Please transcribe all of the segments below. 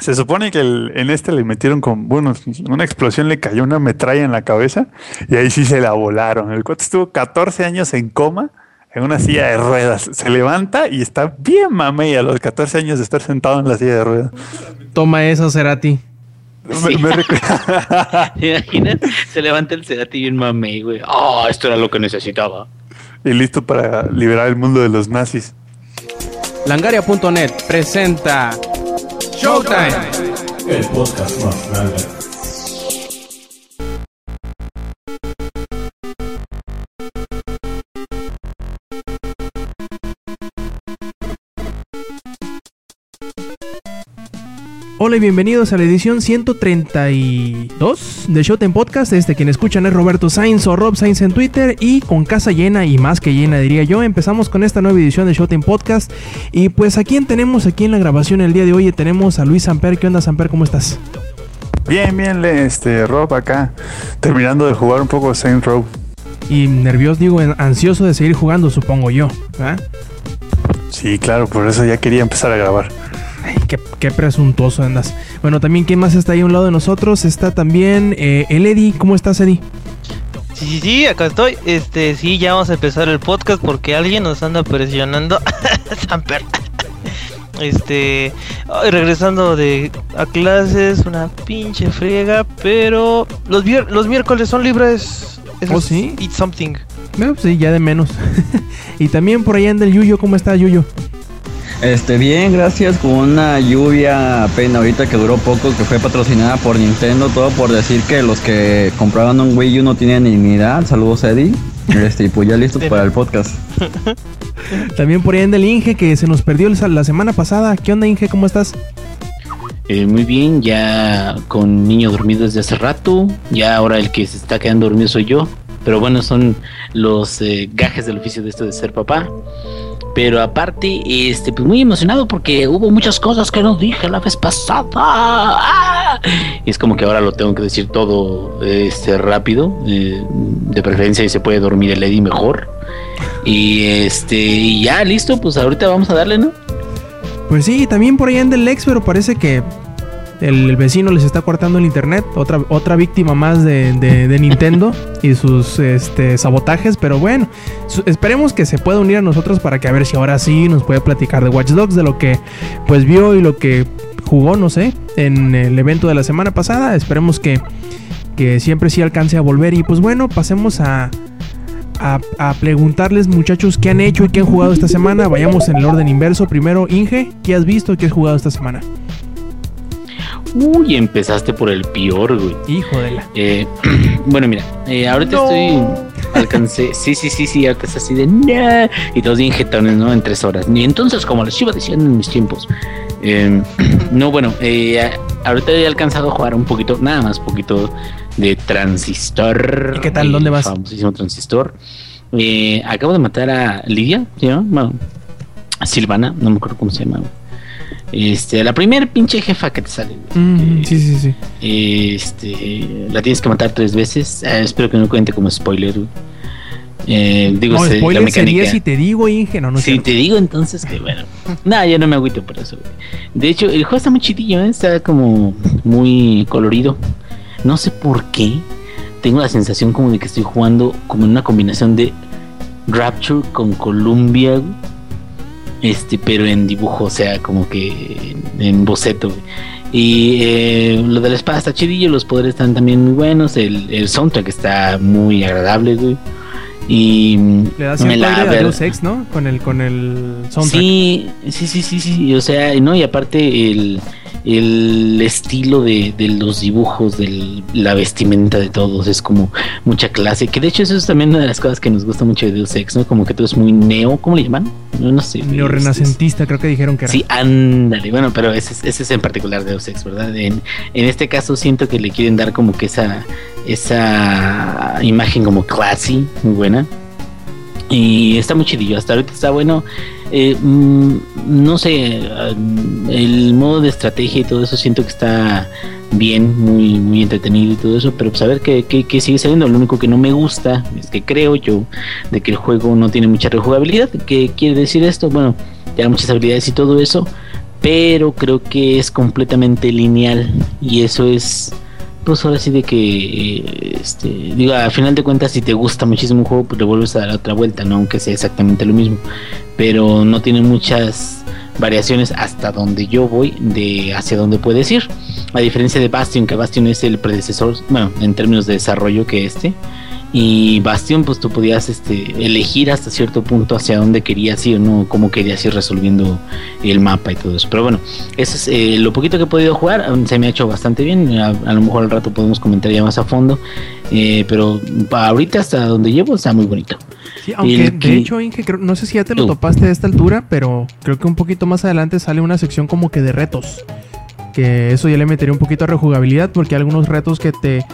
Se supone que en este le metieron con, bueno, una explosión le cayó una metralla en la cabeza y ahí sí se la volaron. El cuate estuvo 14 años en coma en una silla de ruedas. Se levanta y está bien mamey a los 14 años de estar sentado en la silla de ruedas. Toma eso, Cerati. Sí. Me, imaginas? Se levanta el Cerati bien mamey, güey. Ah, esto era lo que necesitaba. Y listo para liberar el mundo de los nazis. Langaria.net presenta Showtime. El podcast más grande. Hola y bienvenidos a la edición 132 de Showtime Podcast. Este quien escuchan es Roberto Sainz o Rob Sainz en Twitter y con casa llena y más que llena diría yo. Empezamos con esta nueva edición de Showtime Podcast y pues a quién tenemos aquí en la grabación el día de hoy tenemos a Luis Samper. ¿Qué onda Samper? ¿Cómo estás? Bien, bien, este Rob acá terminando de jugar un poco Saints Row. Y nervioso, digo, ansioso de seguir jugando, supongo yo. Sí, claro, por eso ya quería empezar a grabar. Ay, qué, presuntuoso andas. Bueno, también, ¿quién más está ahí a un lado de nosotros? Está también eh, el Eddie. ¿Cómo estás, Eddie? Sí, sí, sí, acá estoy. Este, sí, ya vamos a empezar el podcast porque alguien nos anda presionando. Samper. Este, regresando de a clases, una pinche friega, pero los, los miércoles son libres. ¿Oh, sí? Eat something. Pues sí, ya de menos. y también por ahí anda el Yuyo. ¿Cómo está, Yuyo? Este, bien, gracias. Con una lluvia apenas ahorita que duró poco, que fue patrocinada por Nintendo, todo por decir que los que compraban un Wii U no tienen dignidad. Saludos, Eddie. Este, y pues ya listos para el podcast. También por ahí en el Inge que se nos perdió la semana pasada. ¿Qué onda, Inge? ¿Cómo estás? Eh, muy bien, ya con niño dormido desde hace rato. Ya ahora el que se está quedando dormido soy yo. Pero bueno, son los eh, gajes del oficio de esto de ser papá. Pero aparte, este, pues muy emocionado porque hubo muchas cosas que no dije la vez pasada. ¡Ah! Y es como que ahora lo tengo que decir todo este, rápido. Eh, de preferencia, se puede dormir el Eddie mejor. Y este, ya listo, pues ahorita vamos a darle, ¿no? Pues sí, también por ahí anda el ex, pero parece que el, vecino les está cortando el internet. Otra, otra víctima más de, Nintendo y sus este, sabotajes. Pero bueno, esperemos que se pueda unir a nosotros para que a ver si ahora sí nos puede platicar de Watch Dogs, de lo que pues vio y lo que jugó, no sé, en el evento de la semana pasada. Esperemos que, que siempre sí alcance a volver. Y pues bueno, pasemos a, a, a, preguntarles muchachos qué han hecho y qué han jugado esta semana. Vayamos en el orden inverso. Primero, Inge, ¿qué has visto y qué has jugado esta semana? Uy, empezaste por el peor, güey. Hijo de la. Eh, bueno, mira, eh, ahorita estoy. Alcancé. Sí, sí, sí, sí, ahorita es así de. y todos bien jetones, ¿no? En tres horas. Y entonces, como les iba diciendo en mis tiempos. Em, no, bueno, eh, ahorita he alcanzado a jugar un poquito, nada más poquito de Transistor. ¿Y qué tal? ¿Dónde vas? Famosísimo Transistor. acabo de matar a Lidia, ¿sí, no? a Silvana, no me acuerdo cómo se llama. Este, la primer pinche jefa que te sale. Mm, sí, sí, sí. Este, la tienes que matar tres veces. Ah, espero que no cuente como spoiler. Eh, digo, no, spoiler la sería si te digo, Inge, no, Si te digo, entonces que bueno. Nada, ya no me agüito por eso. De hecho, el juego está muy chidillo, ¿eh? está como muy colorido. No sé por qué. Tengo la sensación como de que estoy jugando como en una combinación de Rapture con Columbia este, pero en dibujo, o sea, como que en, boceto. Y eh, lo de la espada está chidillo, los poderes están también muy buenos, el, el soundtrack está muy agradable, güey. Y le da cierto aire a Deus Ex, ¿no? Con el con el soundtrack. Sí, sí, sí, sí, sí, o sea, no, y aparte el el estilo de, los dibujos, de la vestimenta de todos, es como mucha clase. Que de hecho, eso es también una de las cosas que nos gusta mucho de Deus Ex, ¿no? Como que todo es muy neo, ¿cómo le llaman? No, no sé. Neo-renacentista, creo que dijeron que era. Sí, ándale. Bueno, pero ese, ese es en particular Deus Ex, ¿verdad? En, en este caso, siento que le quieren dar como que esa, esa imagen como classy, muy buena. Y está muy chidillo, hasta ahorita está bueno. Eh, mm, no sé, el modo de estrategia y todo eso siento que está bien, muy, muy entretenido y todo eso, pero pues a ver qué, sigue saliendo. Lo único que no me gusta es que creo yo de que el juego no tiene mucha rejugabilidad. ¿Qué quiere decir esto? Bueno, ya muchas habilidades y todo eso, pero creo que es completamente lineal y eso es pues ahora sí de que eh, este digo a final de cuentas si te gusta muchísimo un juego pues le vuelves a dar otra vuelta no aunque sea exactamente lo mismo pero no tiene muchas variaciones hasta donde yo voy de hacia donde puedes ir. A diferencia de Bastion que Bastion es el predecesor bueno en términos de desarrollo que este y Bastion pues tú podías este, elegir hasta cierto punto hacia dónde querías ir, ¿no? Cómo querías ir resolviendo el mapa y todo eso. Pero bueno, eso es eh, lo poquito que he podido jugar, se me ha hecho bastante bien, a, a lo mejor al rato podemos comentar ya más a fondo, eh, pero ahorita hasta donde llevo está muy bonito. Sí, aunque El que- de hecho, Inge, creo- no sé si ya te lo Tú. topaste a esta altura, pero creo que un poquito más adelante sale una sección como que de retos. Que eso ya le metería un poquito a rejugabilidad, porque hay algunos retos que te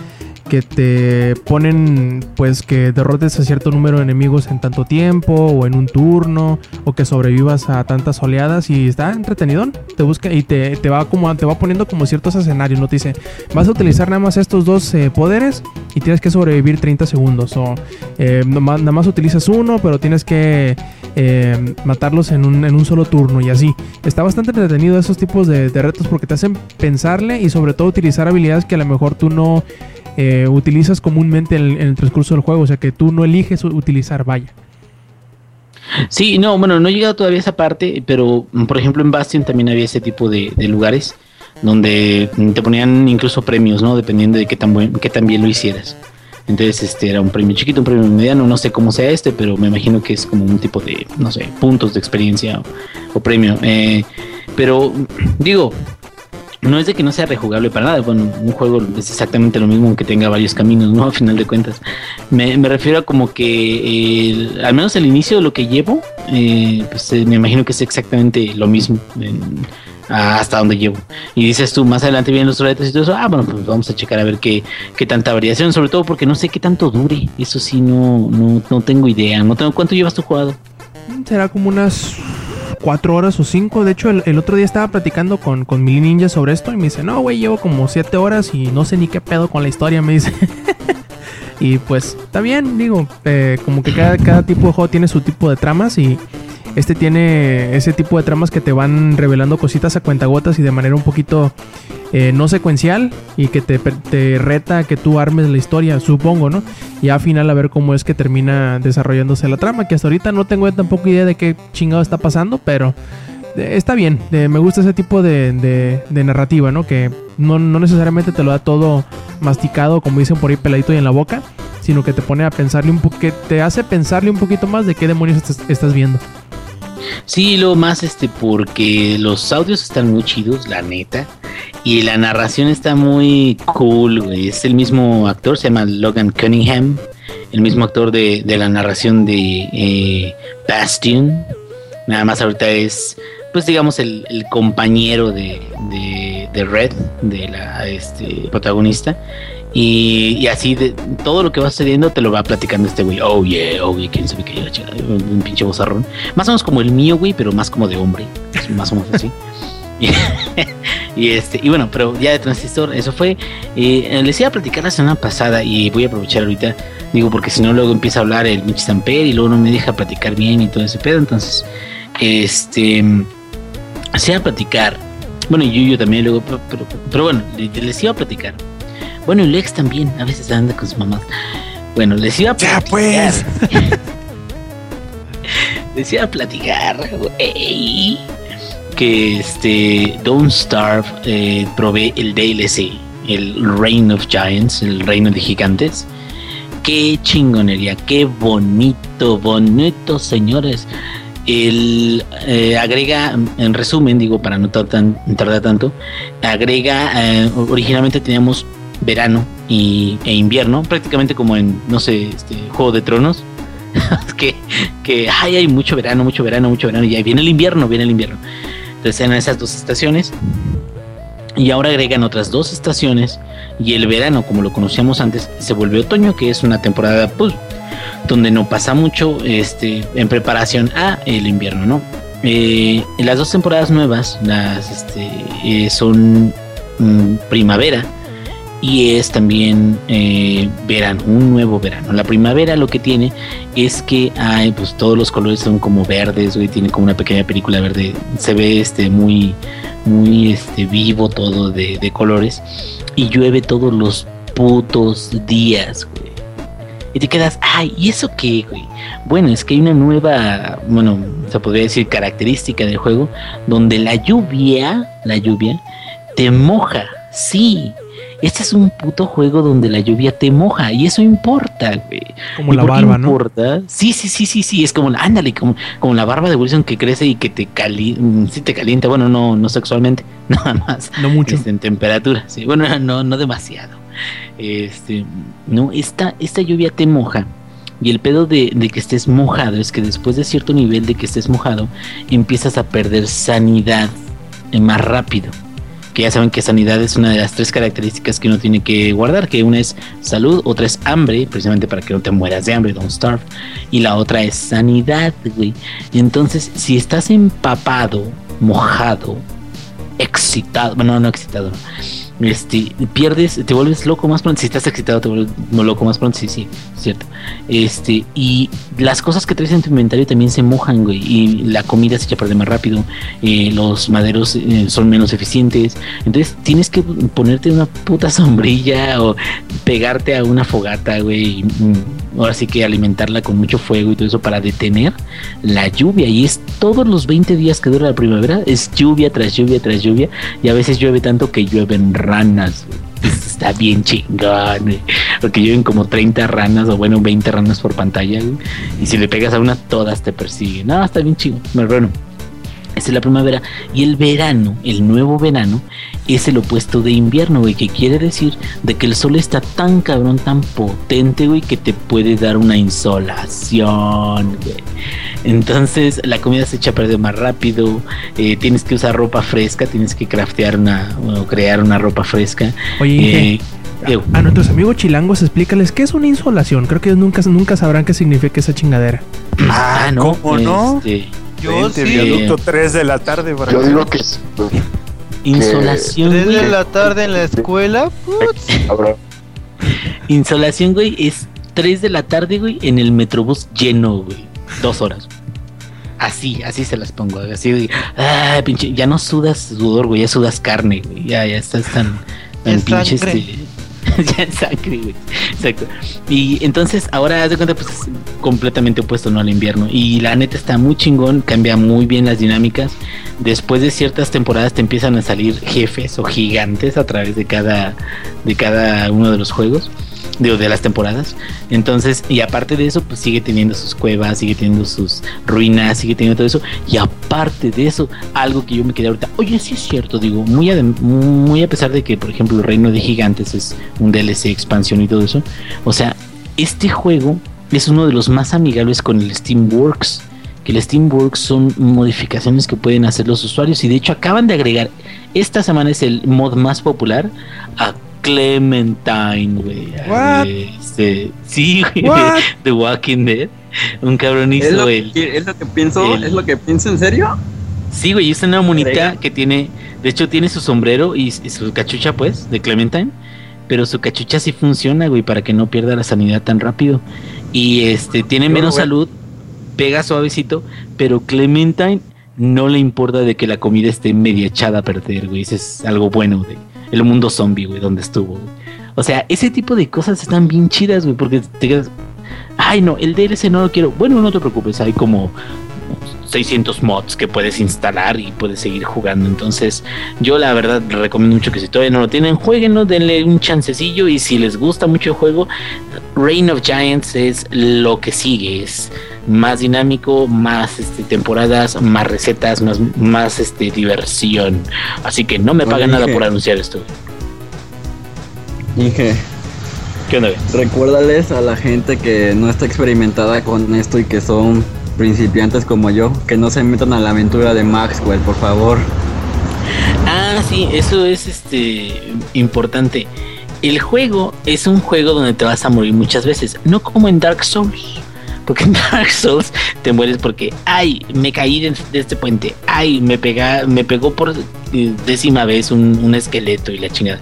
que te ponen pues que derrotes a cierto número de enemigos en tanto tiempo o en un turno o que sobrevivas a tantas oleadas y está entretenido te busca y te, te va como te va poniendo como ciertos escenarios no te dice vas a utilizar nada más estos dos eh, poderes y tienes que sobrevivir 30 segundos o eh, nada más utilizas uno pero tienes que eh, matarlos en un, en un solo turno y así. Está bastante entretenido esos tipos de, de retos porque te hacen pensarle y sobre todo utilizar habilidades que a lo mejor tú no eh, utilizas comúnmente en, el transcurso del juego, o sea que tú no eliges utilizar, vaya. Sí, no, bueno, no he llegado todavía a esa parte, pero mm, por ejemplo en Bastion también había ese tipo de, lugares donde mm, te ponían incluso premios, ¿no? Dependiendo de qué tan, buen, qué tan bien lo hicieras. Entonces, este era un premio chiquito, un premio mediano, no sé cómo sea este, pero me imagino que es como un tipo de, no sé, puntos de experiencia o, o premio. Eh, pero digo, no es de que no sea rejugable para nada. Bueno, un juego es exactamente lo mismo, aunque tenga varios caminos, ¿no? A final de cuentas. Me, refiero a como que, al menos el inicio de lo que llevo, eh, pues eh, me imagino que es exactamente lo mismo. hasta donde llevo. Y dices tú, más adelante vienen los retos y todo eso. Ah, bueno, pues vamos a checar a ver qué, qué tanta variación, sobre todo porque no sé qué tanto dure. Eso sí, no, no, no tengo idea. No tengo cuánto llevas tú jugado. Será como unas cuatro horas o cinco. De hecho, el, otro día estaba platicando con, con Mili Ninja sobre esto y me dice, no, güey, llevo como siete horas y no sé ni qué pedo con la historia, me dice. y pues, está bien, digo, eh, como que cada, cada tipo de juego tiene su tipo de tramas y este tiene ese tipo de tramas que te van revelando cositas a cuentagotas y de manera un poquito eh, no secuencial y que te, te reta que tú armes la historia, supongo, ¿no? Y al final a ver cómo es que termina desarrollándose la trama, que hasta ahorita no tengo tampoco idea de qué chingado está pasando, pero eh, está bien, eh, me gusta ese tipo de, de- narrativa, ¿no? Que no, no necesariamente te lo da todo masticado, como dicen por ahí, peladito y en la boca, sino que te pone a pensarle un que te hace pensarle un poquito más de qué demonios estás, estás viendo. Sí, lo más este porque los audios están muy chidos, la neta. Y la narración está muy cool, güey. Es el mismo actor, se llama Logan Cunningham. El mismo actor de, de la narración de eh, Bastion. Nada más ahorita es, pues digamos, el, compañero de, de, de Red, de la este, protagonista. Y, así de todo lo que va sucediendo te lo va platicando este güey. Oh yeah, oh yeah, quién sabe qué la chingada, Un pinche bozarrón. Más o menos como el mío, güey, pero más como de hombre. Más o menos así. Y, este, y bueno, pero ya de transistor, eso fue. Eh, les iba a platicar la semana pasada y voy a aprovechar ahorita, digo, porque si no, luego empieza a hablar el Samper y luego no me deja platicar bien y todo ese pedo. Entonces, este, se iba a platicar. Bueno, y Yuyo también, luego, pero, pero, bueno, le- les iba a platicar. Bueno, y Lex también, a veces anda con su mamá. Bueno, les iba a Ya, platicar. pues. Les iba a platicar, güey, que este Don't Starve eh, provee el DLC, el Reign of Giants, el reino de gigantes. Qué chingonería, qué bonito, bonito, señores. El eh, agrega, en resumen, digo, para no tardar, tan- tardar tanto, agrega, eh, originalmente teníamos verano y, e invierno, prácticamente como en, no sé, este, Juego de Tronos, que, que ay, hay mucho verano, mucho verano, mucho verano, y ahí viene el invierno, viene el invierno. Entonces eran esas dos estaciones, y ahora agregan otras dos estaciones, y el verano, como lo conocíamos antes, se vuelve otoño, que es una temporada, pues, donde no pasa mucho este, en preparación a el invierno, ¿no? Eh, las dos temporadas nuevas las, este, eh, son mm, primavera y es también eh, verano, un nuevo verano. La primavera lo que tiene es que hay, pues todos los colores son como verdes, güey, tiene como una pequeña película verde, se ve este muy, muy este vivo todo de, de colores y llueve todos los putos días, güey. Y te quedas, ay, ¿y eso qué, güey? Bueno, es que hay una nueva, bueno, se podría decir característica del juego, donde la lluvia, la lluvia, te moja, sí. Este es un puto juego donde la lluvia te moja y eso importa, güey. Como ¿Y la barba, ¿no? importa? Sí, sí, sí, sí, sí, es como, la- ándale, como, como la barba de Wilson que crece y que te calienta, sí te calienta, bueno, no, no sexualmente, nada más. No mucho. Este, en temperatura, sí, bueno, no, no demasiado. Este, no, esta, esta lluvia te moja. Y el pedo de, de que estés mojado es que después de cierto nivel de que estés mojado, empiezas a perder sanidad eh, más rápido. Que ya saben que sanidad es una de las tres características que uno tiene que guardar, que una es salud, otra es hambre, precisamente para que no te mueras de hambre, don't starve, y la otra es sanidad, güey. Entonces, si estás empapado, mojado, excitado, bueno, no excitado, no. Este, pierdes, te vuelves loco más pronto, si estás excitado te vuelves loco más pronto, sí, sí, cierto. Este, y las cosas que traes en tu inventario también se mojan, güey, y la comida se echa a perder más rápido, eh, los maderos eh, son menos eficientes, entonces tienes que ponerte una puta sombrilla o pegarte a una fogata, güey, y, mm, ahora sí que alimentarla con mucho fuego y todo eso para detener la lluvia y es todos los 20 días que dura la primavera, es lluvia tras lluvia tras lluvia y a veces llueve tanto que llueven ranas. Está bien chingón, porque llueven como 30 ranas o bueno 20 ranas por pantalla y si le pegas a una todas te persiguen. No, está bien chido. Bueno, esa es la primavera y el verano, el nuevo verano es el opuesto de invierno, güey, que quiere decir de que el sol está tan cabrón, tan potente, güey, que te puede dar una insolación, güey. Entonces la comida se echa a perder más rápido, eh, tienes que usar ropa fresca, tienes que craftear una o crear una ropa fresca. Oye, Eh, eh, a nuestros amigos chilangos explícales qué es una insolación. Creo que ellos nunca, nunca sabrán qué significa esa chingadera. ah, no, ¿cómo no? Yo sí. viaducto 3 de la tarde. para Yo que- digo que es. insolación, Tres güey. de la tarde en la escuela. putz. Insolación, güey, es 3 de la tarde, güey, en el metrobús lleno, güey. Dos horas. Así, así se las pongo. Así, güey. Ah, pinche, ya no sudas sudor, güey, ya sudas carne, güey. Ya, ya estás tan, tan Es pinche, sangre. este. ya es sangre, güey. Exacto. Y entonces, ahora haz de cuenta, pues es completamente opuesto, ¿no? Al invierno. Y la neta está muy chingón, cambia muy bien las dinámicas. Después de ciertas temporadas te empiezan a salir jefes o gigantes a través de cada, de cada uno de los juegos. De las temporadas. Entonces, y aparte de eso, pues sigue teniendo sus cuevas, sigue teniendo sus ruinas, sigue teniendo todo eso. Y aparte de eso, algo que yo me quedé ahorita, oye, sí es cierto, digo, muy, muy a pesar de que, por ejemplo, el Reino de Gigantes es un DLC, expansión y todo eso. O sea, este juego es uno de los más amigables con el Steamworks. Que el Steamworks son modificaciones que pueden hacer los usuarios. Y de hecho, acaban de agregar, esta semana es el mod más popular Clementine, güey. Este, sí, güey, The Walking Dead. Un cabrón ¿Es hizo lo, el. que, es lo que pienso, el- es lo que pienso en serio. Sí, güey, es una monita que tiene, de hecho tiene su sombrero y, y su cachucha, pues, de Clementine, pero su cachucha sí funciona, güey, para que no pierda la sanidad tan rápido. Y este, tiene Yo, menos güey. salud, pega suavecito, pero Clementine no le importa de que la comida esté media echada a perder, güey, eso es algo bueno de el mundo zombie, güey, donde estuvo. O sea, ese tipo de cosas están bien chidas, güey, porque te quedas, ay, no, el DLC no lo quiero. Bueno, no te preocupes, hay como 600 mods que puedes instalar y puedes seguir jugando. Entonces, yo la verdad recomiendo mucho que si todavía no lo tienen, jueguenlo, denle un chancecillo y si les gusta mucho el juego, Reign of Giants es lo que sigue, más dinámico, más este, temporadas, más recetas, más, más este, diversión. Así que no me Oye, pagan nada por anunciar esto. Inge, ¿Qué onda? recuérdales a la gente que no está experimentada con esto y que son principiantes como yo, que no se metan a la aventura de Maxwell, por favor. Ah, sí, eso es este importante. El juego es un juego donde te vas a morir muchas veces, no como en Dark Souls. Porque en Dark Souls te mueres porque, ay, me caí de, de este puente, ay, me, pega, me pegó por décima vez un, un esqueleto y la chingada.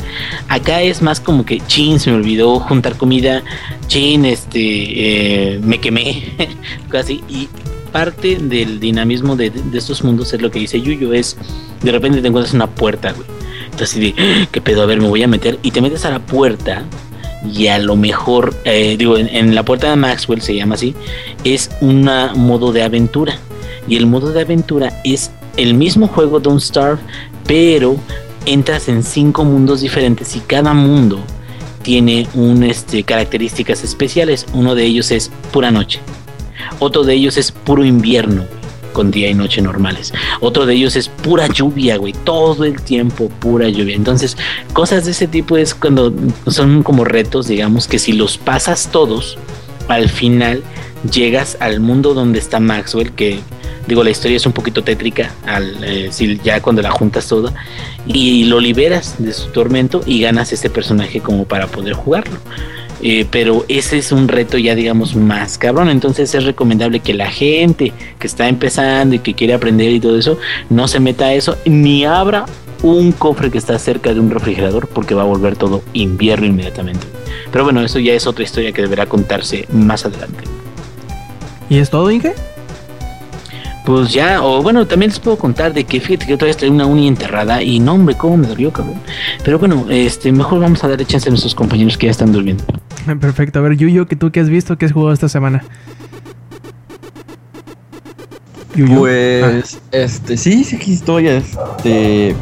Acá es más como que, chin, se me olvidó juntar comida, chin, este, eh, me quemé, casi. Y parte del dinamismo de, de estos mundos es lo que dice Yuyo, es de repente te encuentras una puerta, güey. Entonces, de, ¿qué pedo? A ver, me voy a meter. Y te metes a la puerta y a lo mejor, eh, digo, en, la puerta de Maxwell se llama así, es un modo de aventura. Y el modo de aventura es el mismo juego Don't Starve, pero entras en cinco mundos diferentes y cada mundo tiene un, este, características especiales. Uno de ellos es pura noche. Otro de ellos es puro invierno con día y noche normales. Otro de ellos es pura lluvia, güey, todo el tiempo pura lluvia. Entonces, cosas de ese tipo es cuando son como retos, digamos, que si los pasas todos, al final llegas al mundo donde está Maxwell, que digo, la historia es un poquito tétrica, al, eh, si ya cuando la juntas toda, y lo liberas de su tormento y ganas este personaje como para poder jugarlo. Eh, pero ese es un reto ya digamos más cabrón, entonces es recomendable que la gente que está empezando y que quiere aprender y todo eso, no se meta a eso, ni abra un cofre que está cerca de un refrigerador porque va a volver todo invierno inmediatamente. Pero bueno, eso ya es otra historia que deberá contarse más adelante. ¿Y es todo, Inge? Pues ya, o bueno, también les puedo contar de que fíjate que otra vez traía una uni enterrada y no, hombre, cómo me dolió, cabrón. Pero bueno, este, mejor vamos a darle chance a nuestros compañeros que ya están durmiendo. Perfecto, a ver, Yuyo, que tú qué has visto, qué has jugado esta semana. Yuyo. Pues, ah. este, sí, sí, aquí estoy, este,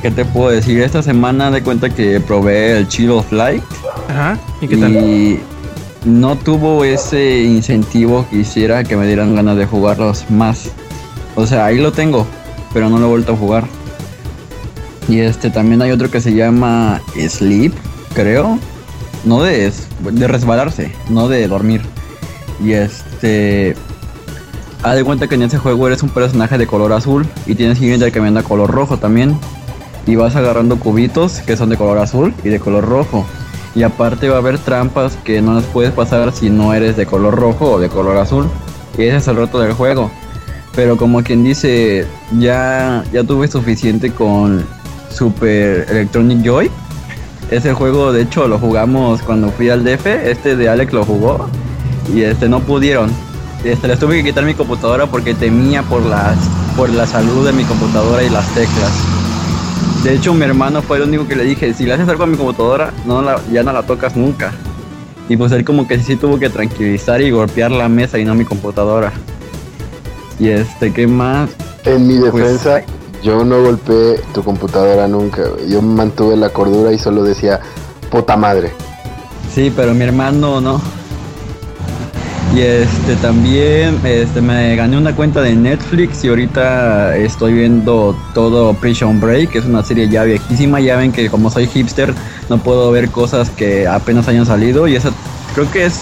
¿qué te puedo decir? Esta semana de cuenta que probé el Chill of Light. Ajá, ¿y qué tal? Y no tuvo ese incentivo que hiciera que me dieran ganas de jugarlos más. O sea, ahí lo tengo, pero no lo he vuelto a jugar. Y este también hay otro que se llama Sleep, creo. No de, resbalarse, no de dormir. Y este. Haz de cuenta que en ese juego eres un personaje de color azul y tienes que ir intercambiando a color rojo también. Y vas agarrando cubitos que son de color azul y de color rojo. Y aparte va a haber trampas que no las puedes pasar si no eres de color rojo o de color azul. Y ese es el reto del juego. Pero como quien dice, ya, ya tuve suficiente con Super Electronic Joy. Ese juego de hecho lo jugamos cuando fui al DF. Este de Alex lo jugó. Y este no pudieron. Este, les tuve que quitar mi computadora porque temía por las por la salud de mi computadora y las teclas. De hecho, mi hermano fue el único que le dije, si le haces algo a mi computadora, no la, ya no la tocas nunca. Y pues él como que sí tuvo que tranquilizar y golpear la mesa y no mi computadora. Y este, ¿qué más? En mi defensa, pues, yo no golpeé tu computadora nunca. Yo mantuve la cordura y solo decía, puta madre. Sí, pero mi hermano no. Y este también este me gané una cuenta de Netflix y ahorita estoy viendo todo Prison Break, que es una serie ya viejísima. Ya ven que como soy hipster no puedo ver cosas que apenas hayan salido y esa creo que es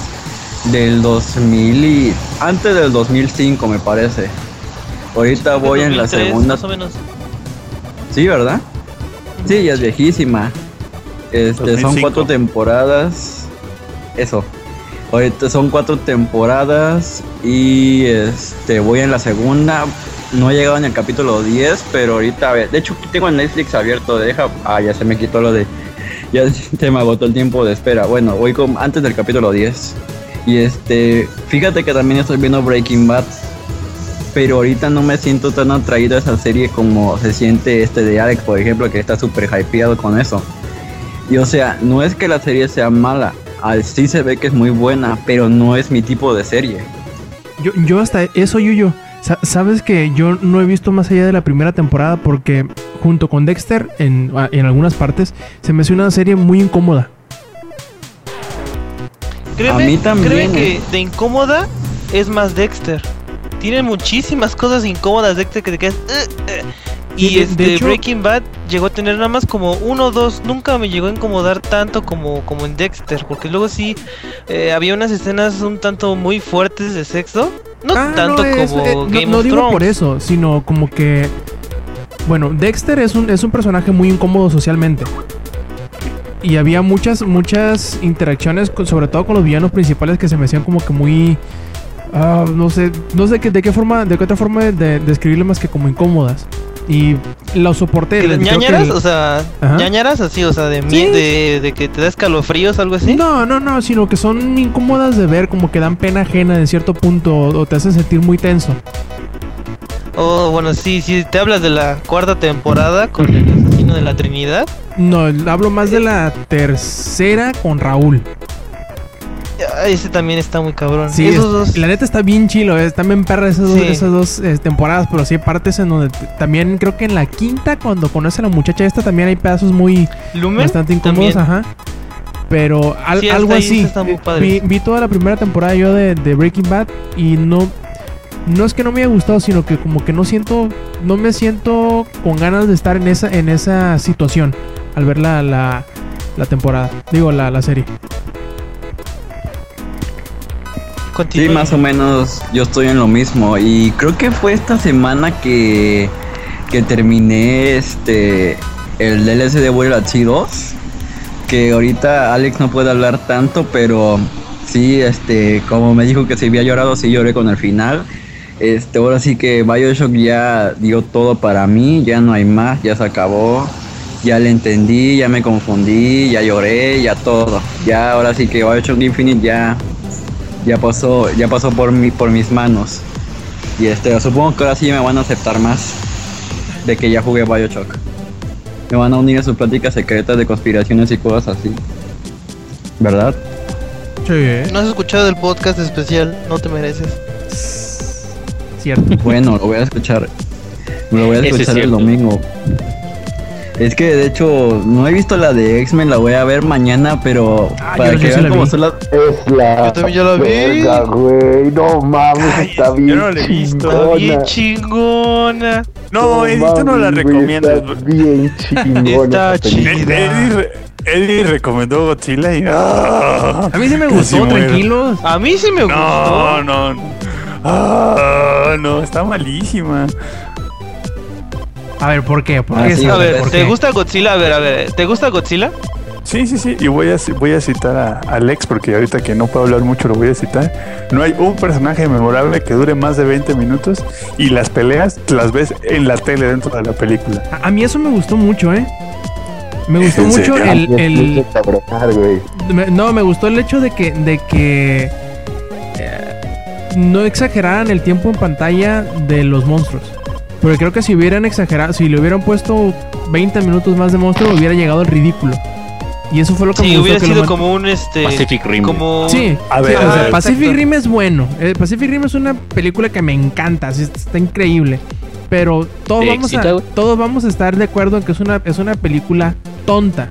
del 2000 y antes del 2005 me parece. Ahorita voy 2003, en la segunda. Más o menos. Sí, ¿verdad? Sí, ya es viejísima. Este 2005. son cuatro temporadas. Eso. Ahorita son cuatro temporadas y este voy en la segunda. No he llegado en el capítulo 10, pero ahorita, a ver, de hecho tengo el Netflix abierto, deja, ah, ya se me quitó lo de, ya se me agotó el tiempo de espera. Bueno, voy con, antes del capítulo 10. Y este, fíjate que también estoy viendo Breaking Bad, pero ahorita no me siento tan atraído a esa serie como se siente este de Alex, por ejemplo, que está súper hypeado con eso. Y o sea, no es que la serie sea mala, sí se ve que es muy buena, pero no es mi tipo de serie. Yo, yo hasta eso, Yuyo. Sabes que yo no he visto más allá de la primera temporada porque junto con Dexter en, en algunas partes se me hace una serie muy incómoda. Créeme, a mí también. Créeme que ¿eh? de incómoda es más Dexter. Tiene muchísimas cosas incómodas Dexter que te quedas... Uh, uh. Y de, este de hecho, Breaking Bad llegó a tener nada más como uno o dos. Nunca me llegó a incomodar tanto como, como en Dexter. Porque luego sí eh, había unas escenas un tanto muy fuertes de sexo. No ah, tanto no es, como eh, Game no, no of digo Thrones. por eso, sino como que. Bueno, Dexter es un, es un personaje muy incómodo socialmente. Y había muchas, muchas interacciones, con, sobre todo con los villanos principales, que se me hacían como que muy Ah, no sé, no sé qué- de qué forma, de qué otra forma de, de describirlo más que como incómodas. Y lo soporté. ¿Que creo que ¿Ñañaras? O sea, Ajá. ¿ñañaras así? O sea, de, Sí. de que te da escalofríos algo así. No, no, no, sino que son incómodas de ver, como que dan pena ajena en cierto punto o te hacen sentir muy tenso. Oh, bueno, sí, sí, te hablas de la cuarta temporada con el asesino de la Trinidad. No, hablo más de la tercera con Raúl. Ah, Ese también está muy cabrón. Sí, Esos es- dos. la neta está bien chilo, eh, están bien perras esas, dos- Sí. esas dos eh, temporadas, pero sí hay partes en donde también creo que en la quinta, cuando conoce a la muchacha esta, también hay pedazos muy Lumen. bastante incómodos, también. ajá. Pero al- Sí, algo ahí así. Vi, vi toda la primera temporada yo de, de Breaking Bad y no no es que no me haya gustado, sino que como que no siento no me siento con ganas de estar en esa en esa situación al ver la, la, la temporada, digo la, la serie. Sí, más o menos yo estoy en lo mismo. Y creo que fue esta semana que, que terminé este el DLC de World Sea 2. Que ahorita Alex no puede hablar tanto, pero sí, este, como me dijo que se había llorado, sí lloré con el final. Este, ahora sí que Bioshock ya dio todo para mí, ya no hay más, ya se acabó. Ya le entendí, ya me confundí, ya lloré, ya todo. Ya ahora sí que Bioshock Infinite ya ya pasó, ya pasó por mi, por mis manos. Y este, supongo que ahora sí me van a aceptar más de que ya jugué Bioshock. Me van a unir a sus pláticas secretas de conspiraciones y cosas así. ¿Verdad? Sí, No has escuchado el podcast especial, no te mereces. cierto. Bueno, lo voy a escuchar. Lo voy a es escuchar el domingo. Es que de hecho no he visto la de X-Men, la voy a ver mañana, pero Ah, para yo- que yo vean cómo vi. son las Es la. Yo también ya la vi. verga, güey. No mames, Ay, está yo bien. no la he visto. Está bien chingona. chingona. No, Eddie, tú no la recomiendas. Está bien chingona. Está. Ed- Eddie, re- Eddie recomendó Godzilla y. ¡ah! A mí sí me gustó, muero. tranquilos. A mí sí me No, gustó. no. no. Ah, no, está malísima. A ver, ¿por qué? ¿Por Ah, qué? sí, ¿Sabes A ver, ¿te qué? gusta Godzilla? A ver, a ver, ¿te gusta Godzilla? Sí, sí, sí. Y voy a, voy a citar a Alex porque ahorita que no puedo hablar mucho lo voy a citar. No hay un personaje memorable que dure más de 20 minutos y las peleas las ves en la tele dentro de la película. A, a mí eso me gustó mucho, ¿eh? Me gustó ¿En mucho serio? el, el, no, me gustó el hecho de que, de que eh, no exageraran el tiempo en pantalla de los monstruos. Porque creo que si hubieran exagerado, si le hubieran puesto 20 minutos más de monstruo, hubiera llegado al ridículo. Y eso fue lo que me Sí, gustó. hubiera que sido como un este. Pacific Rim. Como. Sí, A sí, ver, o a sea, ver, Pacific. Rim es bueno. Eh, Pacific Rim es una película que me encanta, sí, está increíble. Pero todos ¿Te vamos, a, todos vamos a estar de acuerdo en que es una, es una película tonta.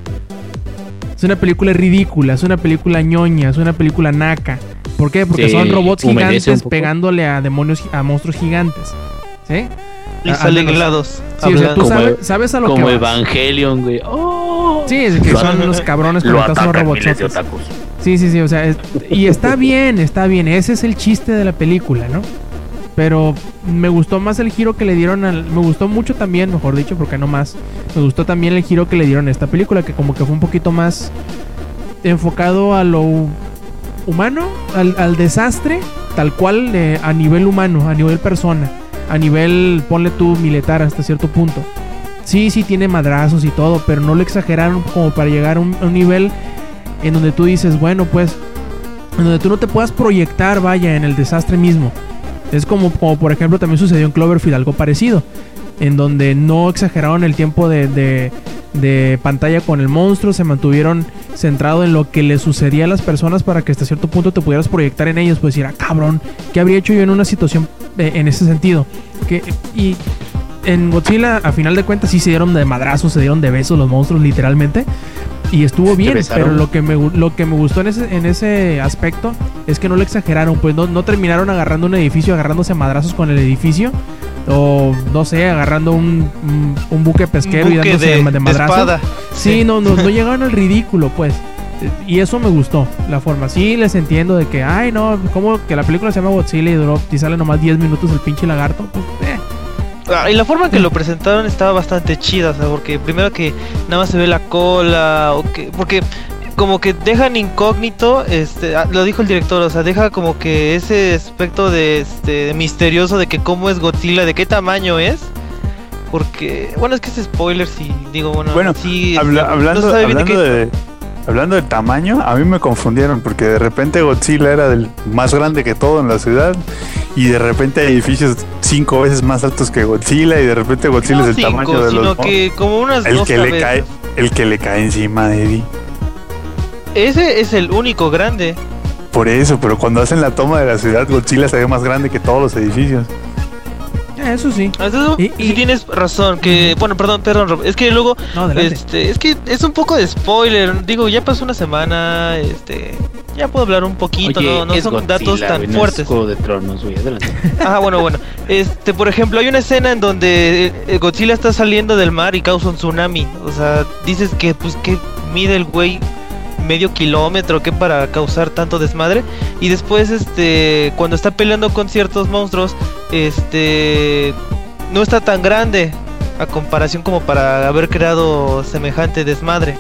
Es una película ridícula, es una película ñoña, es una película naca. ¿Por qué? Porque Sí, son robots gigantes pegándole a demonios, a monstruos gigantes. ¿Sí? Y Al salen helados. Sí, o sea, tú Como- sabes, sabes a lo Como que vas. Evangelion, güey. ¡Oh! Sí, es que son unos cabrones Lo conectados a unos atacan robots. Sí, sí, sí, o sea, es- y está bien, está bien, ese es el chiste de la película, ¿no? Pero me gustó más el giro que le dieron al... Me gustó mucho también, mejor dicho, porque no más. Me gustó también el giro que le dieron a esta película, que como que fue un poquito más enfocado a lo humano, al, al desastre, tal cual eh, a nivel humano, a nivel persona, a nivel, ponle tú, militar hasta cierto punto. Sí, sí tiene madrazos y todo, pero no lo exageraron como para llegar a un, nivel en donde tú dices, bueno, pues, en donde tú no te puedas proyectar, vaya, en el desastre mismo. Es como, como por ejemplo también sucedió en Cloverfield, algo parecido, en donde no exageraron el tiempo de, de pantalla con el monstruo, se mantuvieron centrado en lo que le sucedía a las personas para que hasta cierto punto te pudieras proyectar en ellos, pues decir, ah, cabrón, ¿qué habría hecho yo en una situación eh, en ese sentido? Que, y en Godzilla, a final de cuentas, sí se dieron de madrazos, se dieron de besos los monstruos, literalmente. Y estuvo bien, pero lo que me, lo que me gustó en ese, en ese aspecto es que no lo exageraron, pues no, no terminaron agarrando un edificio, agarrándose a madrazos con el edificio, o no sé, agarrando un, un, un buque pesquero Un y buque dándose de, de, madrazos. espada. Sí, no, no, no llegaron al ridículo, pues. Y eso me gustó, la forma. Sí, les entiendo de que, ay, no, como que la película se llama Godzilla y duró, y sale nomás 10 minutos el pinche lagarto. Pues, eh. Ah, y la forma en que lo presentaron estaba bastante chida, o sea, porque primero que nada más se ve la cola, o que, porque como que dejan incógnito, este, ah, lo dijo el director, o sea, deja como que ese aspecto de este misterioso de que cómo es Godzilla, de qué tamaño es. Porque, bueno, es que es spoiler si digo, bueno, Bueno, sí, habla- este, hablando, no de hablando, de, hablando del tamaño, a mí me confundieron porque de repente Godzilla era el más grande que todo en la ciudad y de repente hay edificios cinco veces más altos que Godzilla y de repente Godzilla no es el cinco, tamaño de sino los que como unas el que le cae el que le cae encima de Eddie. Ese es el único grande. Por eso, pero cuando hacen la toma de la ciudad, Godzilla se ve más grande que todos los edificios. Eso sí. Y- sí y- tienes razón, que, bueno, perdón, perdón, Rob, es que luego, No, este, es que es un poco de spoiler, digo, ya pasó una semana, este, ya puedo hablar un poquito, Oye, no, no son Godzilla, datos tan no es fuertes. Juego de Tronos, güey, adelante. Ah, bueno, bueno, este, por ejemplo, hay una escena en donde eh, Godzilla está saliendo del mar y causa un tsunami, o sea, dices que, pues, que mide el güey medio kilómetro que para causar tanto desmadre y después este cuando está peleando con ciertos monstruos este no está tan grande a comparación como para haber creado semejante desmadre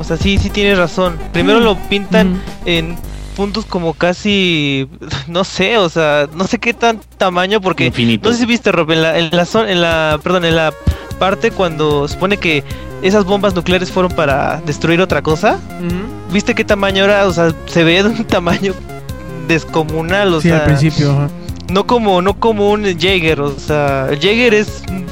o sea sí sí tienes razón primero Mm. lo pintan Mm. en puntos como casi no sé o sea no sé qué tan tamaño porque Infinito. no sé si viste Rob en la en la zona en la perdón en la parte cuando supone que esas bombas nucleares fueron para destruir otra cosa. ¿Viste qué tamaño era? O sea, se ve de un tamaño descomunal, o Sí, sea, al principio. ajá. no como no como un Jaeger, o sea, el Jaeger es un,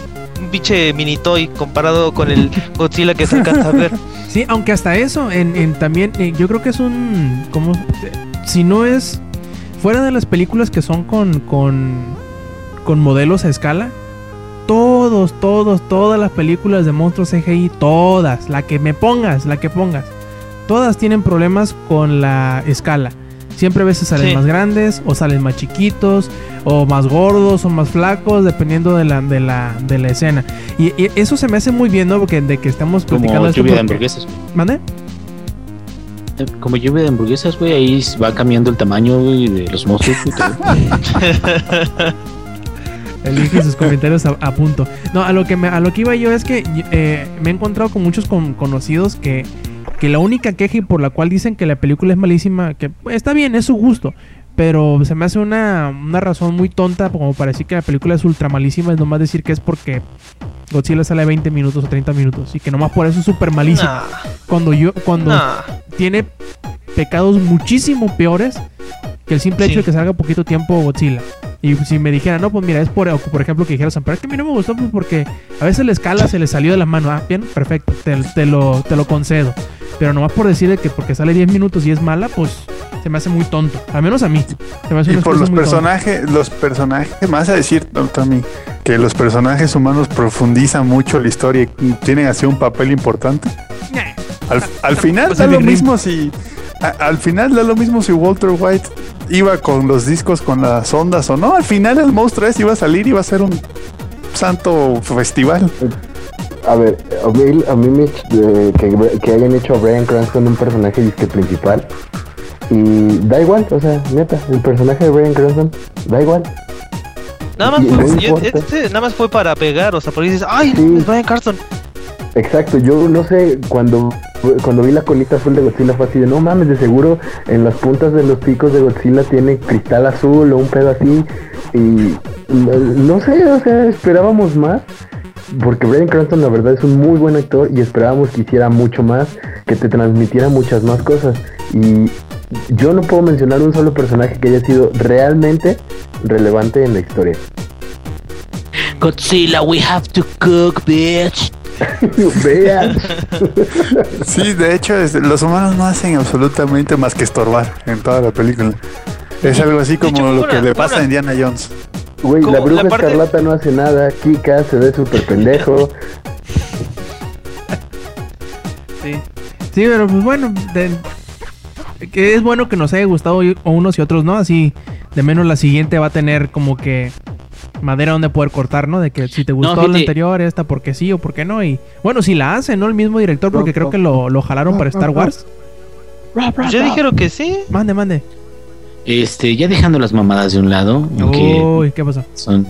pinche mini toy comparado con el Godzilla que se alcanza a ver. Sí, aunque hasta eso, en, en también, eh, yo creo que es un, como, si no es, fuera de las películas que son con, con, con modelos a escala, todos, todos, todas las películas de monstruos CGI, todas, la que me pongas, la que pongas, todas tienen problemas con la escala. Siempre a veces salen Sí. más grandes, o salen más chiquitos, o más gordos, o más flacos, dependiendo de la, de la, de la escena. Y, y eso se me hace muy bien, ¿no? Porque de que estamos platicando Como esto lluvia de hamburguesas. ¿Mande? Eh, Como lluvia de hamburguesas, güey, ahí va cambiando el tamaño güey, de los monstruos. Elige sus comentarios a, a punto. No, a lo que me, a lo que iba yo es que eh, me he encontrado con muchos con- conocidos que, que la única queja y por la cual dicen que la película es malísima, que está bien, es su gusto. Pero se me hace una, una razón muy tonta como para decir que la película es ultra malísima, es nomás decir que es porque Godzilla sale 20 minutos o 30 minutos y que nomás por eso es súper malísima. Nah, Cuando yo, cuando nah. tiene pecados muchísimo peores que el simple Sí. hecho de que salga poquito tiempo Godzilla. Y si me dijera, no, pues mira, es por, por ejemplo que dijera Samper, es que a mí no me gustó pues porque a veces la escala se le salió de la mano. Ah, bien, perfecto, te, te lo, te lo concedo. Pero nomás por decirle que porque sale 10 minutos y es mala, pues se me hace muy tonto. Al menos a mí. Se me hace Y por los tonta. personajes, los personajes, vas a decir, no, Tommy, que los personajes humanos profundizan mucho la historia y tienen así un papel importante. Al, al final da lo mismo si, a- al final da lo mismo si Walter White iba con los discos con las ondas o no. Al final el monstruo ese iba a salir y iba a ser un santo festival. A ver, a mí, a mí me, eh, que, que hayan hecho a Brian Cranston un personaje disque principal. Y da igual, o sea, neta, el personaje de Brian Cranston, da igual. Nada más, Y fue, no este nada más fue para pegar, o sea, porque dices, ay, Sí. es Brian Carston. Exacto, yo no sé, cuando, cuando vi la colita azul de Godzilla fue así de, no mames, de seguro en las puntas de los picos de Godzilla tiene cristal azul o un pedo así. Y no, no sé, o sea, esperábamos más. Porque Brian Cranston la verdad es un muy buen actor y esperábamos que hiciera mucho más, que te transmitiera muchas más cosas. Y yo no puedo mencionar un solo personaje que haya sido realmente relevante en la historia. Godzilla, we have to cook, bitch. Vean. Sí, de hecho, es- los humanos no hacen absolutamente más que estorbar en toda la película. Es algo así como hecho, lo una- que le pasa una- a Indiana Jones. Güey, la bruja la parte- escarlata no hace nada, Kika se ve súper pendejo. Sí. Sí, pero pues bueno, de- que es bueno que nos haya gustado unos y otros, ¿no? Así, de menos la siguiente va a tener como que madera donde poder cortar, ¿no? De que si te gustó la fíjate. anterior, esta porque sí o porque no. Y bueno, si la hace, ¿no? El mismo director, porque creo que lo, lo jalaron para Star Wars. Pues ya dijeron que sí. Mande, mande. Este, ya dejando las mamadas de un lado, aunque Uy, ¿qué pasó? son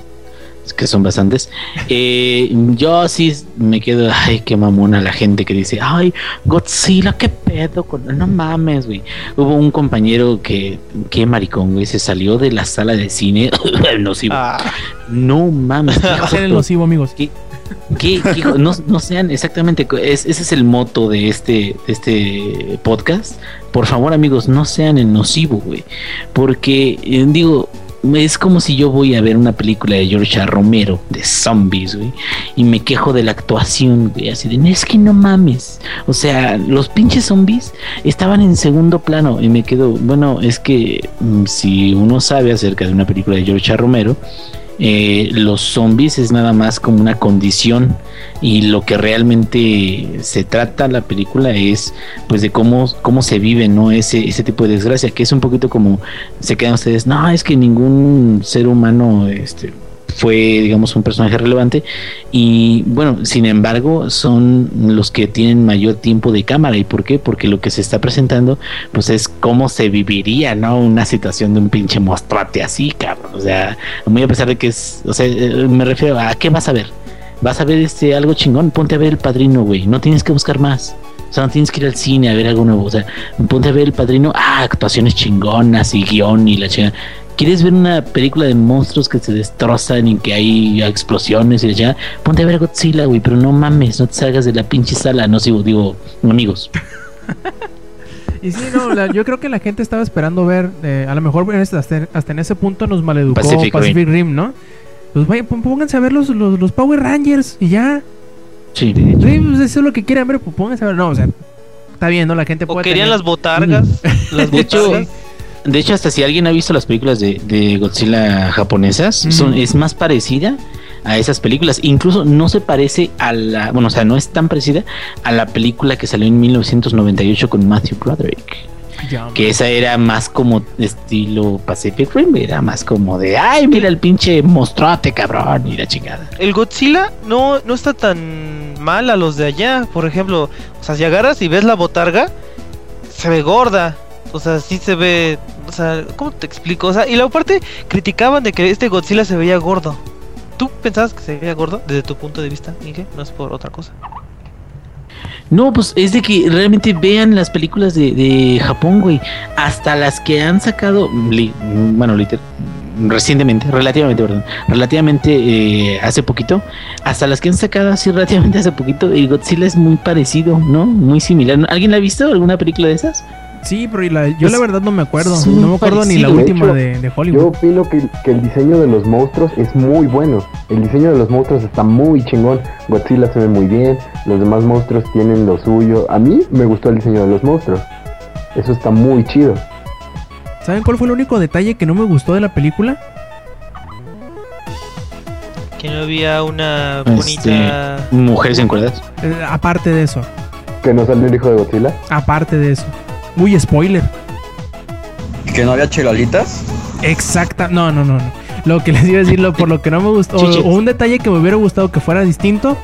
que son bastantes. Eh, yo sí me quedo, ay, qué mamona la gente que dice, ay, Godzilla, qué pedo, con... no mames, güey. Hubo un compañero que, qué maricón, güey, se salió de la sala de cine, nocivo. Ah, No mames. Va a ser el nocivo, amigos. ¿Qué- qué- no, no sean exactamente, es- ese es el moto de este, de este podcast. Por favor, amigos, no sean el nocivo, güey. Porque, eh, digo, es como si yo voy a ver una película de George. Romero de zombies, güey, y me quejo de la actuación, güey, así de, es que no mames. O sea, los pinches zombies estaban en segundo plano y me quedo, bueno, es que mm, si uno sabe acerca de una película de George. Romero, eh, los zombies es nada más como una condición y lo que realmente se trata la película es pues de cómo, cómo se vive no ese, ese tipo de desgracia que es un poquito como se quedan ustedes no es que ningún ser humano este fue digamos un personaje relevante. Y bueno sin embargo son los que tienen mayor tiempo de cámara. Y por qué porque lo que se está presentando pues es cómo se viviría no una situación de un pinche mostrate así cabrón. O sea muy a pesar de que es o sea eh, me refiero a qué vas a ver vas a ver este algo chingón ponte a ver el padrino güey. No tienes que buscar más. O sea, no tienes que ir al cine a ver algo nuevo. O sea, ponte a ver el padrino. Ah, actuaciones chingonas y guion y la chingada. ¿Quieres ver una película de monstruos que se destrozan y que hay explosiones y chingada? Ponte a ver Godzilla, güey, pero no mames, no te salgas de la pinche sala. No sigo, digo, amigos. Y sí, no, la- yo creo que la gente estaba esperando ver, eh, a lo mejor hasta, hasta en ese punto nos maleducó Pacific Pacific, Rim. ¿no? Pues vaya, pónganse a ver los, los, los Power Rangers y ya. Sí. Sí, pues eso es lo que quieran ver, pues pónganse a ver. No, o sea, está bien, ¿no? La gente o puede querían tener- las botargas. las De hecho, botargas. De hecho, hasta si alguien ha visto las películas de, de Godzilla japonesas, Mm. son, es más parecida a esas películas. Incluso no se parece a la, bueno, o sea, no es tan parecida a la película que salió en 1998 con Matthew Broderick. Que esa era más como estilo Pacific Rim, era más como de, ay, mira el pinche monstruote, cabrón, y la chingada. El Godzilla no, no está tan mal a los de allá. Por ejemplo, o sea, si agarras y ves la botarga, se ve gorda. O sea, sí se ve. Sea, ¿cómo te explico? O sea, y la parte criticaban de que este Godzilla se veía gordo. ¿Tú pensabas que se veía gordo desde tu punto de vista, Miguel? No es por otra cosa. No, pues es de que realmente vean las películas de, de Japón, güey. Hasta las que han sacado, bueno, liter- recientemente, relativamente, perdón, relativamente eh, hace poquito, hasta las que han sacado así relativamente hace poquito, el Godzilla es muy parecido, ¿no? Muy similar. ¿Alguien la ha visto? ¿Alguna película de esas? Sí, pero y la- yo la verdad no me acuerdo. No me acuerdo ni la. De última hecho, de, de Yo Hollywood. opino que, que el diseño de los monstruos es muy bueno. El diseño de los monstruos está muy chingón. Godzilla se ve muy bien. Los demás monstruos tienen lo suyo. A mí me gustó el diseño de los monstruos. Eso está muy chido. ¿Saben cuál fue el único detalle que no me gustó de la película? Que no había una Este, bonita. Mujeres encuadradas. Eh, aparte de eso. Que no salió el hijo de Godzilla. Aparte de eso. Uy, spoiler. Que no había chelalitas. Exacta. No, no, no, no. Lo que les iba a decir, lo, por lo que no me gustó, o, un detalle que me hubiera gustado que fuera distinto,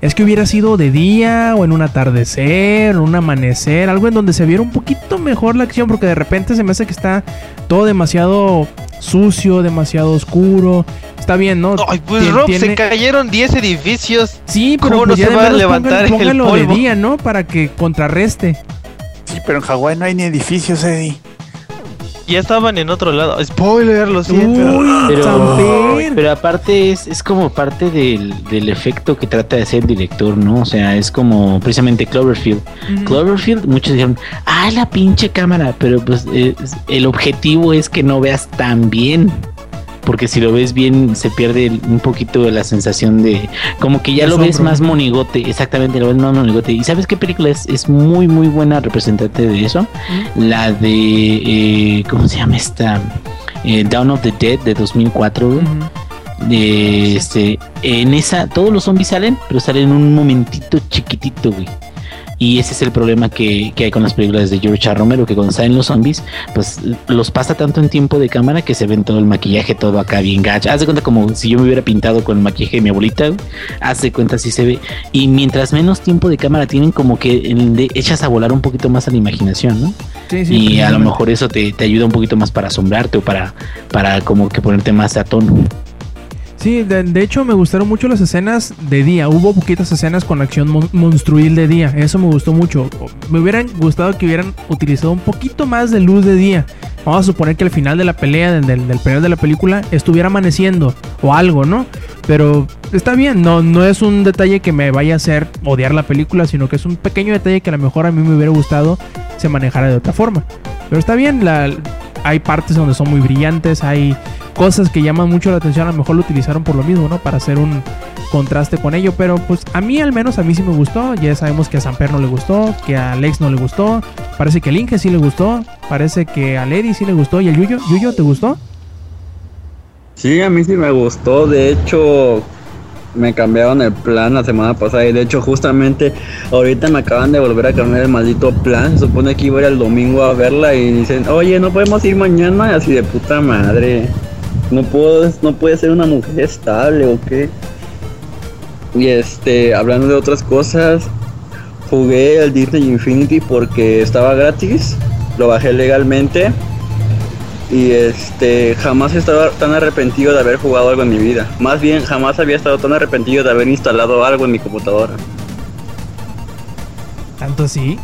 es que hubiera sido de día o en un atardecer o un amanecer, algo en donde se viera un poquito mejor la acción, porque de repente se me hace que está todo demasiado sucio, demasiado oscuro. Está bien, ¿no? Ay, pues Tien- Rob, se tiene- cayeron 10 edificios. Sí, pero ¿Cómo pues no ya se va a levantar póngalo- el de día, ¿no? Para que contrarreste. Pero en Hawái no hay ni edificios, Eddie. Ya estaban en otro lado. Spoiler, lo siento. Uy, Pero, pero aparte es, es como parte del, del efecto que trata de hacer el director, ¿no? O sea, es como precisamente Cloverfield. Cloverfield, muchos dijeron, ah, la pinche cámara, pero pues el objetivo es que no veas tan bien. Porque si lo ves bien, se pierde un poquito de la sensación de. Como que ya lo ves más monigote. Exactamente, lo ves más monigote. ¿Y sabes qué película es? Es muy, muy buena representante de eso. La de. eh, ¿Cómo se llama esta? Eh, Down of the Dead de 2004. güey. Ujú. De, este, en esa, todos los zombies salen, pero salen un momentito chiquitito, güey. Y ese es el problema que, que hay con las películas de George A. Romero, que cuando salen los zombies, pues los pasa tanto en tiempo de cámara que se ven todo el maquillaje, todo acá bien gacho. Haz de cuenta como si yo me hubiera pintado con el maquillaje de mi abuelita. Haz de cuenta así se ve. Y mientras menos tiempo de cámara tienen, como que le echas a volar un poquito más a la imaginación, ¿no? Sí, sí, y a lo mejor eso te, te ayuda un poquito más para asombrarte o para, para como que ponerte más a tono. Sí, de, de hecho me gustaron mucho las escenas de día. Hubo poquitas escenas con acción mon- monstruil de día. Eso me gustó mucho. Me hubieran gustado que hubieran utilizado un poquito más de luz de día. Vamos a suponer que al final de la pelea, del, del, final de la película, estuviera amaneciendo o algo, ¿no? Pero está bien, no, no es un detalle que me vaya a hacer odiar la película, sino que es un pequeño detalle que a lo mejor a mí me hubiera gustado se manejara de otra forma. Pero está bien, la, hay partes donde son muy brillantes, hay cosas que llaman mucho la atención, a lo mejor lo utilizaron por lo mismo, ¿no? Para hacer un contraste con ello, pero pues a mí al menos a mí sí me gustó, ya sabemos que a Samper no le gustó, que a Alex no le gustó, parece que al Inge sí le gustó, parece que a Lady sí le gustó y al Yuyo, Yuyo, ¿te gustó? Sí, a mí sí me gustó. De hecho, me cambiaron el plan la semana pasada. Y de hecho, justamente ahorita me acaban de volver a cambiar el maldito plan. Se supone que iba a ir el domingo a verla. Y dicen, oye, no podemos ir mañana. Así de puta madre. No puedo, no puede ser una mujer estable o qué. Y este, hablando de otras cosas, jugué el Disney Infinity porque estaba gratis. Lo bajé legalmente. Y este, jamás he estado tan arrepentido de haber jugado algo en mi vida. Más bien, jamás había estado tan arrepentido de haber instalado algo en mi computadora. Tanto así.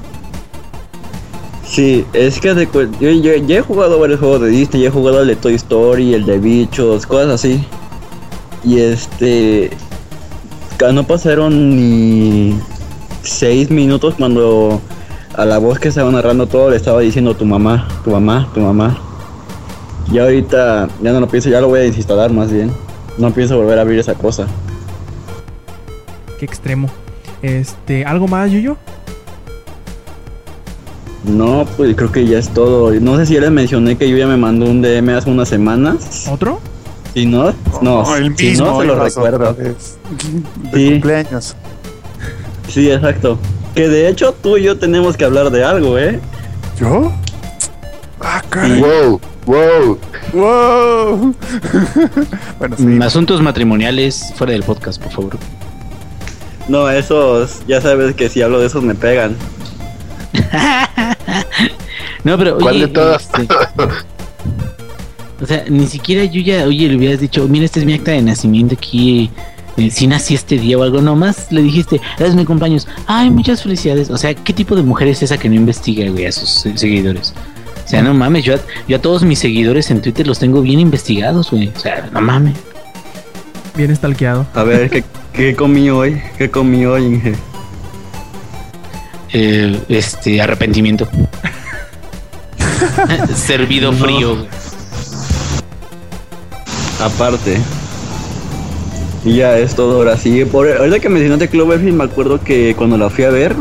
Sí, es que yo, yo- he jugado varios juegos de Disney, ya he jugado el de Toy Story, el de bichos, cosas así. Y este, no pasaron ni seis minutos cuando a la voz que estaba narrando todo le estaba diciendo tu mamá, tu mamá, tu mamá. Y ahorita ya no lo pienso, ya lo voy a desinstalar más bien. No pienso volver a abrir esa cosa. Qué extremo. Este, ¿algo más, Yuyo? No, pues creo que ya es todo. No sé si ya les mencioné que yo ya me mandó un DM hace unas semanas. ¿Otro? Si no, no, el si mismo. no se lo recuerdo. De Sí. cumpleaños. Sí, exacto. Que de hecho tú y yo tenemos que hablar de algo, ¿eh? ¿Yo? Ah, caray. Wow, wow. Wow. bueno, sí. Asuntos matrimoniales fuera del podcast, por favor. No, esos, ya sabes que si hablo de esos me pegan. No, pero ¿Cuál oye, de todas? este, o sea, ni siquiera yo ya, oye, le hubieras dicho, mira, este es mi acta de nacimiento aquí. eh, si nací este día o algo, nomás le dijiste, es mi cumpleaños. Ay, muchas felicidades. O sea, ¿qué tipo de mujer es esa que no investiga, güey, a sus se- seguidores? O sea, no mames, yo a, yo a todos mis seguidores en Twitter los tengo bien investigados, güey. O sea, no mames. Bien estalqueado. A ver, ¿qué, qué comí hoy? ¿Qué comí hoy, Inge? Eh, este, arrepentimiento. Servido No. frío. Aparte. Y ya es todo ahora sí. Por, ahorita que mencionaste Cloverfield, me acuerdo que cuando la fui a ver,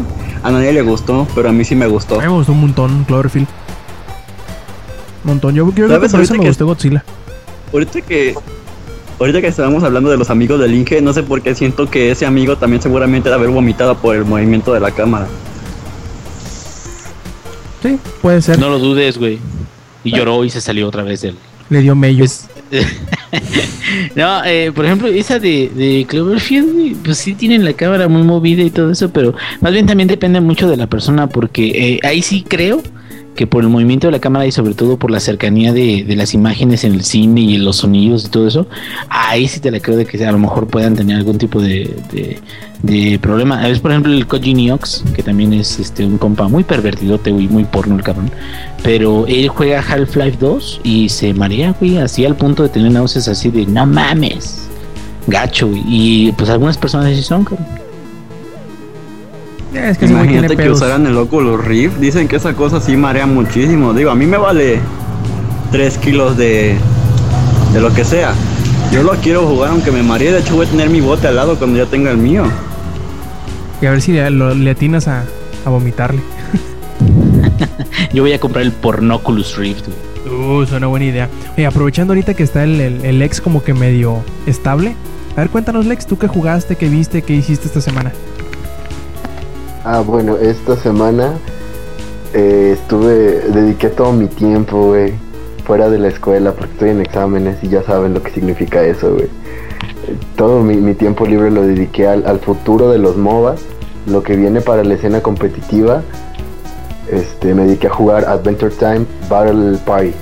a nadie le gustó, pero a mí sí me gustó. A mí me gustó un montón Cloverfield. Un montón. Yo, yo creo que por eso me que- gustó Godzilla. Ahorita que ahorita que estábamos hablando de los amigos del Inge, no sé por qué siento que ese amigo también seguramente de haber vomitado por el movimiento de la cámara. Sí, puede ser. No lo dudes, güey. Y lloró y se salió otra vez del. Le dio mello. Es- no, eh, por ejemplo, esa de, de Cloverfield, pues sí tienen la cámara muy movida y todo eso, pero más bien también depende mucho de la persona, porque eh, ahí sí creo que por el movimiento de la cámara y sobre todo por la cercanía de, las imágenes en el cine y en los sonidos y todo eso, ahí sí te la creo de que a lo mejor puedan tener algún tipo de, de, problema. Es por ejemplo el Koji Niox, que también es este un compa muy pervertidote, güey, muy porno el cabrón. Pero él juega Half-Life 2 y se marea, güey, así al punto de tener náuseas así de no mames. Gacho. Y pues algunas personas así son, cabrón. Eh, es que tiene Imagínate que usaran el Oculus Rift, dicen que esa cosa sí marea muchísimo. Digo, a mí me vale 3 kilos de, de lo que sea. Yo lo quiero jugar aunque me maree, de hecho voy a tener mi bote al lado cuando ya tenga el mío. Y a ver si le, lo- le atinas a, a vomitarle. Yo voy a comprar el Pornoculus Rift. Uh, es una buena idea. Oye, aprovechando ahorita que está el, el, el Lex como que medio estable. A ver, cuéntanos, Lex, ¿tú qué jugaste, qué viste, qué hiciste esta semana? Ah, bueno, esta semana eh, estuve, dediqué todo mi tiempo, güey, fuera de la escuela porque estoy en exámenes y ya saben lo que significa eso, güey. Todo mi, mi tiempo libre lo dediqué al, al futuro de los MOBAs, lo que viene para la escena competitiva. Este, me dediqué a jugar Adventure Time Battle Party.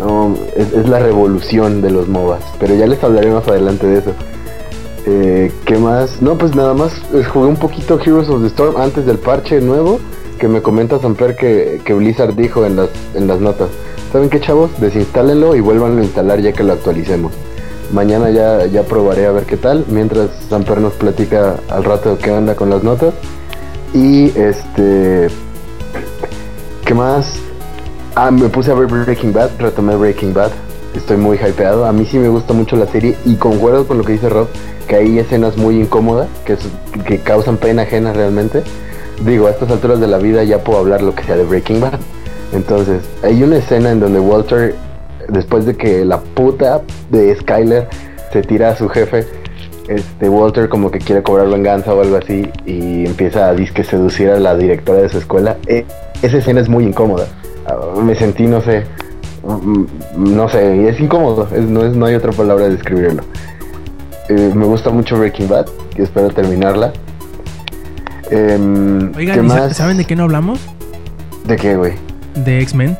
No, es, es la revolución de los MOBAs. Pero ya les hablaré más adelante de eso. Eh, ¿Qué más? No, pues nada más jugué un poquito Heroes of the Storm antes del parche nuevo que me comenta Samper que, que Blizzard dijo en las, en las notas. ¿Saben qué, chavos? Desinstálenlo y vuelvan a instalar ya que lo actualicemos. Mañana ya, ya probaré a ver qué tal, mientras Samper nos platica al rato qué onda con las notas. Y este... ¿Qué más? Ah, me puse a ver Breaking Bad, retomé Breaking Bad. Estoy muy hypeado. A mí sí me gusta mucho la serie y concuerdo con lo que dice Rob, que hay escenas muy incómodas que, que causan pena ajena realmente. Digo, a estas alturas de la vida ya puedo hablar lo que sea de Breaking Bad. Entonces, hay una escena en donde Walter, después de que la puta de Skyler se tira a su jefe, este Walter como que quiere cobrar venganza o algo así y empieza a disque seducir a la directora de su escuela. Eh, esa escena es muy incómoda. Ah, me sentí, no sé, no sé, es incómodo, es- no, es, no hay otra palabra de describirlo. Eh, me gusta mucho Breaking Bad, que espero terminarla. Em, Oigan, ¿qué ¿y sa- más? ¿saben de qué no hablamos? ¿De qué, güey? De X-Men.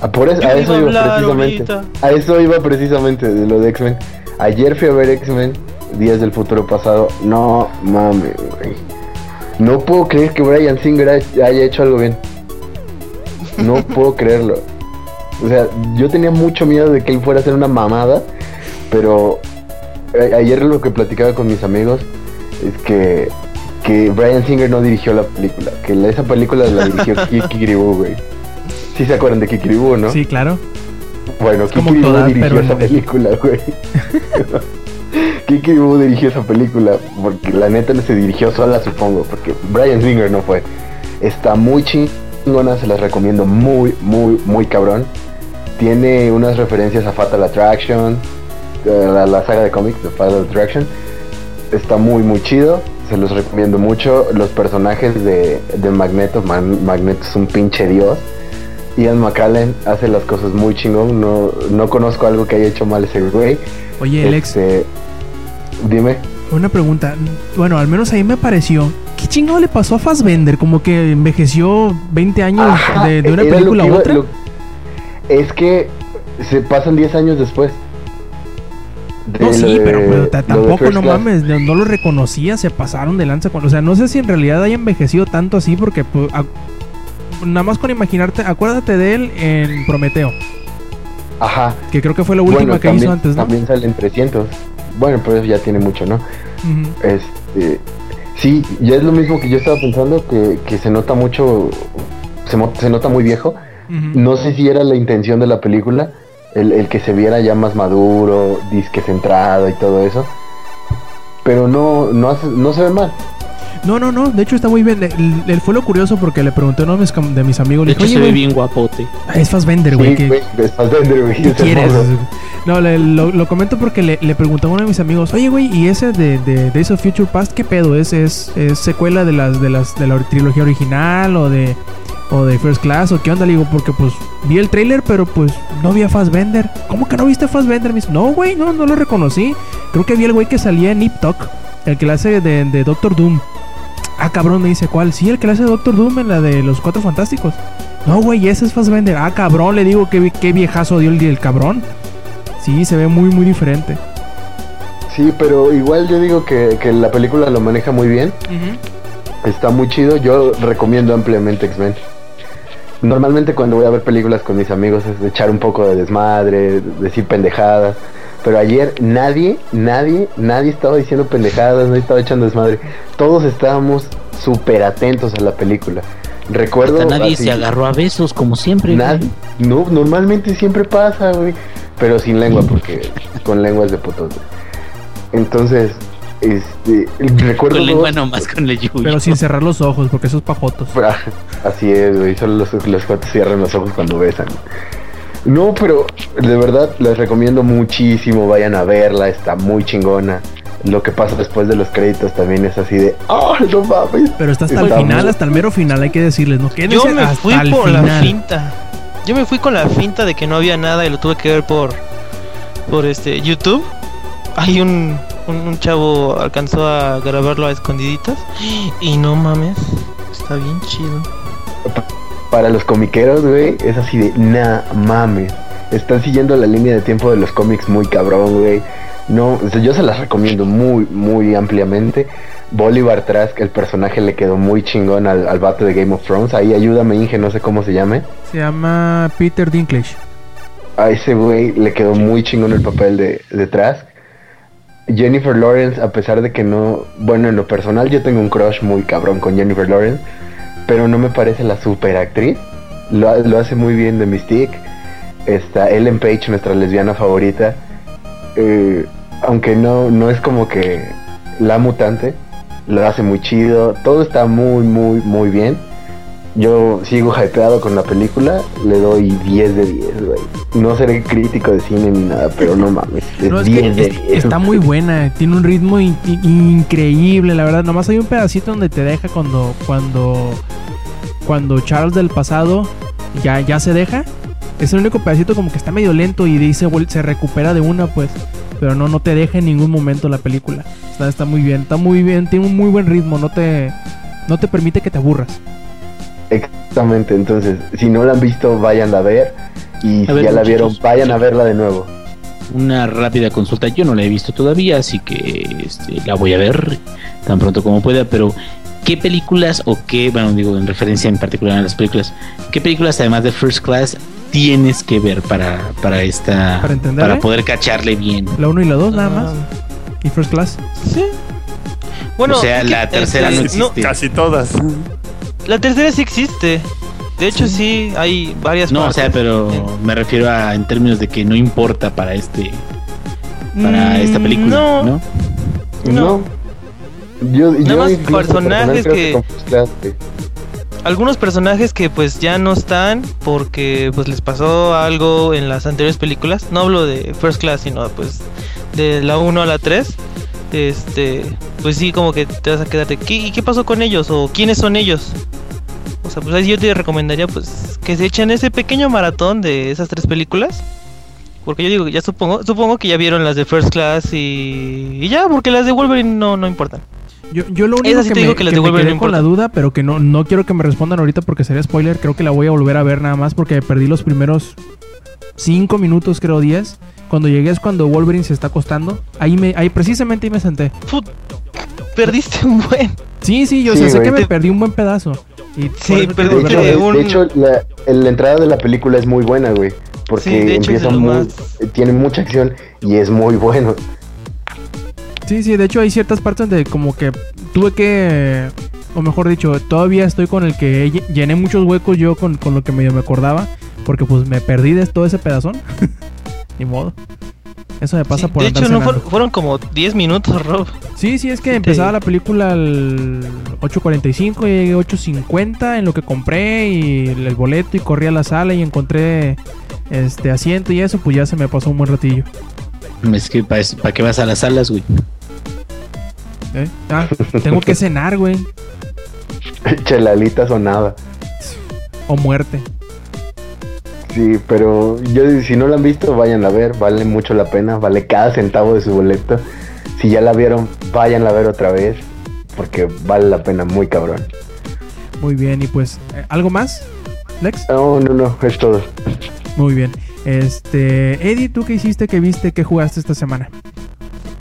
Ah, por eso, Yo a eso iba precisamente. ahorita. A eso iba precisamente de lo de X-Men. Ayer fui a ver X-Men, Días del Futuro Pasado. No mames, güey. No puedo creer que Brian Singer hay- haya hecho algo bien. No puedo creerlo. O sea, yo tenía mucho miedo de que él fuera a hacer una mamada, pero a- ayer lo que platicaba con mis amigos es que, que Brian Singer no dirigió la película, que la- esa película la dirigió Kikiribu, güey. ¿Sí se acuerdan de Kikiribu, no? Sí, claro. Bueno, Es como Kiki Boo todas, dirigió esa película, güey. Kiki Boo dirigió esa película porque la neta no se dirigió sola, supongo, porque Brian Singer no fue. Está muy chingona, se las recomiendo muy, muy, muy cabrón. Tiene unas referencias a Fatal Attraction, eh, la, la saga de cómics de Fatal Attraction. Está muy, muy chido. Se los recomiendo mucho. Los personajes de, de Magneto, Man- Magneto es un pinche dios. Ian McCallan hace las cosas muy chingón. No, no conozco algo que haya hecho mal ese güey. Oye, Alex, Este, dime. una pregunta. Bueno, al menos ahí me pareció. ¿Qué chingado le pasó a Fassbender? Como que envejeció 20 años Ajá, de, de una película a otra. lo- es que se pasan 10 años después. De No, sí, de- pero, tampoco, no Class. mames, no, no lo reconocía, se pasaron de lanza con... O sea, no sé si en realidad haya envejecido tanto así, porque pues, a- nada más con imaginarte, acuérdate de él en Prometeo, Ajá. que creo que fue la última Bueno, que también, hizo antes, ¿no? también salen 300. Bueno, pero eso ya tiene mucho, ¿no? Este, sí, ya es lo mismo que yo estaba pensando, que, que se nota mucho, se, se nota muy viejo. No sé si era la intención de la película, el, el que se viera ya más maduro, disque centrado y todo eso. Pero no, no, hace- no se ve mal. No, no, no, de hecho está muy bien. El- el- fue lo curioso porque le pregunté a uno de mis, cam- de mis amigos, De le dije, hecho, se ve güey, bien guapote. ah, es Fassbender, güey, Sí, que- güey, es Fassbender, güey. No, le- lo, lo comento porque le, le pregunté a uno de mis amigos, oye, güey, ¿y ese de, de Days of Future Past qué pedo? ¿Es, es, es secuela de las de las de la trilogía original o de o de First Class o qué onda? Le digo, porque pues vi el trailer, pero pues no vi a Fassbender. ¿Cómo que no viste a Fassbender? Me dice, no, güey, no, no lo reconocí. Creo que vi el güey que salía en Nip el que le hace de, de Doctor Doom. Ah, cabrón, me dice, ¿cuál? Sí, el que le hace de Doctor Doom en la de los Cuatro Fantásticos. No, güey, ese es Fassbender. Ah, cabrón, le digo, qué, qué viejazo dio el, el cabrón. Sí, se ve muy, muy diferente. Sí, pero igual yo digo que, que la película lo maneja muy bien. Está muy chido. Yo recomiendo ampliamente X-Men. Normalmente cuando voy a ver películas con mis amigos es echar un poco de desmadre, decir pendejadas. Pero ayer nadie, nadie, nadie estaba diciendo pendejadas, nadie estaba echando desmadre. Todos estábamos súper atentos a la película. Recuerdo. Hasta nadie así- se agarró a besos, como siempre. güey. No, normalmente siempre pasa, güey. Pero sin lengua, porque con lenguas de putos. Entonces, este. Recuerdo. Con lengua dos- nomás con el yuyo. Pero sin cerrar los ojos, porque esos pajotos. Ah, Así es, güey. Solo los, los cuates cierran los ojos cuando besan. No, pero de verdad les recomiendo muchísimo. Vayan a verla, está muy chingona. Lo que pasa después de los créditos también es así de. ¡Oh, no mames! Pero está hasta el final, muy- hasta el mero final, hay que decirles, ¿no? Quédense Yo me hasta fui por la finta. Yo me fui con la finta de que no había nada y lo tuve que ver por por este YouTube. Hay un, un, un chavo alcanzó a grabarlo a escondiditas y no mames, está bien chido. Para los comiqueros, güey, es así de. Nah mames. están siguiendo la línea de tiempo de los cómics muy cabrón, güey. No, yo se las recomiendo muy, muy ampliamente. Bolívar Trask, el personaje le quedó muy chingón al, al vato de Game of Thrones. Ahí ayúdame, Inge, no sé cómo se llame. Se llama Peter Dinklage. A ese güey le quedó muy chingón el papel de, de Trask. Jennifer Lawrence, a pesar de que no, bueno, en lo personal yo tengo un crush muy cabrón con Jennifer Lawrence, pero no me parece la super actriz. Lo, lo hace muy bien de Mystique. Está Ellen Page, nuestra lesbiana favorita. Eh, aunque no, no es como que la mutante, lo hace muy chido. Todo está muy, muy, muy bien. Yo sigo hypeado con la película, le doy 10 de 10, güey. No seré crítico de cine ni nada, pero no mames, es No, es 10 que de es- 10. está muy buena, tiene un ritmo in- in- increíble, la verdad. Nomás hay un pedacito donde te deja cuando cuando cuando Charles del pasado ya ya se deja. Es el único pedacito como que está medio lento y dice se recupera de una, pues. Pero no no te deja en ningún momento la película. Está, está muy bien, está muy bien, tiene un muy buen ritmo, no te no te permite que te aburras. Exactamente, entonces, si no la han visto, vayan a ver. Y si ver, ya la vieron, vayan a verla de nuevo. Una rápida consulta. Yo no la he visto todavía, así que este, la voy a ver tan pronto como pueda. Pero, ¿qué películas o qué, bueno, digo en referencia en particular a las películas, qué películas además de First Class tienes que ver para, para esta, Para entenderle. para poder cacharle bien? La 1 y la 2 nada Ah, más. Y First Class. Sí. Bueno, O sea, la tercera no existe. Casi todas. La tercera sí existe. De hecho, sí, hay varias No, o partes. sea, pero me refiero a en términos de que no importa para este para Mm, esta película, no, ¿no? No. Yo, Nada yo más personajes que- algunos personajes que pues ya no están porque pues les pasó algo en las anteriores películas. No hablo de First Class, sino pues de la 1 a la 3. Este, pues sí, como que te vas a quedarte. ¿Qué, ¿Y qué pasó con ellos? ¿O quiénes son ellos? O sea, pues ahí yo te recomendaría pues que se echen ese pequeño maratón de esas tres películas. Porque yo digo, ya supongo, supongo que ya vieron las de First Class y, y ya, porque las de Wolverine no, no importan. Yo, yo lo único sí que, me, digo que las que de me quedé no con la duda, pero que no, no quiero que me respondan ahorita porque sería spoiler, creo que la voy a volver a ver nada más porque perdí los primeros 5 minutos, creo 10. Cuando llegué es cuando Wolverine se está acostando. Ahí me, ahí precisamente ahí me senté. Put- perdiste un buen. Sí, sí, yo Sí, sé, que me perdí un buen pedazo. Y Sí, quiero De hecho, de un- de hecho, la, la entrada de la película es muy buena, güey. Porque Sí, de hecho, empieza de muy. más- Tiene mucha acción y es muy bueno. Sí, sí, de hecho hay ciertas partes donde como que tuve que, o mejor dicho, todavía estoy con el que lle- llené muchos huecos yo con, con lo que medio me acordaba, porque pues me perdí de todo ese pedazón. Ni modo. Eso me pasa Sí, por de andar hecho, no fueron, fueron como 10 minutos, Rob. Sí, sí, es que Sí, empezaba te- la película al 8.45 y llegué 8.50 en lo que compré y el boleto y corrí a la sala y encontré este asiento y eso, pues ya se me pasó un buen ratillo. Es que para qué vas a las salas, güey. ¿eh? Ah, tengo que cenar, güey. Chelalitas o nada. O muerte. Sí, pero yo si no la han visto, vayan a ver, vale mucho la pena, vale cada centavo de su boleto. Si ya la vieron, vayan a ver otra vez, porque vale la pena muy cabrón. Muy bien, y pues, eh, ¿algo más, Lex? No, no, no, es todo. Muy bien. Este, Eddie, ¿tú qué hiciste, qué viste, qué jugaste esta semana?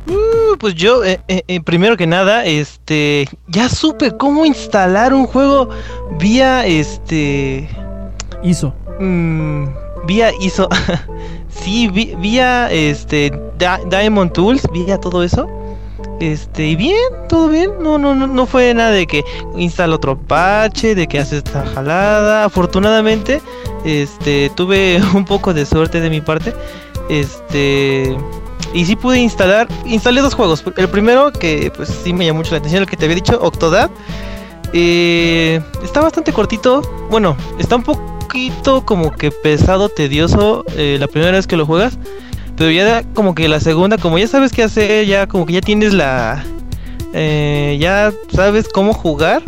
Uh, Pues yo, eh, eh, eh, primero que nada, este, ya supe cómo instalar un juego vía, este, Hizo. Mm, vía ISO, sí, vía, este, Di- Diamond Tools, vía todo eso. Este, y bien, todo bien, no, no, no, no fue nada de que instala otro parche, de que hace esta jalada. Afortunadamente, este, tuve un poco de suerte de mi parte. Este, y sí pude instalar, instalé dos juegos. El primero que pues sí me llamó mucho la atención, el que te había dicho, Octodad. Eh, está bastante cortito. Bueno, está un poquito como que pesado, tedioso eh, la primera vez que lo juegas. Pero ya como que la segunda, como ya sabes qué hacer, ya como que ya tienes la... eh, ya sabes cómo jugar.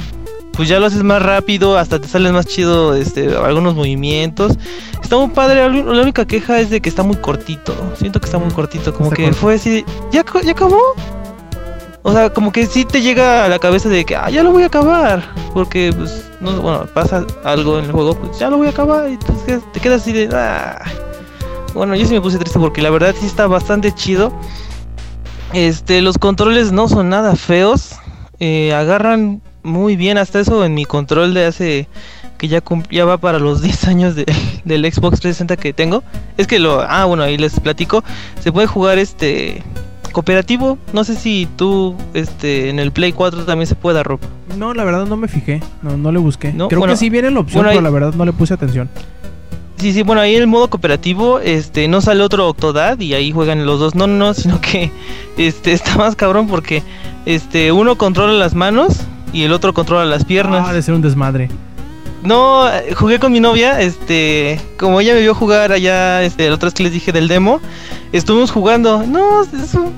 Pues ya lo haces más rápido, hasta te salen más chido este, algunos movimientos. Está muy padre, la única queja es de que está muy cortito. Siento que está muy cortito, como Está que corto. fue así, ¿ya, ¿ya acabó? O sea, como que sí te llega a la cabeza de que, ah, ya lo voy a acabar. Porque, pues, no, bueno, pasa algo en el juego, pues ya lo voy a acabar. Y entonces te quedas así de, ah. bueno, yo sí me puse triste porque la verdad sí está bastante chido. Este, los controles no son nada feos. eh, agarran muy bien hasta eso en mi control de hace que ya ya va para los 10 años de- del Xbox 360 que tengo. Es que lo ah, bueno, ahí les platico. Se puede jugar este cooperativo. No sé si tú este en el Play 4 también se pueda ropa. No, la verdad no me fijé. No, no le busqué. No, Creo bueno, que sí viene la opción, bueno, ahí- pero la verdad no le puse atención. Sí, sí, bueno, ahí en el modo cooperativo, este, no sale otro Octodad y ahí juegan los dos. No, no, no, sino que, este, está más cabrón porque, este, uno controla las manos y el otro controla las piernas. Ah, de ser un desmadre. No, jugué con mi novia, este, como ella me vio jugar allá, este, la otra vez que les dije del demo, estuvimos jugando. No, es un,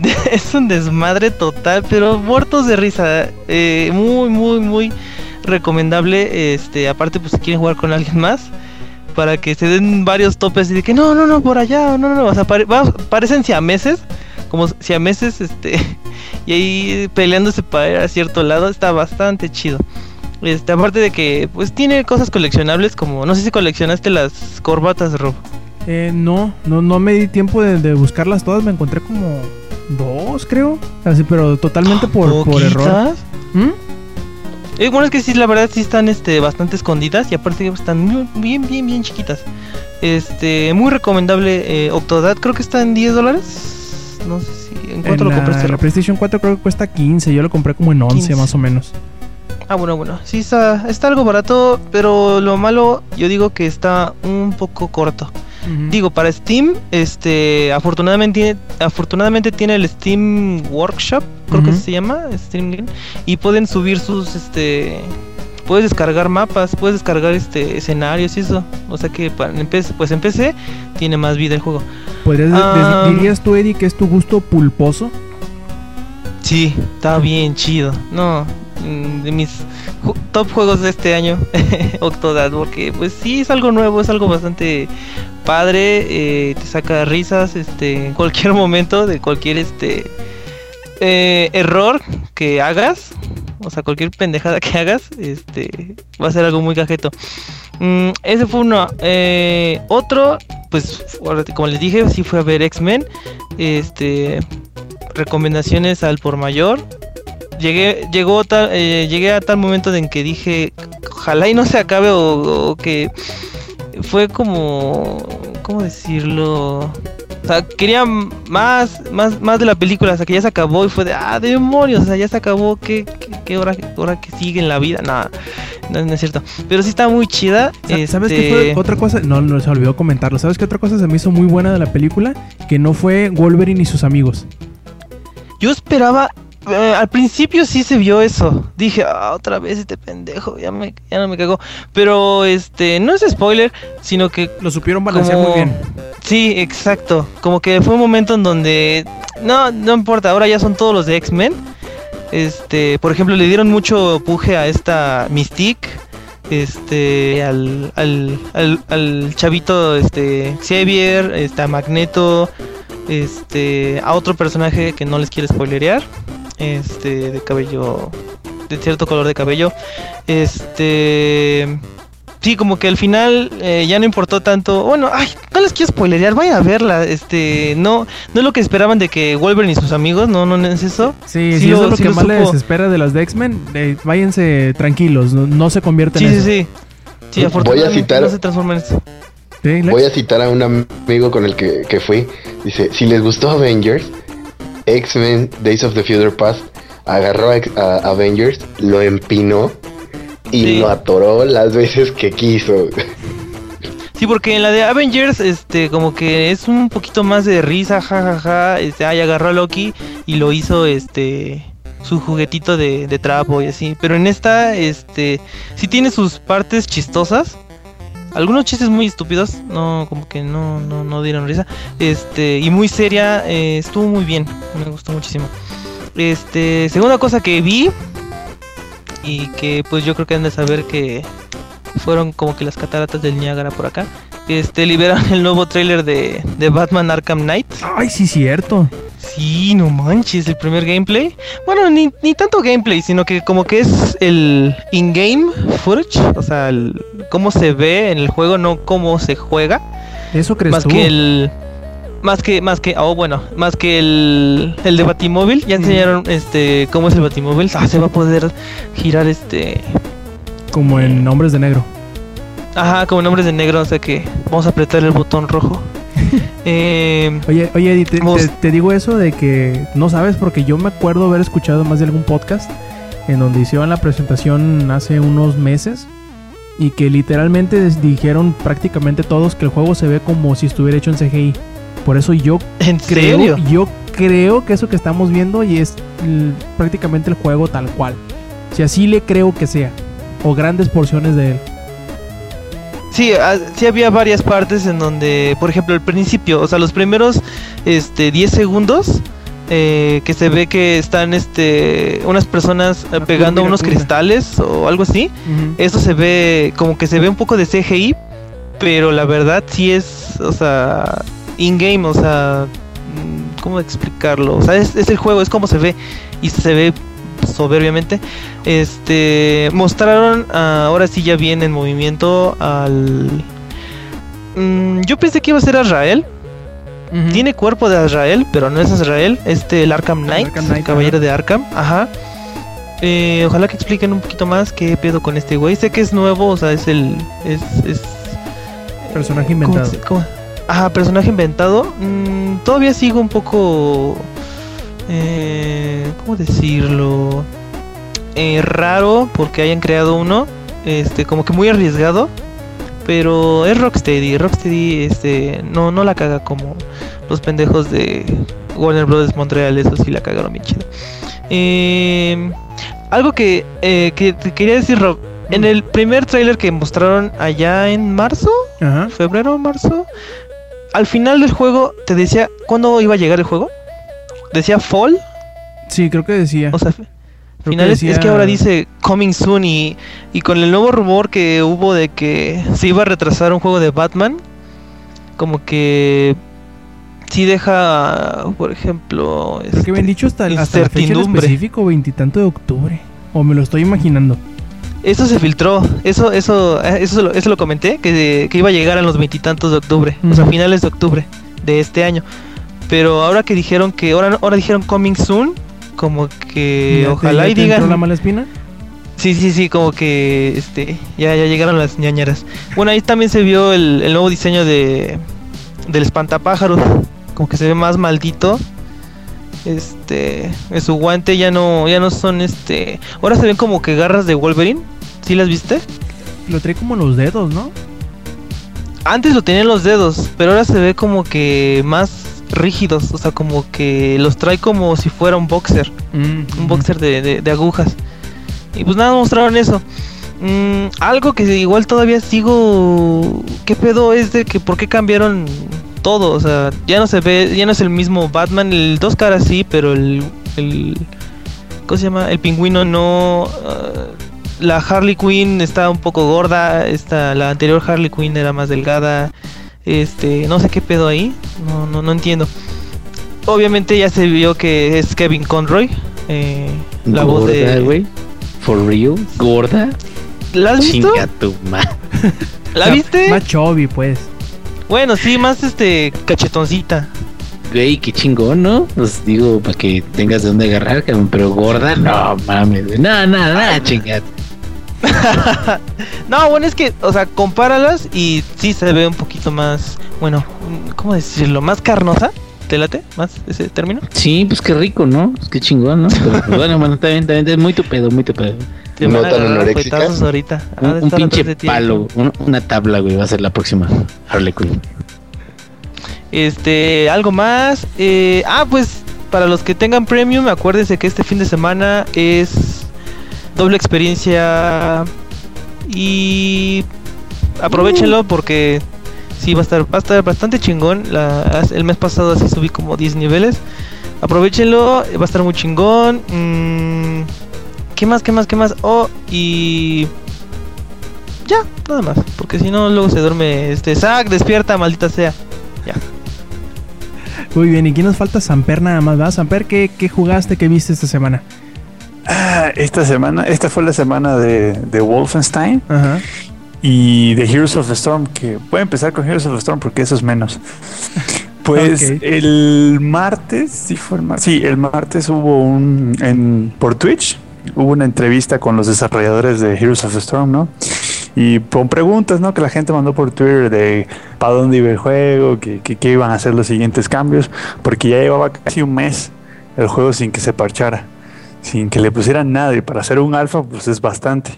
es un desmadre total, pero muertos de risa. eh, muy, muy, muy recomendable. Este, aparte, pues si quieren jugar con alguien más, para que se den varios topes y de que no, no, no, por allá, no, no, no. O sea, pare- va- parecen siameses, como siameses, este, y ahí peleándose para ir a cierto lado, está bastante chido. Este, aparte de que, pues tiene cosas coleccionables como, no sé si coleccionaste las corbatas, Rob. Eh, no, no, no me di tiempo de, de buscarlas todas. Me encontré como dos, creo. Así, pero totalmente por, por error. ¿Mm? Eh, bueno, es que sí, la verdad sí están este, bastante escondidas y aparte están muy- bien, bien, bien chiquitas. Este, muy recomendable eh, Octodad, creo que está en 10 dólares. No sé si, ¿en cuánto En lo la, compraste? la Rob? PlayStation 4 creo que cuesta 15. Yo lo compré como en 11 15. más o menos. Ah, bueno, bueno, sí está, está algo barato, pero lo malo, yo digo que está un poco corto. Digo, para Steam, este, afortunadamente, tiene- afortunadamente tiene el Steam Workshop, creo que se llama, Steam y pueden subir sus, este, puedes descargar mapas, puedes descargar, este, escenarios y eso. O sea que, para, en PC, pues en PC tiene más vida el juego. ¿Podrías Ah. dirías tú, Eddie, que es tu gusto pulposo? Sí, está bien chido. No, de mis top juegos de este año, Octodad, porque pues sí es algo nuevo, es algo bastante padre, eh, te saca risas, este, en cualquier momento de cualquier este eh, error que hagas, o sea, cualquier pendejada que hagas, este, va a ser algo muy cajeto. Mm, ese fue uno. Eh, otro, pues, como les dije, sí fue a ver X-Men. Este, recomendaciones al por mayor. Llegué, llegó tal, eh, llegué a tal momento en que dije, ojalá y no se acabe o, o que fue como, ¿cómo decirlo? O sea, quería más, más, más de la película, hasta que ya se acabó y fue de, ah, demonios, o sea, ya se acabó, ¿qué, qué, qué hora, hora que sigue en la vida? Nada, no, no es cierto. Pero sí está muy chida. Sa- ¿Sabes este, qué fue otra cosa? No, no se olvidó comentarlo. ¿Sabes qué otra cosa se me hizo muy buena de la película? Que no fue Wolverine y sus amigos. Yo esperaba. Eh, al principio sí se vio eso. Dije, ah, otra vez este pendejo, ya, me, ya no me cagó. Pero este, no es spoiler, sino que. Lo supieron balancear como- muy bien. Sí, exacto. Como que fue un momento en donde. No, no importa, ahora ya son todos los de X-Men. Este, por ejemplo, le dieron mucho puje a esta Mystique. Este, al, al, al, al chavito, este, Xavier, este, a Magneto, este, a otro personaje que no les quiero spoilerear, este, de cabello, de cierto color de cabello, este, sí, como que al final eh, ya no importó tanto, bueno, ay, no les quiero spoilerear, vayan a verla, este, no, no es lo que esperaban de que Wolverine y sus amigos, no, no es eso, Sí, Sí si lo- eso es lo sí que lo más les desespera de las de X-Men, eh, váyanse tranquilos, no, no se convierten sí, en sí, eso. sí, sí, Voy a afortunadamente citar- no se transforma en eso. Sí, Lex? Voy a citar a un amigo con el que, que fui. Dice, si les gustó Avengers, X-Men Days of the Future Past agarró a, a Avengers, lo empinó y Sí. lo atoró las veces que quiso. Sí, porque en la de Avengers, este, como que es un poquito más de risa, jajaja, este, ay, agarró a Loki y lo hizo, este, su juguetito de, de trapo y así. Pero en esta, este, sí tiene sus partes chistosas. Algunos chistes muy estúpidos, no, como que no, no, no dieron risa. Este, y muy seria, eh, estuvo muy bien, me gustó muchísimo. Este, segunda cosa que vi, y que pues yo creo que han de saber que fueron como que las cataratas del Niágara por acá. Este, liberaron el nuevo tráiler de, de Batman Arkham Knight. Ay, sí, cierto. Sí, no manches, el primer gameplay. Bueno, ni, ni tanto gameplay, sino que como que es el in-game footage, o sea, el- cómo se ve en el juego, no cómo se juega. ¿Eso crees más tú? que el más que más que oh bueno más que el el de Batimóvil ya enseñaron este cómo es el Batimóvil ah, se va a poder girar este Como en Hombres de Negro. ajá como nombres de negro o sea que vamos a apretar el botón rojo eh, Oye, oye, te, Vos- te- te digo eso de que no sabes porque yo me acuerdo haber escuchado más de algún podcast en donde hicieron la presentación hace unos meses y que literalmente dijeron prácticamente todos que el juego se ve como si estuviera hecho en CGI. Por eso yo en creo, serio yo creo que eso que estamos viendo y es prácticamente el juego tal cual. Si así le creo que sea o grandes porciones de él. Sí, ah, sí había varias partes en donde, por ejemplo, al principio, o sea, los primeros este 10 segundos eh, que se ve que están este unas personas eh, pegando unos cristales o algo así. Eso se ve como que se ve un poco de CGI, pero la verdad sí es, o sea, in-game, o sea, mm, ¿cómo explicarlo? O sea, es, es el juego, es como se ve y se ve soberbiamente. Este, mostraron ah, ahora sí ya bien en movimiento al... Mm, yo pensé que iba a ser Azrael. Tiene cuerpo de Azrael, pero no es Azrael. Este, el Arkham El Knight, el caballero de Arkham. Ajá. Eh, ojalá que expliquen un poquito más qué pedo con este güey. Sé que es nuevo, o sea, es el. Es. es Personaje ¿cómo inventado. se- cómo? Ajá, personaje inventado. Mm, todavía sigo un poco. Eh, ¿Cómo decirlo? Eh, raro porque hayan creado uno. Este, como que muy arriesgado. Pero es Rocksteady. Rocksteady este, no, no la caga como los pendejos de Warner Bros. Montreal. Eso sí la cagaron bien chido. Eh, algo que, eh, que te quería decir, Rob. En el primer tráiler que mostraron allá en marzo, Ajá. febrero, marzo, al final del juego te decía cuándo iba a llegar el juego. Decía fall, Sí, creo que decía. o sea, decía- Es que ahora dice coming soon y, y con el nuevo rumor que hubo de que se iba a retrasar un juego de Batman, como que sí deja, por ejemplo, Creo que este, habían dicho hasta, hasta la fecha en específico, veintitanto de octubre. O me lo estoy imaginando. Eso se filtró, eso, eso, eh, eso, lo, eso lo comenté, que, que iba a llegar a los veintitantos de octubre, o sea, finales de octubre de este año. Pero ahora que dijeron que, ahora, ahora dijeron coming soon, como que ¿Ya te- ojalá ya y te entró digan. la mala espina? Sí, sí, sí, como que este ya, ya llegaron las ñañeras. Bueno, ahí también se vio el, el nuevo diseño de del espantapájaros, como que se ve más maldito. Este, en su guante ya no ya no son este, ahora se ven como que garras de Wolverine. ¿Sí las viste? Lo trae como los dedos, ¿no? Antes lo tenía en los dedos, pero ahora se ve como que más rígidos, o sea, como que los trae como si fuera un boxer. un boxer de, de- de agujas. Y pues nada, mostraron eso. Mm, algo que igual todavía sigo. ¿Qué pedo es de que por qué cambiaron todo? O sea, ya no se ve, ya no es el mismo Batman. El dos caras sí, pero el. el ¿Cómo se llama? El pingüino no. ah, la Harley Quinn está un poco gorda. Esta, la anterior Harley Quinn era más delgada. Este, no sé qué pedo ahí. No, no, no entiendo. Obviamente ya se vio que es Kevin Conroy. eh, la voz Gorda, de. güey. For real. Gorda. ¿La has visto? Chinga tu madre. ¿La viste? Más chubby, pues. Bueno, sí, más este cachetoncita. Güey, qué chingón, ¿no? Pues digo, para que tengas de dónde agarrar, pero gorda, no mames. güey. No, no, no, chingada. no, bueno, es que, o sea, compáralas y sí se ve un poquito más, bueno, ¿cómo decirlo? Más carnosa. ¿Te late? ¿Más ese término? Sí, pues qué rico, ¿no? Pues qué chingón, ¿no? Pero, pues, bueno, bueno, está bien, está bien, es muy tu pedo, muy tu pedo. Te No tan anoréxica. ahorita. Un, de un pinche palo, un- una tabla, güey, va a ser la próxima Harley Quinn. Este, algo más. Eh, ah, pues para los que tengan premium, acuérdense que este fin de semana es doble experiencia y aprovechenlo porque sí va a estar va a estar bastante chingón. La- el mes pasado así subí como 10 niveles. Aprovechenlo, va a estar muy chingón. Mm, ¿Qué más? ¿Qué más? ¿Qué más? Oh, y ya, nada más, porque si no luego se duerme este Zack, despierta, maldita sea. Muy bien, ¿y quién nos falta? Samper nada más, ¿verdad? Samper, ¿qué, qué jugaste, qué viste esta semana? Ah, esta semana, esta fue la semana de, de Wolfenstein. Y de Heroes of the Storm, que voy a empezar con Heroes of the Storm porque eso es menos. Pues el martes, sí fue el martes, sí, el martes hubo un, en, por Twitch, hubo una entrevista con los desarrolladores de Heroes of the Storm, ¿no? Y con preguntas, ¿no? Que la gente mandó por Twitter de para dónde iba el juego, que, que, que iban a hacer los siguientes cambios, porque ya llevaba casi un mes el juego sin que se parchara, sin que le pusieran nada, y para hacer un alfa, pues es bastante.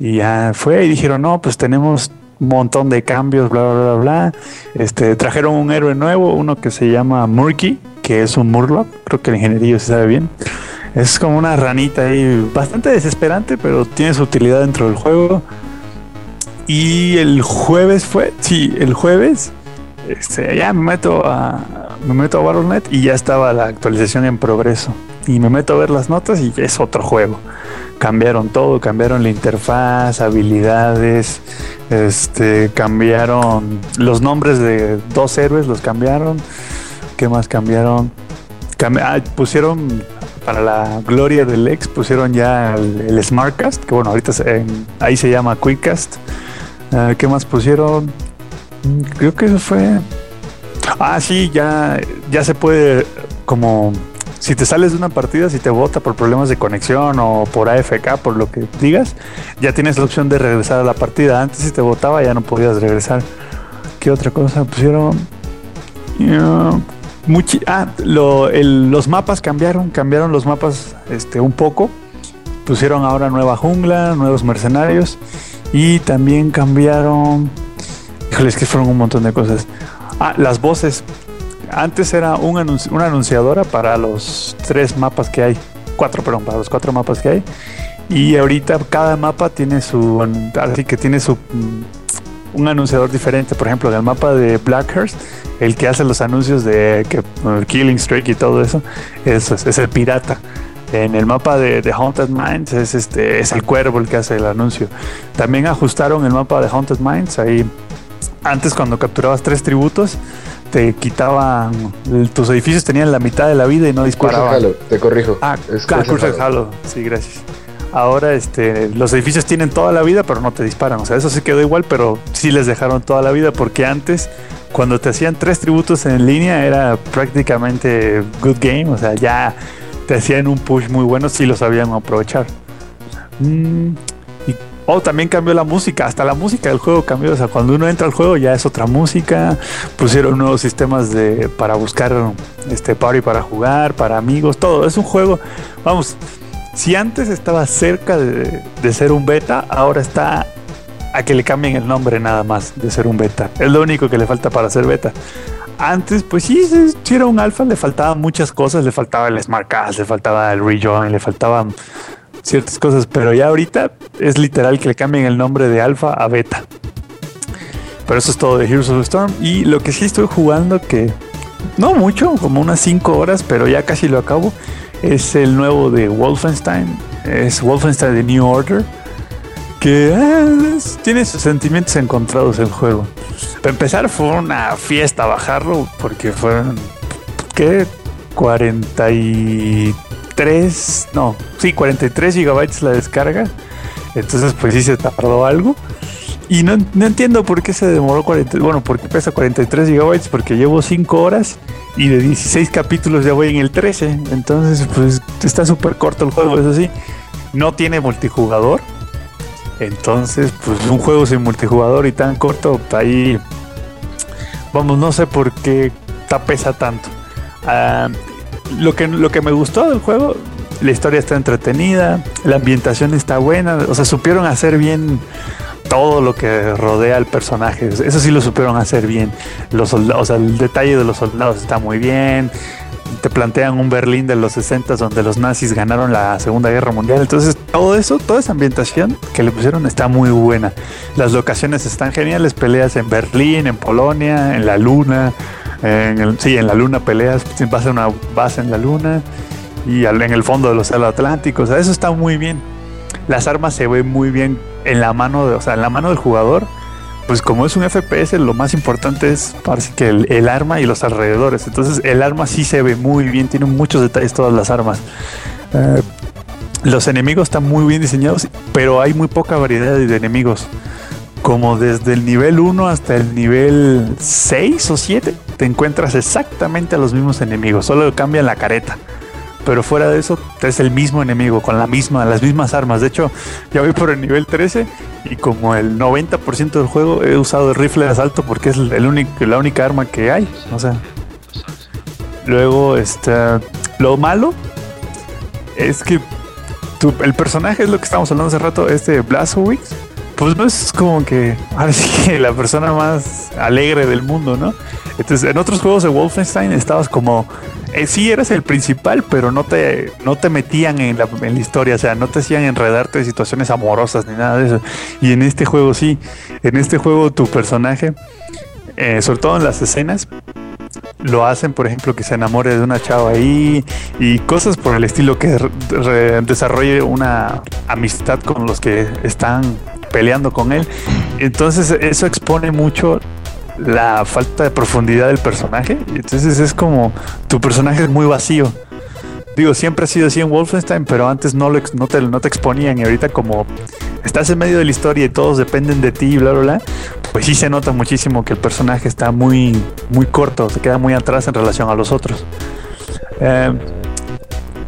Y ya fue y dijeron, no, pues tenemos un montón de cambios, bla, bla, bla, bla. Este, trajeron un héroe nuevo, uno que se llama Murky, que es un Murloc, creo que el ingenierillo se sabe bien. Es como una ranita ahí, bastante desesperante, pero tiene su utilidad dentro del juego. Y el jueves fue, sí, el jueves, este, ya me meto a, me meto a Battle.net y ya estaba la actualización en progreso. Y me meto a ver las notas y es otro juego. Cambiaron todo, cambiaron la interfaz, habilidades, este, cambiaron los nombres de dos héroes, los cambiaron. ¿Qué más cambiaron? Cambi- ah, pusieron para la gloria del ex, pusieron ya el, el Smartcast, que bueno, ahorita se- ahí se llama Quickcast. Ah, ¿Qué más pusieron? Mm, Creo que eso fue. Ah, sí, ya, ya se puede como si te sales de una partida, si te vota por problemas de conexión o por AFK, por lo que digas, ya tienes la opción de regresar a la partida. Antes si te votaba ya no podías regresar. ¿Qué otra cosa pusieron? Muchi- ah, lo- los mapas cambiaron, cambiaron los mapas este, un poco. Pusieron ahora nueva jungla, nuevos mercenarios y también cambiaron... Híjole, es que fueron un montón de cosas. Ah, las voces. Antes era un anunci- una anunciadora para los tres mapas que hay. Cuatro, perdón, para los cuatro mapas que hay. Y ahorita cada mapa tiene su. Así que tiene su. mm, Un anunciador diferente. Por ejemplo, en el mapa de Blackhurst, el que hace los anuncios de que, uh, Killing Streak y todo eso, eso es, es el pirata. En el mapa de, de Haunted Minds es este es el cuervo el que hace el anuncio. También ajustaron el mapa de Haunted Minds. Ahí antes cuando capturabas tres tributos te quitaban tus edificios tenían la mitad de la vida y no disparaban. Halo, te corrijo. Ah, Es ah, Halo. Halo. Sí, gracias. Ahora este, los edificios tienen toda la vida, pero no te disparan. O sea, eso sí quedó igual, pero sí les dejaron toda la vida, porque antes, cuando te hacían tres tributos en línea, era prácticamente good game. O sea, ya te hacían un push muy bueno si lo sabían aprovechar. Mm, oh, también cambió la música, hasta la música del juego cambió. O sea, cuando uno entra al juego ya es otra música. Pusieron nuevos sistemas de para buscar este party para jugar, para amigos, todo. Es un juego, vamos, si antes estaba cerca de, ser un beta, ahora está a que le cambien el nombre nada más de ser un beta. Es lo único que le falta para ser beta. Antes, pues sí, sí era un alfa, le faltaban muchas cosas, le faltaba el Smart Cast, le faltaba el rejoin, le faltaban ciertas cosas, pero ya ahorita es literal que le cambien el nombre de alfa a beta. Pero eso es todo de Heroes of the Storm. Y lo que sí estoy jugando, que no mucho, como unas 5 horas, pero ya casi lo acabo, es el nuevo de Wolfenstein. Es Wolfenstein The New Order. Que es- tiene sus sentimientos encontrados el juego. Para empezar, fue una fiesta bajarlo, porque fueron. ¿Qué? 43. No, sí, 43 gigabytes la descarga. Entonces, pues sí se tardó algo. Y no, no entiendo por qué se demoró 40. Bueno, por qué pesa 43 gigabytes, porque llevo 5 horas y de 16 capítulos ya voy en el 13. Entonces, pues está súper corto el juego, eso sí. No tiene multijugador. Entonces, pues un juego sin multijugador y tan corto, ahí. Vamos, no sé por qué pesa tanto. Ah, lo, que, lo que me gustó del juego, la historia está entretenida, la ambientación está buena, o sea, supieron hacer bien todo lo que rodea al personaje. Eso sí lo supieron hacer bien. Los soldados, o sea, el detalle de los soldados está muy bien. Te plantean un Berlín de los 60 donde los nazis ganaron la Segunda Guerra Mundial. Entonces, todo eso, toda esa ambientación que le pusieron está muy buena. Las locaciones están geniales. Peleas en Berlín, en Polonia, en la Luna. En sí, en la Luna peleas. Vas a una base en la Luna. Y en el fondo del Océano Atlántico. O sea, eso está muy bien las armas se ven muy bien en la mano o sea, en la mano del jugador. Pues como es un FPS, lo más importante es que el, el arma y los alrededores. Entonces el arma sí se ve muy bien, tiene muchos detalles todas las armas. Eh, los enemigos están muy bien diseñados, pero hay muy poca variedad de enemigos. Como desde el nivel 1 hasta el nivel 6 o 7, te encuentras exactamente a los mismos enemigos, solo cambian la careta. Pero fuera de eso, es el mismo enemigo, con la misma, las mismas armas. De hecho, ya voy por el nivel 13 y como el 90% del juego he usado el rifle de asalto porque es el único, la única arma que hay. O sea, luego, este, lo malo es que el personaje es lo que estábamos hablando hace rato, este Blazowicz pues no es como que que la persona más alegre del mundo, ¿no? Entonces, en otros juegos de Wolfenstein estabas como, eh, sí eres el principal, pero no te, no te metían en la, en la historia, o sea, no te hacían enredarte de situaciones amorosas ni nada de eso. Y en este juego sí, en este juego tu personaje, eh, sobre todo en las escenas, lo hacen, por ejemplo, que se enamore de una chava ahí y cosas por el estilo que desarrolle una amistad con los que están peleando con él. Entonces eso expone mucho la falta de profundidad del personaje. Entonces es como tu personaje es muy vacío. Digo, siempre ha sido así en Wolfenstein, pero antes no, te, no te exponían y ahorita como estás en medio de la historia y todos dependen de ti bla, bla, bla, pues sí se nota muchísimo que el personaje está muy, muy corto, se queda muy atrás en relación a los otros. Eh,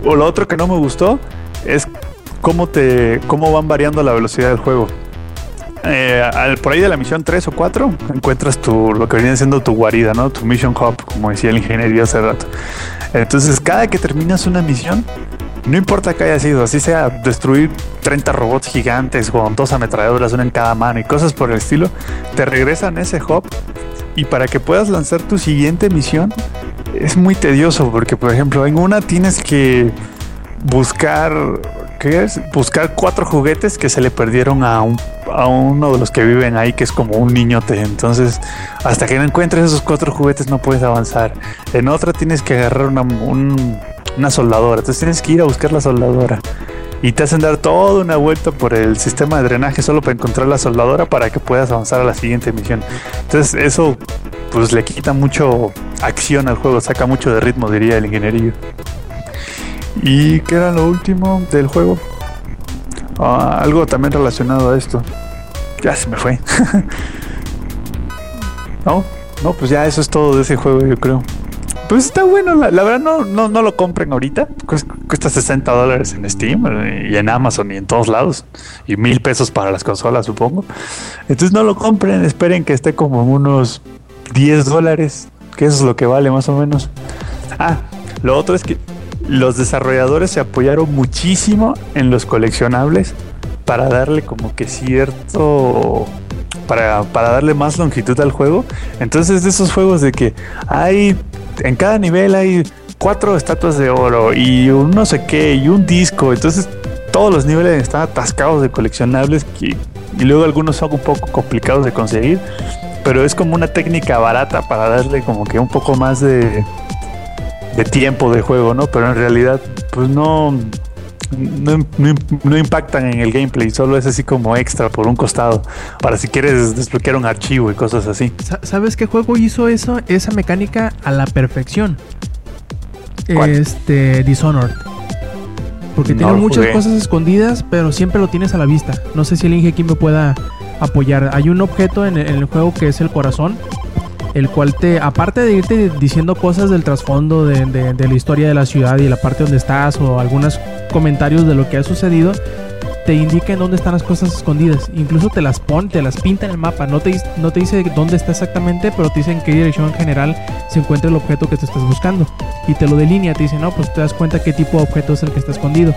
o lo otro que no me gustó es cómo, te, cómo van variando la velocidad del juego. Eh, al, por ahí de la misión 3 o 4 encuentras tu, lo que viene siendo tu guarida, ¿no? Tu mission hub, como decía el ingeniero hace rato. Entonces, cada que terminas una misión, no importa que haya sido, así sea destruir 30 robots gigantes con dos ametralladoras, una en cada mano y cosas por el estilo, te regresan ese hub y para que puedas lanzar tu siguiente misión es muy tedioso porque, por ejemplo, en una tienes que buscar. Buscar cuatro juguetes que se le perdieron a, un, a uno de los que viven ahí, que es como un niñote. Entonces, hasta que no encuentres esos cuatro juguetes, no puedes avanzar. En otra tienes que agarrar una, una soldadora. Entonces, tienes que ir a buscar la soldadora. Y te hacen dar toda una vuelta por el sistema de drenaje solo para encontrar la soldadora para que puedas avanzar a la siguiente misión. Entonces, eso pues le quita mucho acción al juego, saca mucho de ritmo, diría el ingenierillo. ¿Y qué era lo último del juego? Ah, algo también relacionado a esto. Ya se me fue. no, no, pues ya eso es todo de ese juego, yo creo. Pues está bueno, la, verdad no, no, no, lo compren ahorita. Cuesta 60 dólares en Steam y en Amazon y en todos lados. Y mil pesos para las consolas, supongo. Entonces no lo compren, esperen que esté como unos 10 dólares, que eso es lo que vale más o menos. Ah, lo otro es que los desarrolladores se apoyaron muchísimo en los coleccionables para darle como que cierto para, darle más longitud al juego. Entonces, de esos juegos de que hay en cada nivel hay cuatro estatuas de oro y un no sé qué y un disco. Entonces, todos los niveles están atascados de coleccionables y luego algunos son un poco complicados de conseguir. Pero es como una técnica barata para darle como que un poco más de, de tiempo de juego, ¿no? Pero en realidad, pues no, no, impactan en el gameplay, solo es así como extra por un costado, para si quieres desbloquear un archivo y cosas así. ¿Sabes qué juego hizo eso, esa mecánica a la perfección? Este, Dishonored. Porque tiene muchas cosas escondidas, pero siempre lo tienes a la vista. No sé si el Inge aquí me pueda apoyar. Hay un objeto en el juego que es el corazón, el cual te, aparte de irte diciendo cosas del trasfondo de, de, la historia de la ciudad y la parte donde estás o algunos comentarios de lo que ha sucedido, te indica en dónde están las cosas escondidas. Incluso te las pone, te las pinta en el mapa. No te, no te dice dónde está exactamente, pero te dice en qué dirección en general se encuentra el objeto que te estás buscando. Y te lo delinea, te dice, no, pues te das cuenta qué tipo de objeto es el que está escondido.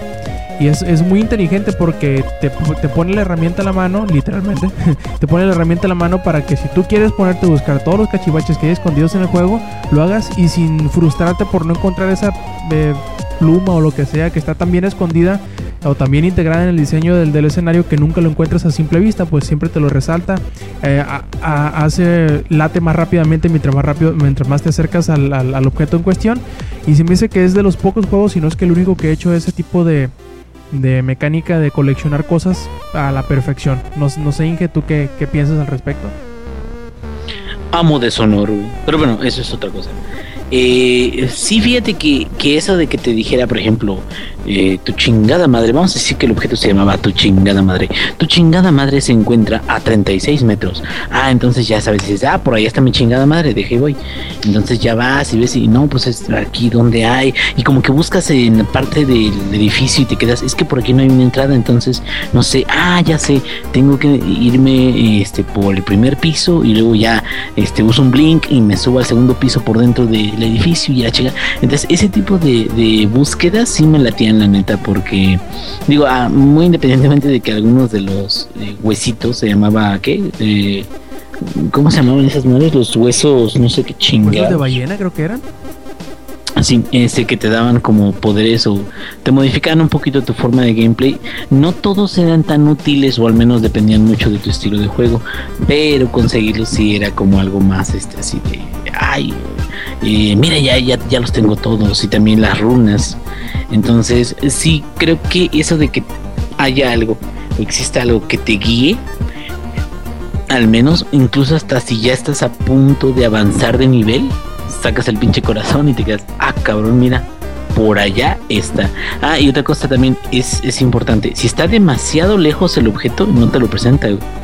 Y es, muy inteligente porque te, pone la herramienta a la mano, literalmente. te pone la herramienta a la mano para que si tú quieres ponerte a buscar todos los cachivaches que hay escondidos en el juego, lo hagas y sin frustrarte por no encontrar esa eh, pluma o lo que sea que está también escondida o también integrada en el diseño del, del, escenario que nunca lo encuentras a simple vista, pues siempre te lo resalta, eh, hace late más rápidamente mientras más rápido, mientras más te acercas al, al, objeto en cuestión. Y se me dice que es de los pocos juegos, si no es que el único que he hecho ese tipo de, de mecánica de coleccionar cosas a la perfección. No, no sé, Inge, ¿tú qué, qué piensas al respecto? Amo de sonoro, pero bueno, eso es otra cosa. Eh, sí, fíjate que, que, eso de que te dijera, por ejemplo, eh, tu chingada madre, vamos a decir que el objeto se llamaba tu chingada madre. Tu chingada madre se encuentra a 36 metros. Ah, entonces ya sabes, dices, ah, por ahí está mi chingada madre, deje voy. Entonces ya vas y ves y no, pues es aquí donde hay. Y como que buscas en parte del edificio y te quedas, es que por aquí no hay una entrada, entonces no sé, ah, ya sé, tengo que irme este por el primer piso y luego ya este uso un blink y me subo al segundo piso por dentro del edificio y ya chica. Entonces ese tipo de, de búsquedas sí me latían la neta, porque digo, ah, muy independientemente de que algunos de los eh, huesitos se llamaba, ¿qué? Eh, ¿Cómo se llamaban esas madres? Los huesos, no sé qué ¿Huesos chingados. de ballena creo que eran? Sí, este que te daban como poderes o te modificaban un poquito tu forma de gameplay. No todos eran tan útiles o al menos dependían mucho de tu estilo de juego, pero conseguirlos sí era como algo más este así de, ay, eh, mira ya, ya ya los tengo todos y también las runas. Entonces sí creo que eso de que haya algo exista algo que te guíe al menos incluso hasta si ya estás a punto de avanzar de nivel, sacas el pinche corazón y te quedas, ah, cabrón, mira, por allá está. Ah, y otra cosa también es, es importante, si está demasiado lejos el objeto, no te lo presenta. güey.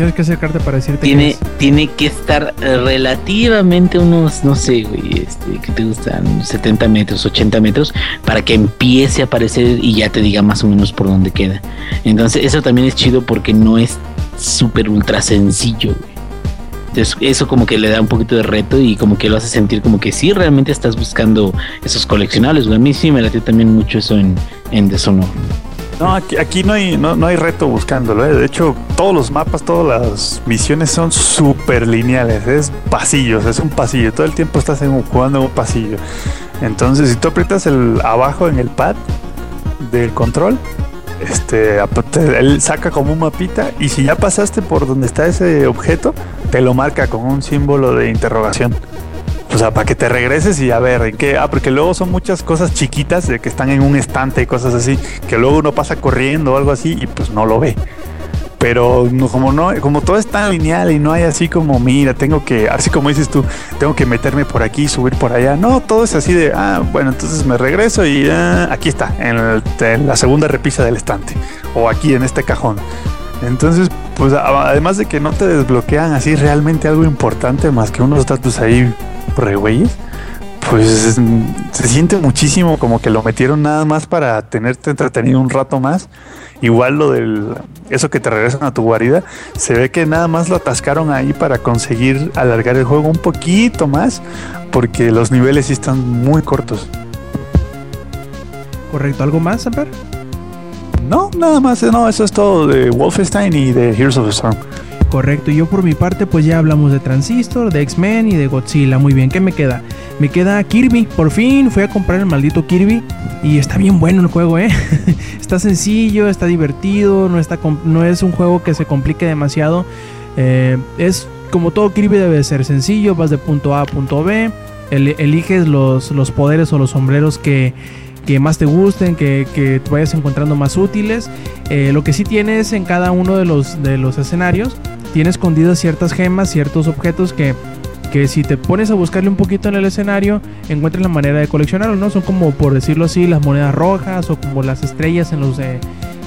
Tienes que acercarte para decirte que Tiene, es. tiene que estar relativamente unos, no sé, güey, este, que te gustan 70 metros, 80 metros, para que empiece a aparecer y ya te diga más o menos por dónde queda. Entonces, eso también es chido porque no es súper ultra sencillo, güey. Entonces, eso como que le da un poquito de reto y como que lo hace sentir como que sí realmente estás buscando esos coleccionables, güey. A mí sí me latió también mucho eso en, en Deshonor. No, aquí, aquí no, hay, no, no hay reto buscándolo. ¿eh? De hecho, todos los mapas, todas las misiones son súper lineales. Es pasillos, es un pasillo. Todo el tiempo estás en un- jugando en un pasillo. Entonces, si tú aprietas el abajo en el pad del control, este, él saca como un mapita y si ya pasaste por donde está ese objeto, te lo marca con un símbolo de interrogación. O sea, para que te regreses y a ver en qué. Ah, porque luego son muchas cosas chiquitas de que están en un estante y cosas así, que luego uno pasa corriendo o algo así y pues no lo ve. Pero como no, como todo es tan lineal y no hay así como, mira, tengo que, así como dices tú, tengo que meterme por aquí, subir por allá. No, todo es así de, ah, bueno, entonces me regreso y ah, aquí está, en, la segunda repisa del estante o aquí en este cajón. Entonces, pues además de que no te desbloquean así realmente algo importante más que unos datos ahí re güeyes, pues se siente muchísimo como que lo metieron nada más para tenerte entretenido un rato más. Igual lo del eso que te regresan a tu guarida, se ve que nada más lo atascaron ahí para conseguir alargar el juego un poquito más, porque los niveles sí están muy cortos. Correcto. ¿Algo más, Samper? No, nada más, no, eso es todo de Wolfenstein y de Heroes of the Storm. Correcto, y yo por mi parte pues ya hablamos de Transistor, de X-Men y de Godzilla. Muy bien, ¿qué me queda? Me queda Kirby, por fin fui a comprar el maldito Kirby y está bien bueno el juego, ¿eh? está sencillo, está divertido, no, está no es un juego que se complique demasiado. Eh, es como todo Kirby debe de ser sencillo, vas de punto A a punto B, el- eliges los, los poderes o los sombreros que, que más te gusten, que, que te vayas encontrando más útiles. Eh, lo que sí tienes en cada uno de los, de los escenarios, tiene escondidas ciertas gemas, ciertos objetos que, que si te pones a buscarle un poquito en el escenario, encuentras la manera de coleccionarlos, ¿no? Son como, por decirlo así, las monedas rojas o como las estrellas en los eh,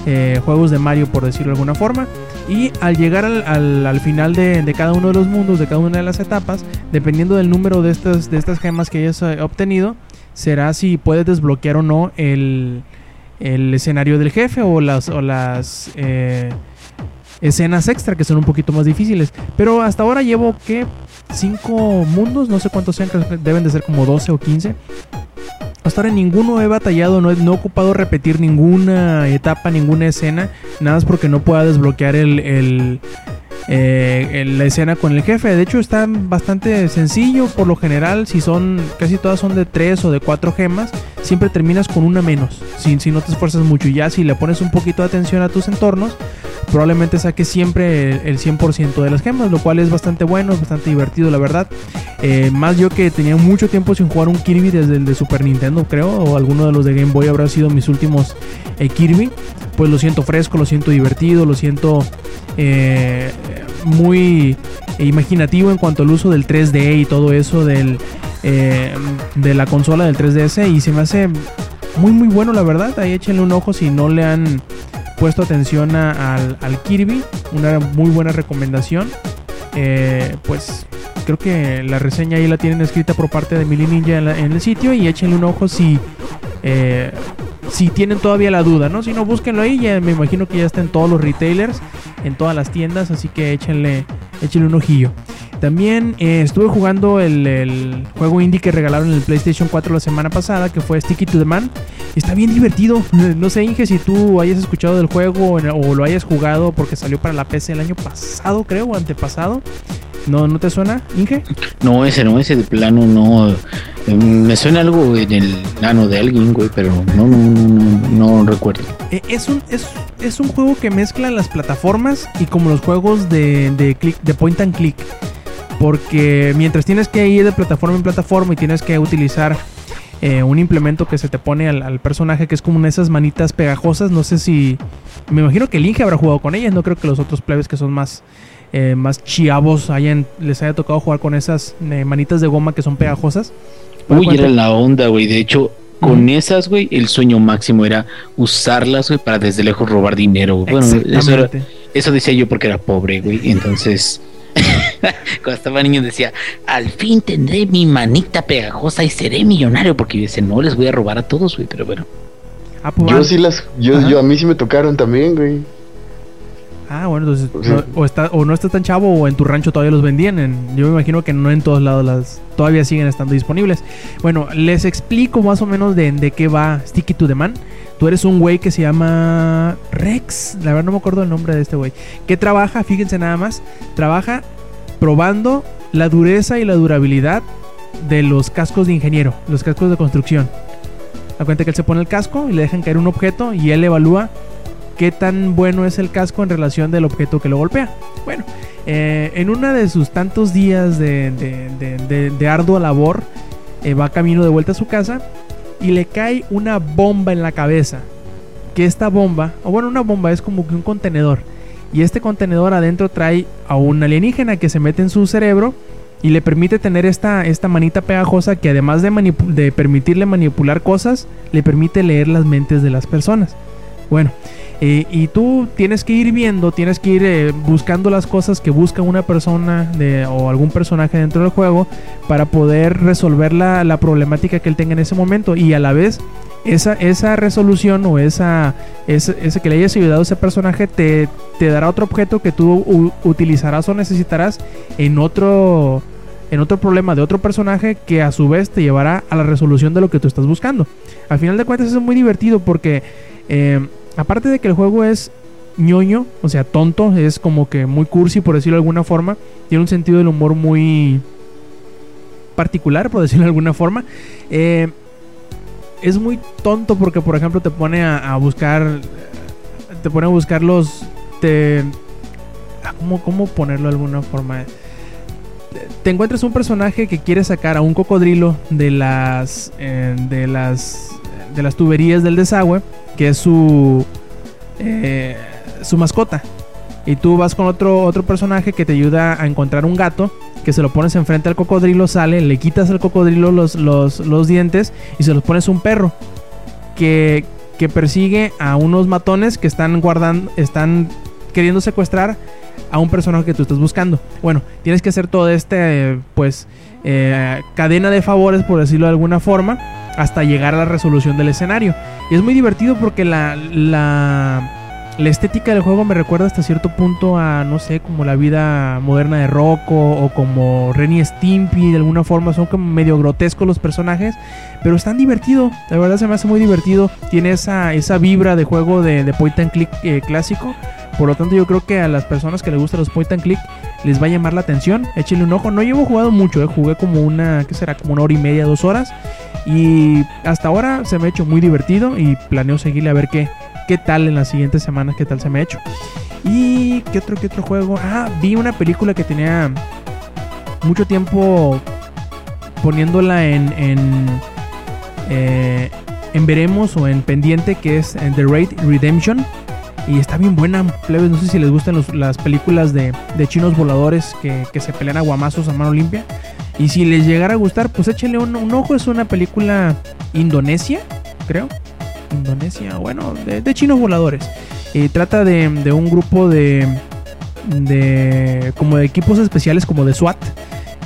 eh, juegos de Mario, por decirlo de alguna forma. Y al llegar al, al- al final de, de cada uno de los mundos, de cada una de las etapas, dependiendo del número de estas, de estas gemas que hayas eh, obtenido, será si puedes desbloquear o no el, el escenario del jefe o las, o las escenas extra que son un poquito más difíciles. Pero hasta ahora llevo que cinco mundos, no sé cuántos sean, deben de ser como 12 o 15. Hasta ahora ninguno he batallado, no he, no ocupado repetir ninguna etapa, ninguna escena, nada más porque no pueda desbloquear el, eh, el- la escena con el jefe. De hecho está bastante sencillo, por lo general, si son, casi todas son de 3 o de 4 gemas, siempre terminas con una menos, si, si no te esfuerzas mucho. Ya si le pones un poquito de atención a tus entornos, probablemente saques siempre el, el 100% de las gemas, lo cual es bastante bueno, es bastante divertido, la verdad. Eh, más yo que tenía mucho tiempo sin jugar un Kirby desde el de Super Nintendo, creo, o alguno de los de Game Boy habrá sido mis últimos eh, Kirby. Pues lo siento fresco, lo siento divertido, lo siento eh, muy imaginativo en cuanto al uso del 3D y todo eso del, de la consola del 3DS. Y se me hace muy muy bueno la verdad. Ahí échenle un ojo si no le han puesto atención a- al, al Kirby. Una muy buena recomendación. Eh, pues creo que la reseña ahí la tienen escrita por parte de Mili Ninja en, el sitio y échenle un ojo si eh, si tienen todavía la duda, ¿no? Si no, búsquenlo ahí, ya me imagino que ya está en todos los retailers, en todas las tiendas, así que échenle, échenle un ojillo. También eh, estuve jugando el, el juego indie que regalaron en el PlayStation 4 la semana pasada, que fue Sticky to the Man. Está bien divertido. No sé, Inge, si tú hayas escuchado del juego o, lo hayas jugado porque salió para la PC el año pasado, creo, o antepasado. ¿No, ¿No te suena, Inge? No, ese no, ese de plano no. eh, Me suena algo en el nano de alguien, güey, pero no, no, no, no, no recuerdo. Eh, es, un, es, es un juego que mezcla las plataformas y como los juegos de, de, click, de point and click. Porque mientras tienes que ir de plataforma en plataforma y tienes que utilizar eh, un implemento que se te pone al, al, personaje que es como una de esas manitas pegajosas. No sé si. Me imagino que el Inge habrá jugado con ellas. No creo que los otros plebes que son más. Eh, más chiavos hayan, les haya tocado jugar con esas eh, manitas de goma que son pegajosas. Uy, era la onda, güey. De hecho, con esas, güey, el sueño máximo era usarlas, güey, para desde lejos robar dinero. Bueno, eso, era, eso decía yo porque era pobre, güey. Entonces, cuando estaba niño decía, al fin tendré mi manita pegajosa y seré millonario. Porque yo decía, no, les voy a robar a todos, güey. Pero bueno. Ah, pues, yo sí las, yo, yo, a mí sí me tocaron también, güey. Ah, bueno, entonces o, sea, no, o, está, o no está tan chavo o en tu rancho todavía los vendían. En, yo me imagino que no en todos lados las todavía siguen estando disponibles. Bueno, les explico más o menos de, de qué va Sticky to the Man. Tú eres un güey que se llama Rex. La verdad no me acuerdo el nombre de este güey. Que trabaja, fíjense nada más, trabaja probando la dureza y la durabilidad de los cascos de ingeniero, los cascos de construcción. Da cuenta que él se pone el casco y le dejan caer un objeto y él evalúa qué tan bueno es el casco en relación del objeto que lo golpea. Bueno, eh, en uno de sus tantos días de ardua labor, eh, va camino de vuelta a su casa y le cae una bomba en la cabeza. Que esta bomba, o bueno, una bomba es como que un contenedor. Y este contenedor adentro trae a un alienígena que se mete en su cerebro y le permite tener esta, esta manita pegajosa que además de, de permitirle manipular cosas, le permite leer las mentes de las personas. Bueno, eh, y tú tienes que ir viendo, tienes que ir eh, buscando las cosas que busca una persona o algún personaje dentro del juego para poder resolver la, la, problemática que él tenga en ese momento y a la vez esa, esa resolución o esa, ese, que le hayas ayudado a ese personaje te, te dará otro objeto que tú utilizarás o necesitarás en otro en otro problema de otro personaje que a su vez te llevará a la resolución de lo que tú estás buscando. Al final de cuentas es muy divertido porque eh, aparte de que el juego es ñoño, o sea, tonto, es como que muy cursi por decirlo de alguna forma, tiene un sentido del humor muy particular, por decirlo de alguna forma. Eh, es muy tonto porque, por ejemplo, te pone a, buscar, te pone a buscar los, te, ¿cómo, cómo ponerlo de alguna forma? Te encuentras un personaje que quiere sacar a un cocodrilo de las, eh, de las, de las tuberías del desagüe que es su eh, su mascota y tú vas con otro otro personaje que te ayuda a encontrar un gato que se lo pones enfrente al cocodrilo sale le quitas al cocodrilo los, los, los dientes y se los pones un perro que, que persigue a unos matones que están guardando están queriendo secuestrar a un personaje que tú estás buscando bueno tienes que hacer todo este pues eh, cadena de favores por decirlo de alguna forma hasta llegar a la resolución del escenario. Y es muy divertido porque la, la, la, estética del juego me recuerda hasta cierto punto a, no sé, como la vida moderna de Rocco o como Ren y Stimpy, de alguna forma son como medio grotescos los personajes, pero están divertido, de verdad se me hace muy divertido, tiene esa, esa vibra de juego de, de point and click eh, clásico. Por lo tanto, yo creo que a las personas que les gustan los point and click les va a llamar la atención. Échenle un ojo. No llevo jugado mucho, eh. jugué como una, ¿qué será? Como una hora y media, dos horas. Y hasta ahora se me ha hecho muy divertido y planeo seguirle a ver qué, qué tal en las siguientes semanas, qué tal se me ha hecho. Y qué otro, qué otro juego. Ah, vi una película que tenía mucho tiempo poniéndola en, en, eh, en veremos o en pendiente, que es The Raid Redemption. Y está bien buena, plebes. No sé si les gustan los, las películas de, de chinos voladores que, que, se pelean a guamazos a mano limpia. Y si les llegara a gustar, pues échenle un, un, ojo. Es una película indonesia. creo. Indonesia, bueno, de, de chinos voladores. Trata de, un grupo de, de como de equipos especiales como de SWAT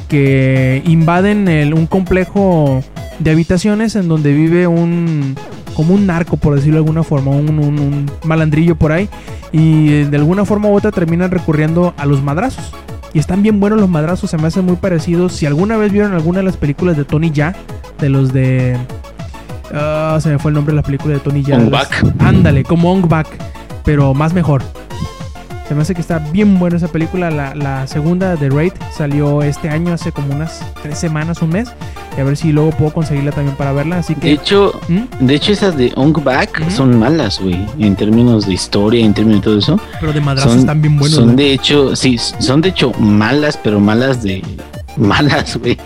que invaden un complejo de habitaciones en donde vive un como un narco por decirlo de alguna forma un, un- un malandrillo por ahí. Y eh, de alguna forma u otra terminan recurriendo a los madrazos. Y están bien buenos los madrazos se me hacen muy parecidos. Si alguna vez vieron alguna de las películas de Tony Ya de los de ah, se me fue el nombre de la película de Tony Bak. ándale como Ong Bak pero más mejor se me hace que está bien buena esa película. La, la segunda de Raid salió este año, hace como unas tres semanas, un mes. Y a ver si luego puedo conseguirla también para verla. Así De que. hecho, ¿Mm? de hecho esas de Ong Bak Ujú. son malas, güey, en términos de historia, en términos de todo eso. Pero de madrazos son, están bien buenos. son de hecho, sí, son de hecho malas, pero malas de malas, güey.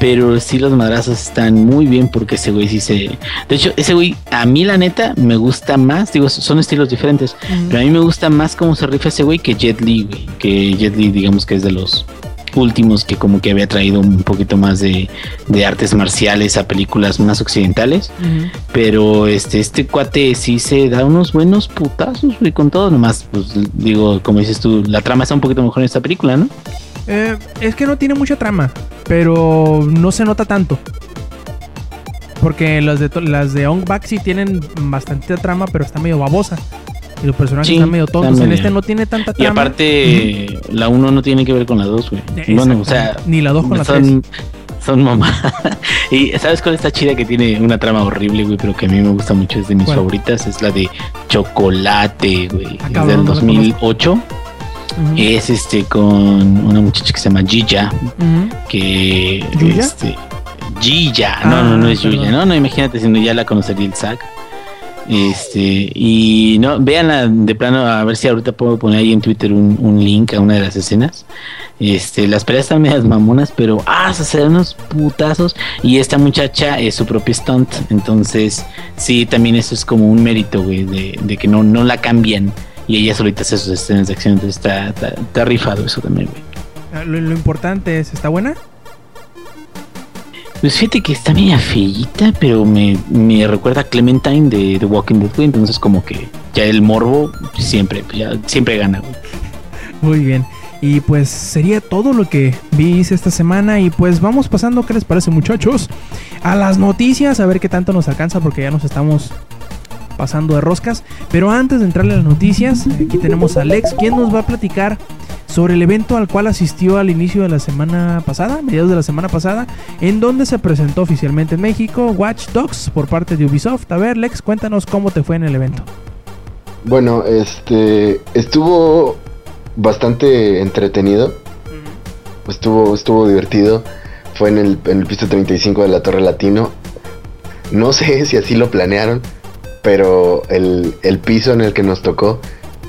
Pero sí los madrazos están muy bien porque ese güey sí se... De hecho, ese güey, a mí la neta, me gusta más, digo, son estilos diferentes, pero a mí me gusta más cómo se rifa ese güey que Jet Li, güey. Que Jet Li, digamos que es de los últimos que como que había traído un poquito más de, de artes marciales a películas más occidentales. Pero este, este cuate sí se da unos buenos putazos, güey, con todo. Nomás, pues digo, como dices tú, la trama está un poquito mejor en esta película, ¿no? Eh, es que no tiene mucha trama, pero no se nota tanto. Porque las de, las de Ong Bak sí tienen bastante trama, pero está medio babosa. Y los personajes Sí, están medio tontos. En este no tiene tanta Y trama. aparte, la 1 no tiene que ver con la 2, güey. Bueno, o sea. Ni la 2 con la 3. son, mamá. y ¿sabes cuál está chida que tiene una trama horrible, güey? Pero que a mí me gusta mucho, es de mis ¿Cuál? favoritas. Es la de Chocolate, güey. Ah, es del no la 2008. Es este con una muchacha que se llama Gilla. que ¿Yuya? este Gilla, no, Ah, no, no es perdón. Yuya, no, no, imagínate si no ya la conocería el Zack. Este, y no, véanla de plano, a ver si ahorita puedo poner ahí en Twitter un, un link a una de las escenas. Este, las peleas están medias mamonas, pero ah, se dan unos putazos. Y esta muchacha es su propio stunt. Entonces, sí, también eso es como un mérito, güey, de, de que no, no la cambian. Y ella solita hace sus escenas de acción. Entonces está, está, está rifado eso también, güey. Ah, Lo, lo importante es, ¿está buena? Pues fíjate que está media feíta, pero me, me recuerda a Clementine de The Walking Dead, güey. Entonces, como que ya el morbo siempre, pues, ya, siempre gana, güey. Muy bien. Y pues sería todo lo que vi hice esta semana. Y pues vamos pasando, ¿qué les parece, muchachos? A las noticias, a ver qué tanto nos alcanza, porque ya nos estamos pasando de roscas. Pero antes de entrarle a las noticias, aquí tenemos a Alex, quien nos va a platicar sobre el evento al cual asistió al inicio de la semana pasada, mediados de la semana pasada, en donde se presentó oficialmente en México Watch Dogs por parte de Ubisoft. A ver, Lex, cuéntanos cómo te fue en el evento. Bueno, este estuvo bastante entretenido. Estuvo, estuvo divertido. Fue en el, en el piso 35 de la Torre Latino. No sé si así lo planearon, pero el, el piso en el que nos tocó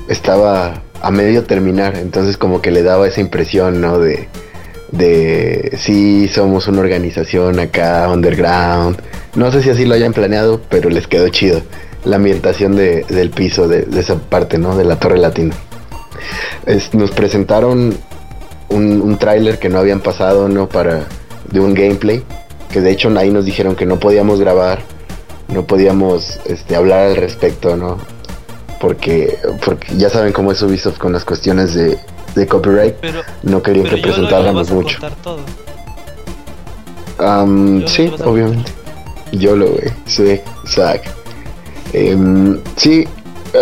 estaba a medio terminar. Entonces como que le daba esa impresión, ¿no? De, de sí, somos una organización acá, underground. No sé si así lo hayan planeado, pero les quedó chido la ambientación de- del piso, de, de esa parte, ¿no? De la Torre Latina. Es- nos presentaron un, un tráiler que no habían pasado, ¿no? Para, de un gameplay, que de hecho ahí nos dijeron que no podíamos grabar, no podíamos este, hablar al respecto, ¿no? Porque, porque ya saben cómo es Ubisoft con las cuestiones de, de copyright, Pero, no querían que presentáramos mucho. Yo sí, obviamente. Yo lo güey. Sí, Zack. Em, sí,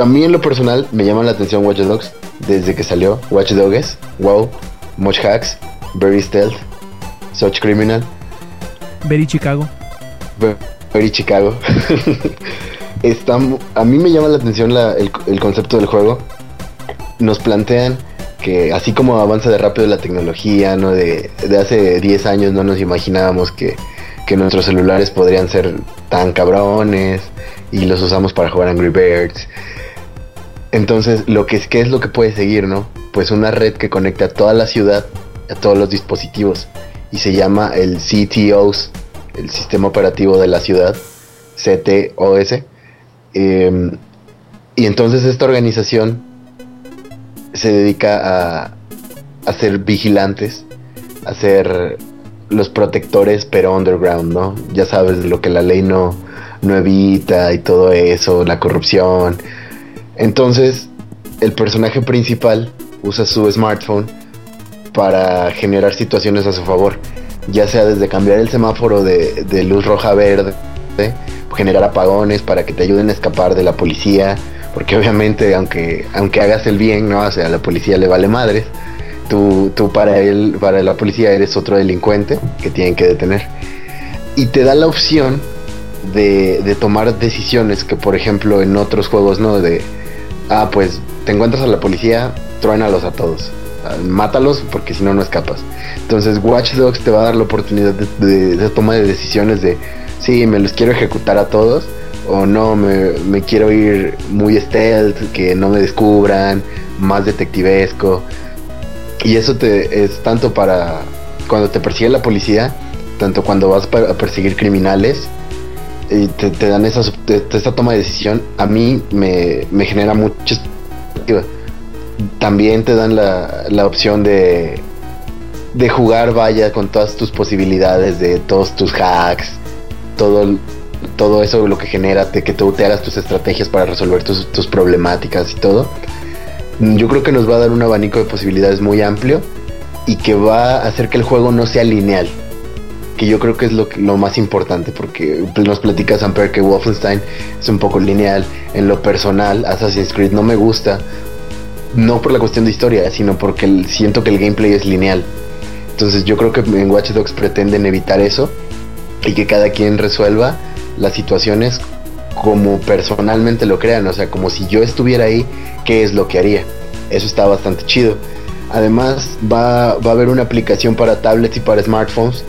a mí en lo personal me llama la atención Watch Dogs desde que salió. Watch Dogs, Wow, Much Hacks, Very Stealth, Such Criminal, Very Chicago. Very Chicago. Está a mí me llama la atención el concepto del juego. Nos plantean que así como avanza de rápido la tecnología, ¿no? De, de hace 10 años no nos imaginábamos que, que nuestros celulares podrían ser tan cabrones y los usamos para jugar Angry Birds. Entonces, lo que es, ¿qué es lo que puede seguir, no? Pues una red que conecta a toda la ciudad, a todos los dispositivos. Y se llama el CTOS, el Sistema Operativo de la Ciudad, CTOS. Eh, y entonces esta organización se dedica a, ser vigilantes, a ser los protectores, pero underground, ¿no? Ya sabes, lo que la ley no, no evita y todo eso, la corrupción. Entonces, el personaje principal usa su smartphone para generar situaciones a su favor, ya sea desde cambiar el semáforo de, de luz roja a verde, generar apagones para que te ayuden a escapar de la policía, porque obviamente aunque, aunque hagas el bien, ¿no? Sea, a la policía le vale madres, tú, tú para él, para la policía eres otro delincuente que tienen que detener. Y te da la opción de, de tomar decisiones que por ejemplo en otros juegos, ¿no? De, ah, pues te encuentras a la policía, truénalos a todos. Mátalos porque si no, no escapas. Entonces Watch Dogs te va a dar la oportunidad de, de, toma de decisiones de, sí, me los quiero ejecutar a todos, o no, me, quiero ir muy stealth, que no me descubran, más detectivesco. Y eso te es tanto para cuando te persigue la policía, tanto cuando vas a perseguir criminales, y te, dan esa, esta toma de decisión, a mí me, me genera mucha. También te dan la, la opción de, de jugar, vaya, con todas tus posibilidades, de todos tus hacks, todo, todo eso lo que genera, de que tú te hagas tus estrategias para resolver tus, tus problemáticas y todo. Yo creo que nos va a dar un abanico de posibilidades muy amplio y que va a hacer que el juego no sea lineal. Que yo creo que es lo, lo más importante, porque nos platica Samper que Wolfenstein es un poco lineal. En lo personal, Assassin's Creed no me gusta, no por la cuestión de historia, sino porque siento que el gameplay es lineal. Entonces yo creo que en Watch Dogs pretenden evitar eso y que cada quien resuelva las situaciones como personalmente lo crean, o sea, como si yo estuviera ahí, ¿qué es lo que haría? Eso está bastante chido. Además, va, va a haber una aplicación para tablets y para smartphones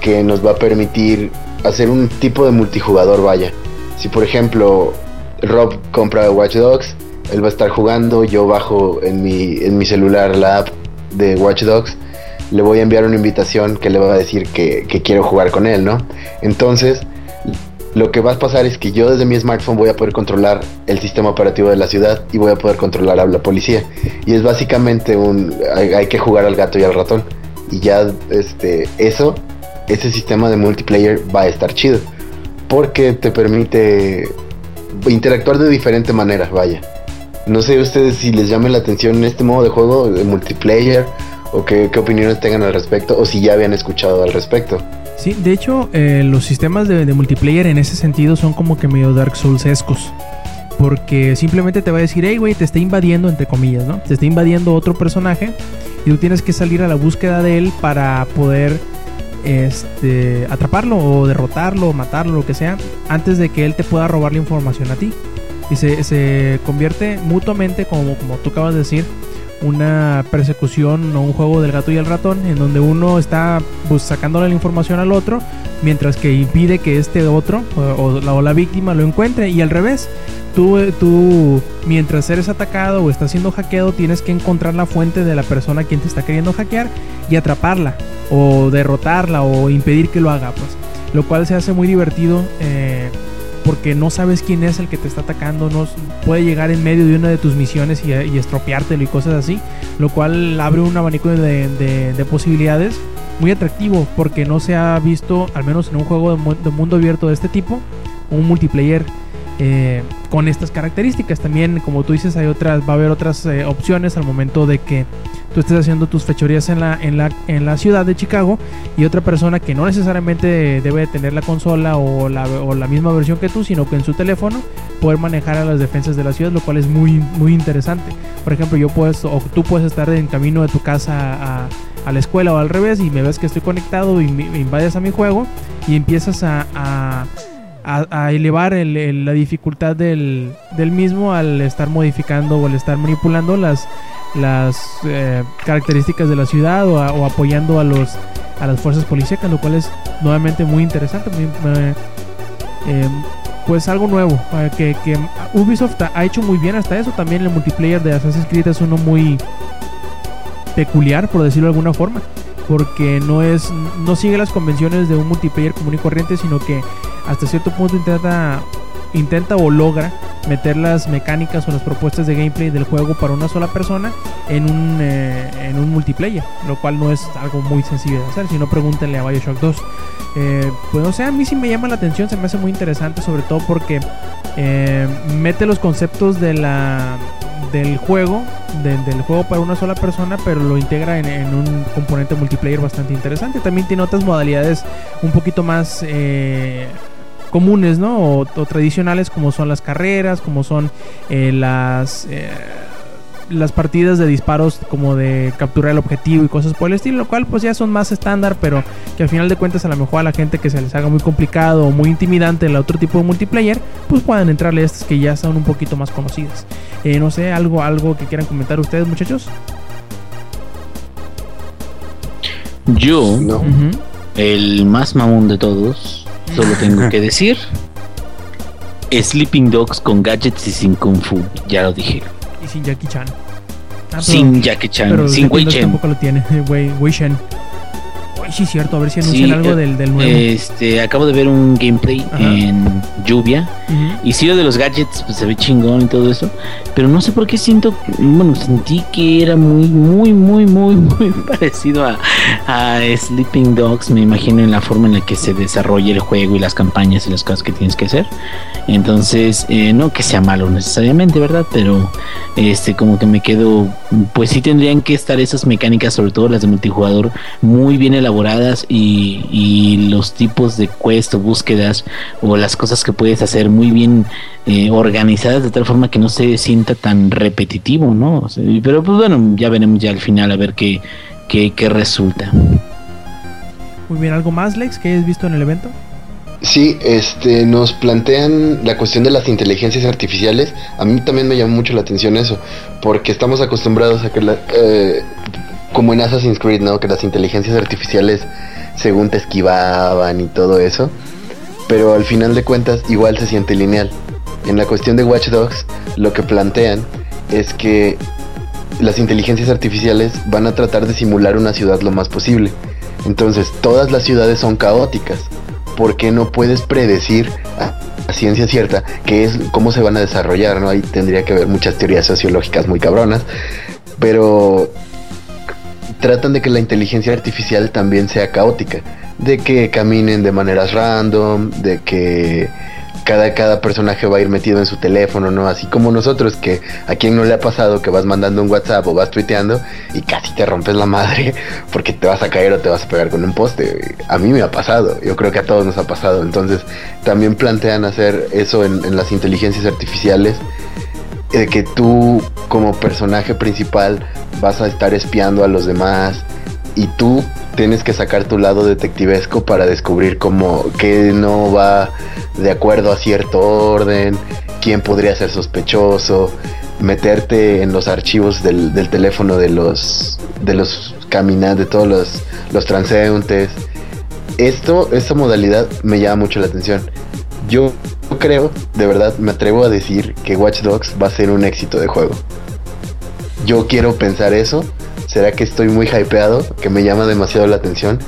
que nos va a permitir hacer un tipo de multijugador, vaya. Si por ejemplo Rob compra Watch Dogs, él va a estar jugando, yo bajo en mi, en mi celular la app de Watch Dogs, le voy a enviar una invitación que le va a decir que, que quiero jugar con él, ¿no? Entonces, lo que va a pasar es que yo desde mi smartphone voy a poder controlar el sistema operativo de la ciudad y voy a poder controlar a la policía. Y es básicamente un hay, hay que jugar al gato y al ratón. Y ya este eso, ese sistema de multiplayer va a estar chido. Porque te permite interactuar de diferente manera, vaya. No sé ustedes si les llame la atención este modo de juego de multiplayer o qué, opiniones tengan al respecto o si ya habían escuchado al respecto. Sí, de hecho, eh, los sistemas de, multiplayer en ese sentido son como que medio Dark Souls-escos. Porque simplemente te va a decir, hey, güey, te está invadiendo, entre comillas, ¿no? Te está invadiendo otro personaje y tú tienes que salir a la búsqueda de él para poder este, atraparlo o derrotarlo o matarlo, lo que sea, antes de que él te pueda robar la información a ti. Y se, se convierte mutuamente, como, como tú acabas de decir, una persecución o un juego del gato y el ratón en donde uno está pues, sacándole la información al otro mientras que impide que este otro o, la, o la víctima lo encuentre. Y al revés tú, tú mientras eres atacado o estás siendo hackeado tienes que encontrar la fuente de la persona quien te está queriendo hackear y atraparla o derrotarla o impedir que lo haga pues. Lo cual se hace muy divertido eh, porque no sabes quién es el que te está atacando, no puede llegar en medio de una de tus misiones y, y estropeártelo y cosas así, lo cual abre un abanico de, de, de, posibilidades muy atractivo porque no se ha visto, al menos en un juego de, de mundo abierto de este tipo, un multiplayer eh, con estas características. También, como tú dices, hay otras, va a haber otras eh, opciones al momento de que tú estés haciendo tus fechorías en la, en, la, en la ciudad de Chicago y otra persona que no necesariamente debe tener la consola o la, misma versión que tú, sino que en su teléfono poder manejar a las defensas de la ciudad, lo cual es muy, muy interesante. Por ejemplo, yo puedes, o tú puedes estar en camino de tu casa a, la escuela o al revés y me ves que estoy conectado y me, invades a mi juego y empiezas a a, elevar el, la dificultad del, mismo al estar modificando o al estar manipulando las, las eh, características de la ciudad o, apoyando a los a las fuerzas policíacas, lo cual es nuevamente muy interesante. Muy, eh, eh, pues algo nuevo que, que, Ubisoft ha hecho muy bien hasta eso. También el multiplayer de Assassin's Creed es uno muy peculiar, por decirlo de alguna forma porque no es no sigue las convenciones de un multiplayer común y corriente, sino que hasta cierto punto intenta intenta o logra meter las mecánicas o las propuestas de gameplay del juego para una sola persona en un, eh, en un multiplayer, lo cual no es algo muy sencillo de hacer, si no pregúntenle a Bioshock 2. Eh, pues no sé, a mí sí me llama la atención, se me hace muy interesante, sobre todo porque eh, mete los conceptos de la del juego, de- del juego para una sola persona, pero lo integra en, un componente multiplayer bastante interesante. También tiene otras modalidades un poquito más eh, comunes, ¿no? O, o tradicionales como son las carreras, como son eh, las eh, las partidas de disparos como de capturar el objetivo y cosas por el estilo, lo cual pues ya son más estándar, pero que al final de cuentas a lo mejor a la gente que se les haga muy complicado o muy intimidante el otro tipo de multiplayer, pues puedan entrarle a estas que ya son un poquito más conocidas. Eh, no sé, algo, algo que quieran comentar ustedes, muchachos. Yo, No. El más mamón de todos, solo tengo que decir: Sleeping Dogs con gadgets y sin Kung Fu. Ya lo dije. Sin Jackie Chan. Ah, pero- sin Jackie Chan, pero sin Wei Chen. tampoco lo tiene, Wei, Wei Shen. Uy, sí, cierto, a ver si anuncian Sí, algo eh, del, del nuevo. Este, acabo de ver un gameplay Ajá. en lluvia. Ujú. Y sí, lo de los gadgets pues, se ve chingón y todo eso. Pero no sé por qué siento, bueno, sentí que era muy, muy, muy, muy, muy parecido a, a Sleeping Dogs. Me imagino en la forma en la que se desarrolla el juego y las campañas y las cosas que tienes que hacer. Entonces, eh, no que sea malo necesariamente, ¿verdad? Pero este, como que me quedo, pues sí tendrían que estar esas mecánicas, sobre todo las de multijugador, muy bien elaboradas y, y los tipos de quest o búsquedas o las cosas que puedes hacer muy bien eh, organizadas de tal forma que no se sienta tan repetitivo, ¿no? O sea, y- pero pues bueno, ya veremos ya al final a ver qué, qué, qué resulta. Muy bien, ¿algo más, Lex, que hayas visto en el evento? Sí, este, nos plantean la cuestión de las inteligencias artificiales. A mí también me llamó mucho la atención eso, porque estamos acostumbrados a que, la, eh, como en Assassin's Creed, ¿no? Que las inteligencias artificiales, según te esquivaban y todo eso, pero al final de cuentas igual se siente lineal. En la cuestión de Watch Dogs, lo que plantean es que las inteligencias artificiales van a tratar de simular una ciudad lo más posible. Entonces, todas las ciudades son caóticas porque no puedes predecir a, ciencia cierta qué es cómo se van a desarrollar, ¿no? Ahí tendría que haber muchas teorías sociológicas muy cabronas, pero tratan de que la inteligencia artificial también sea caótica, de que caminen de maneras random, de que cada, cada personaje va a ir metido en su teléfono, ¿no? Así como nosotros, que a quien no le ha pasado que vas mandando un WhatsApp o vas tuiteando y casi te rompes la madre porque te vas a caer o te vas a pegar con un poste. A mí me ha pasado, yo creo que a todos nos ha pasado. Entonces, también plantean hacer eso en, en las inteligencias artificiales, de que tú como personaje principal vas a estar espiando a los demás y tú tienes que sacar tu lado detectivesco para descubrir cómo que no va de acuerdo a cierto orden, quién podría ser sospechoso, meterte en los archivos del, del teléfono de los de los caminantes, de todos los, los transeúntes. Esto, esta modalidad me llama mucho la atención. Yo creo, de verdad, me atrevo a decir que Watch Dogs va a ser un éxito de juego. Yo quiero pensar eso. ¿Será que estoy muy hypeado? Que me llama demasiado la atención.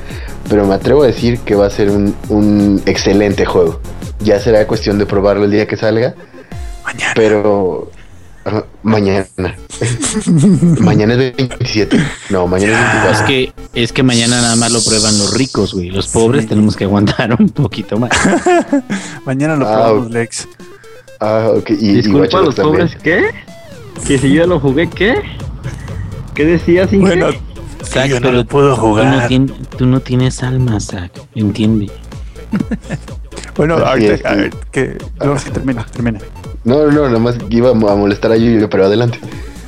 Pero me atrevo a decir que va a ser un, un excelente juego. Ya será cuestión de probarlo el día que salga. Mañana. Pero ajá, mañana. mañana es 27. No, mañana es 24. Es que, es que mañana nada más lo prueban los ricos, güey. Los pobres tenemos que aguantar un poquito más. Mañana lo Ah, probamos. Lex. Ah, ok. Y, y Disculpa, Dogs los también. pobres, ¿qué? Que si yo ya lo jugué, ¿qué? ¿Qué decías, Inge? Bueno, Zack, yo no pero lo puedo tú no, jugar. tien- tú no tienes alma, Zack. Entiende. Bueno, ahorita, a ver, que no, sí, termina, termina. No, no, nada más iba a molestar a Yuyo, pero adelante.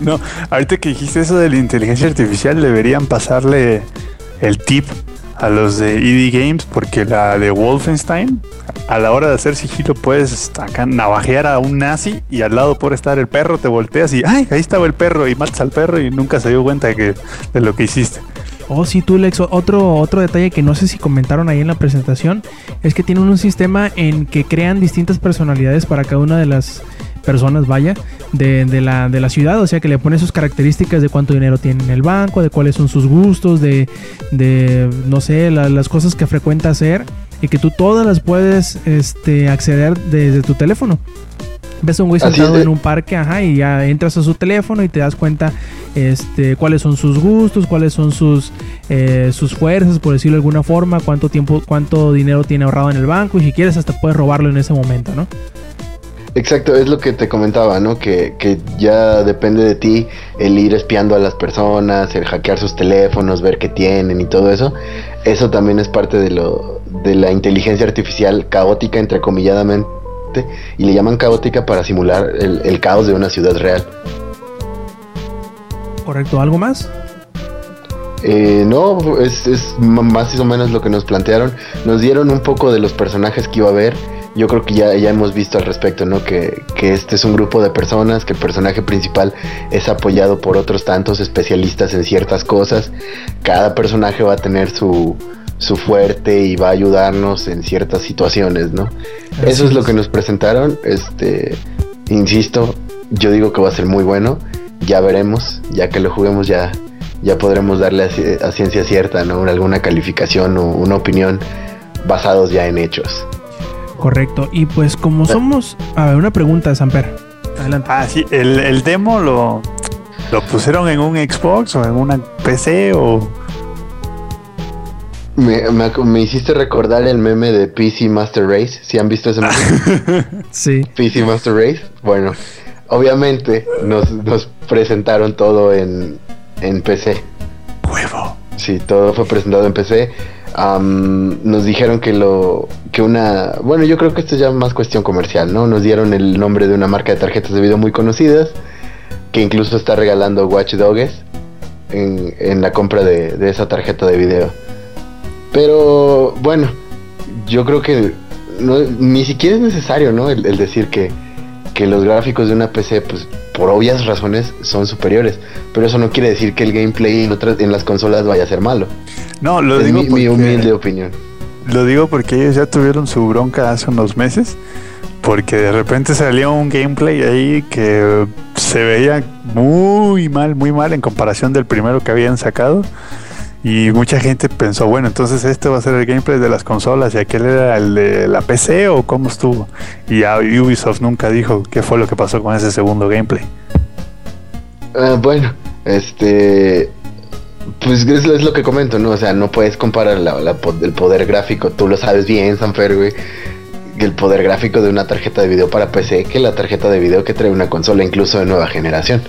No, ahorita que dijiste eso de la inteligencia artificial, deberían pasarle el tip a los de ED Games, porque la de Wolfenstein, a la hora de hacer sigilo, puedes acá navajear a un nazi y al lado puede estar el perro, te volteas y ¡ay! Ahí estaba el perro y matas al perro y nunca se dio cuenta de, que, de lo que hiciste. Oh, sí, tú, Lex. Otro, otro detalle que no sé si comentaron ahí en la presentación es que tienen un sistema en que crean distintas personalidades para cada una de las personas, vaya, de, la, de la ciudad. O sea, que le ponen sus características de cuánto dinero tiene en el banco, de cuáles son sus gustos, de, no sé, la- las cosas que frecuenta hacer y que tú todas las puedes este, acceder desde tu teléfono. Ves a un güey sentado en un parque, ajá, y ya entras a su teléfono y te das cuenta este, cuáles son sus gustos, cuáles son sus, eh, sus fuerzas, por decirlo de alguna forma, cuánto tiempo, cuánto dinero tiene ahorrado en el banco, y si quieres hasta puedes robarlo en ese momento, ¿no? Exacto, es lo que te comentaba, ¿no? Que, que ya depende de ti el ir espiando a las personas, el hackear sus teléfonos, ver qué tienen y todo eso. Eso también es parte de lo de la inteligencia artificial caótica, entrecomilladamente, y le llaman caótica para simular el, el caos de una ciudad real. Correcto, ¿algo más? Eh, no, es, es más o menos lo que nos plantearon. Nos dieron un poco de los personajes que iba a haber. Yo creo que ya, ya hemos visto al respecto, ¿no? Que, que este es un grupo de personas, que el personaje principal es apoyado por otros tantos especialistas en ciertas cosas. Cada personaje va a tener su, su fuerte y va a ayudarnos en ciertas situaciones, ¿no? Eso es lo que nos presentaron. Este, insisto, yo digo que va a ser muy bueno. Ya veremos, ya que lo juguemos ya, ya podremos darle a, ci- a ciencia cierta, ¿no? Alguna calificación o una opinión basados ya en hechos. Correcto, y pues como somos... A ver, una pregunta, Samper. Adelante. Ah, sí, el, el demo lo, lo pusieron en un Xbox o en una PC o... Me, me hiciste recordar el meme de PC Master Race. ¿Sí han visto ese meme? Sí. PC Master Race. Bueno, obviamente nos, nos presentaron todo en, en PC. Huevo. Sí, todo fue presentado en PC. Am, nos dijeron que lo que una bueno yo creo que esto es ya más cuestión comercial no nos dieron el nombre de una marca de tarjetas de video muy conocidas que incluso está regalando Watch Dogs en, en la compra de, de esa tarjeta de video pero bueno yo creo que no- ni siquiera es necesario no el, el decir que que los gráficos de una PC pues por obvias razones son superiores pero eso no quiere decir que el gameplay en otras en las consolas vaya a ser malo No, lo es digo mi, mi humilde opinión. Lo digo porque ellos ya tuvieron su bronca hace unos meses. Porque de repente salió un gameplay ahí que se veía muy mal, muy mal en comparación del primero que habían sacado. Y mucha gente pensó, bueno, entonces este va a ser el gameplay de las consolas y aquel era el de la PC o cómo estuvo. Y Ubisoft nunca dijo qué fue lo que pasó con ese segundo gameplay. Ah, bueno, este. Pues es, lo que comento, ¿no? O sea, no puedes comparar la- el poder gráfico, tú lo sabes bien, Sanfer, güey. El poder gráfico de una tarjeta de video para PC que la tarjeta de video que trae una consola, incluso de nueva generación.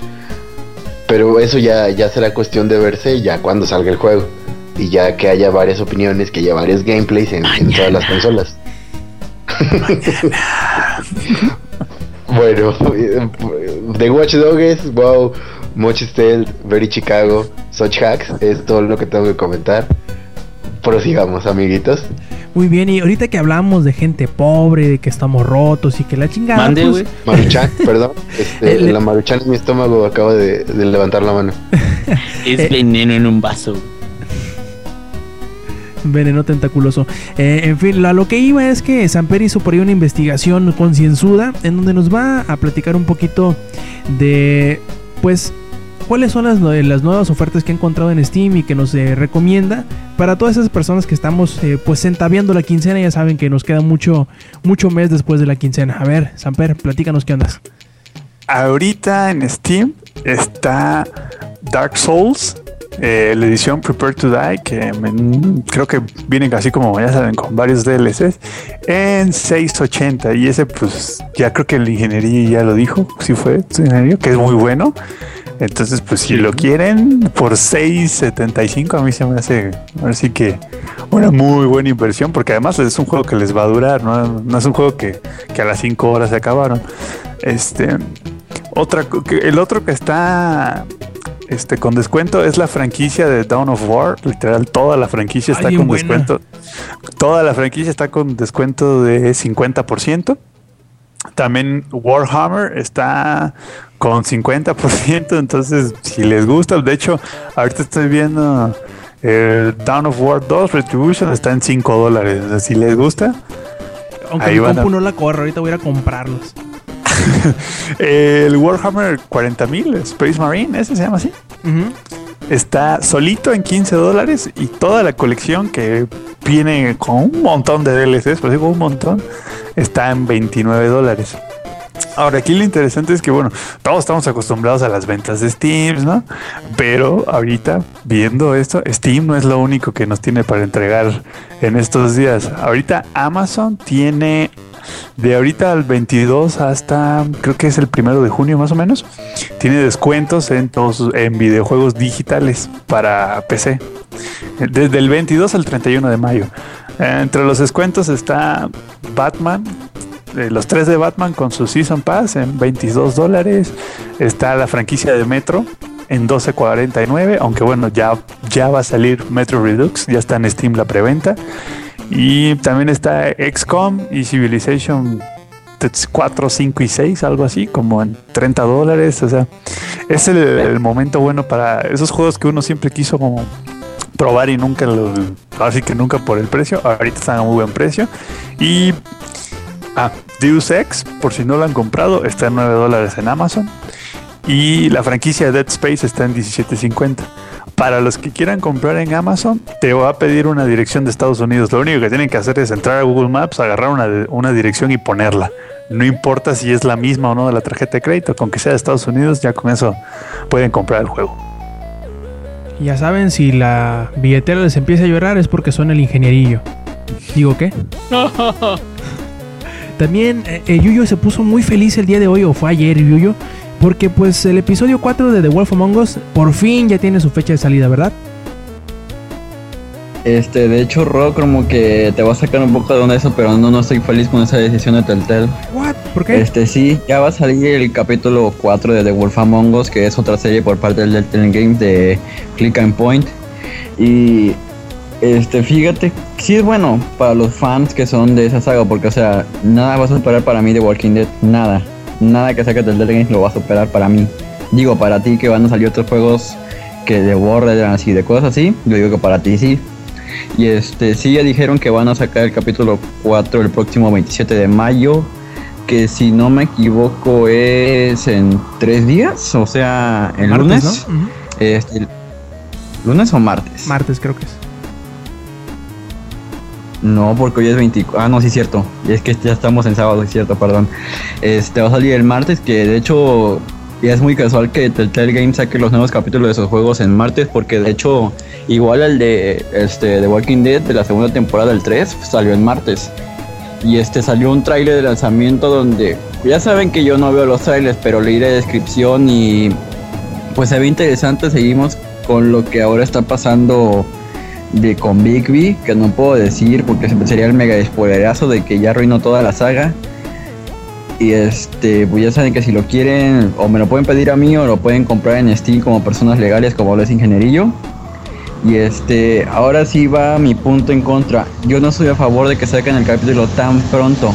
Pero eso ya, ya será cuestión de verse ya cuando salga el juego. Y ya que haya varias opiniones, que haya varios gameplays en, en todas las consolas. bueno, The Watch Dogs, wow, Much Stealth, Very Chicago, Such Hacks, es todo lo que tengo que comentar. Prosigamos, amiguitos. Muy bien, y ahorita que hablamos de gente pobre, de que estamos rotos y que la chingada... Mande, pues, güey. Maruchan, perdón. Este, El- la Maruchan en mi estómago acaba de, de levantar la mano. Es Eh. veneno en un vaso. Veneno tentaculoso. Eh, en fin, la- lo que iba es que Samper hizo por ahí una investigación concienzuda en donde nos va a platicar un poquito de, pues, cuáles son las, las nuevas ofertas que ha encontrado en Steam y que nos eh, recomienda para todas esas personas que estamos, eh, pues, centaviando la quincena. Ya saben que nos queda mucho, mucho mes después de la quincena. A ver, Samper, platícanos qué ondas. Ahorita en Steam está Dark Souls, eh, la edición Prepare to Die, que creo que viene así como, ya saben, con varios DLCs, en 680. Y ese, pues, ya creo que el ingeniería ya lo dijo, si fue ingeniería, que es muy bueno. Entonces, pues, si lo quieren por 675, a mí se me hace, ahora sí que una muy buena inversión, porque además es un juego que les va a durar, no, no es un juego que, que a las 5 horas se acabaron. Este, otra, el otro que está este, con descuento es la franquicia de Dawn of War. Literal, toda la franquicia está Ay, con buena. descuento. Toda la franquicia está con descuento de 50%. También Warhammer está con 50%. Entonces, si les gusta, de hecho, ahorita estoy viendo el Dawn of War 2 Retribution está en 5 dólares. Si les gusta, Aunque mi a- compu no la corre, ahorita voy a ir a comprarlos. el Warhammer 40.000 Space Marine, ese se llama así. Está solito en 15 dólares y toda la colección que viene con un montón de DLCs, por digo un montón, está en 29 dólares. Ahora, aquí lo interesante es que, bueno, todos estamos acostumbrados a las ventas de Steam, ¿no? Pero ahorita, viendo esto, Steam no es lo único que nos tiene para entregar en estos días. Ahorita Amazon tiene de ahorita al 22 hasta creo que es el primero de junio más o menos tiene descuentos en todos en videojuegos digitales para PC desde el 22 al 31 de mayo. Entre los descuentos está Batman eh, los tres de Batman con su Season Pass en 22 dólares. Está la franquicia de Metro en 12.49 aunque bueno ya ya va a salir Metro Redux ya está en Steam la preventa y también está XCOM y Civilization 4, 5 y 6, algo así, como en 30 dólares. O sea, es el, momento bueno para esos juegos que uno siempre quiso probar y nunca lo, así que nunca por el precio. Ahorita están a muy buen precio. Y ah, Deus Ex, por si no lo han comprado, está en 9 dólares en Amazon. Y la franquicia Dead Space está en 17.50. Para los que quieran comprar en Amazon, te va a pedir una dirección de Estados Unidos. Lo único que tienen que hacer es entrar a Google Maps, agarrar una, una dirección y ponerla. No importa si es la misma o no de la tarjeta de crédito, con que sea de Estados Unidos, ya con eso pueden comprar el juego. Ya saben, si la billetera les empieza a llorar es porque son el ingenierillo. ¿Digo qué? También eh, eh, Yuyo se puso muy feliz el día de hoy, o fue ayer Yuyo, porque pues el episodio 4 de The Wolf Among Us por fin ya tiene su fecha de salida, ¿verdad? Este, de hecho, Ro, como que te va a sacar un poco de onda eso, pero no, no estoy feliz con esa decisión de Telltale. What? ¿Por qué? Este, sí, ya va a salir el capítulo 4 de The Wolf Among Us, que es otra serie por parte del Telltale Games de Click and Point. Y, este, fíjate, sí es bueno para los fans que son de esa saga, porque, o sea, nada va a superar para mí The Walking Dead, nada. Nada que saque Telltale Games lo va a superar para mí. Digo, para ti que van a salir otros juegos que de Borderlands y de cosas así, yo digo que para ti sí. Y este, sí, ya dijeron que van a sacar el capítulo 4 el próximo 27 de mayo. Que si no me equivoco es en tres días, o sea, el Martes, lunes. Este, ¿Lunes o martes? Martes creo que es. No, porque hoy es 24. Ah, no, sí, cierto. Es que ya estamos en sábado, es cierto, perdón. Este va a salir el martes, que de hecho ya es muy casual que Telltale Games saque los nuevos capítulos de esos juegos en martes, porque de hecho, igual el de este The Walking Dead de la segunda temporada del 3 salió en martes. Y este salió un tráiler de lanzamiento donde ya saben que yo no veo los trailers, pero leí la descripción y pues se ve interesante. Seguimos con lo que ahora está pasando de con Bigby, que no puedo decir porque sería el mega spoilerazo de que ya arruinó toda la saga. Y este, pues ya saben que si lo quieren, o me lo pueden pedir a mí, o lo pueden comprar en Steam como personas legales, como lo es Ingenierillo. Y este, ahora sí va mi punto en contra. Yo no estoy a favor de que saquen el capítulo tan pronto,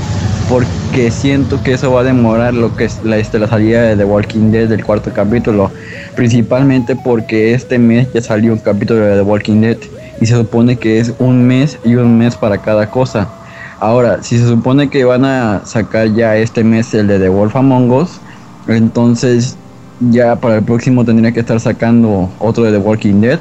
porque siento que eso va a demorar lo que es la, este, la salida de The Walking Dead del cuarto capítulo. Principalmente porque este mes ya salió un capítulo de The Walking Dead y se supone que es un mes y un mes para cada cosa. Ahora, si se supone que van a sacar ya este mes el de The Wolf Among Us, entonces ya para el próximo tendría que estar sacando otro de The Walking Dead.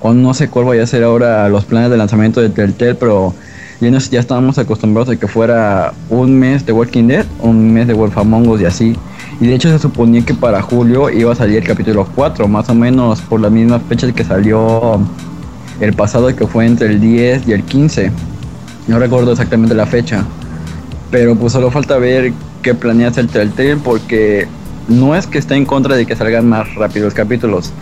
O no sé cuál vaya a ser ahora los planes de lanzamiento de Telltale, pero ya, nos, ya estábamos acostumbrados a que fuera un mes de Walking Dead, un mes de Wolf Among Us y así. Y de hecho se suponía que para julio iba a salir el capítulo 4, más o menos por las mismas fechas que salió el pasado, que fue entre el 10 y el 15. No recuerdo exactamente la fecha. Pero pues solo falta ver qué planea hacer Telltale porque no es que esté en contra de que salgan más rápido los capítulos,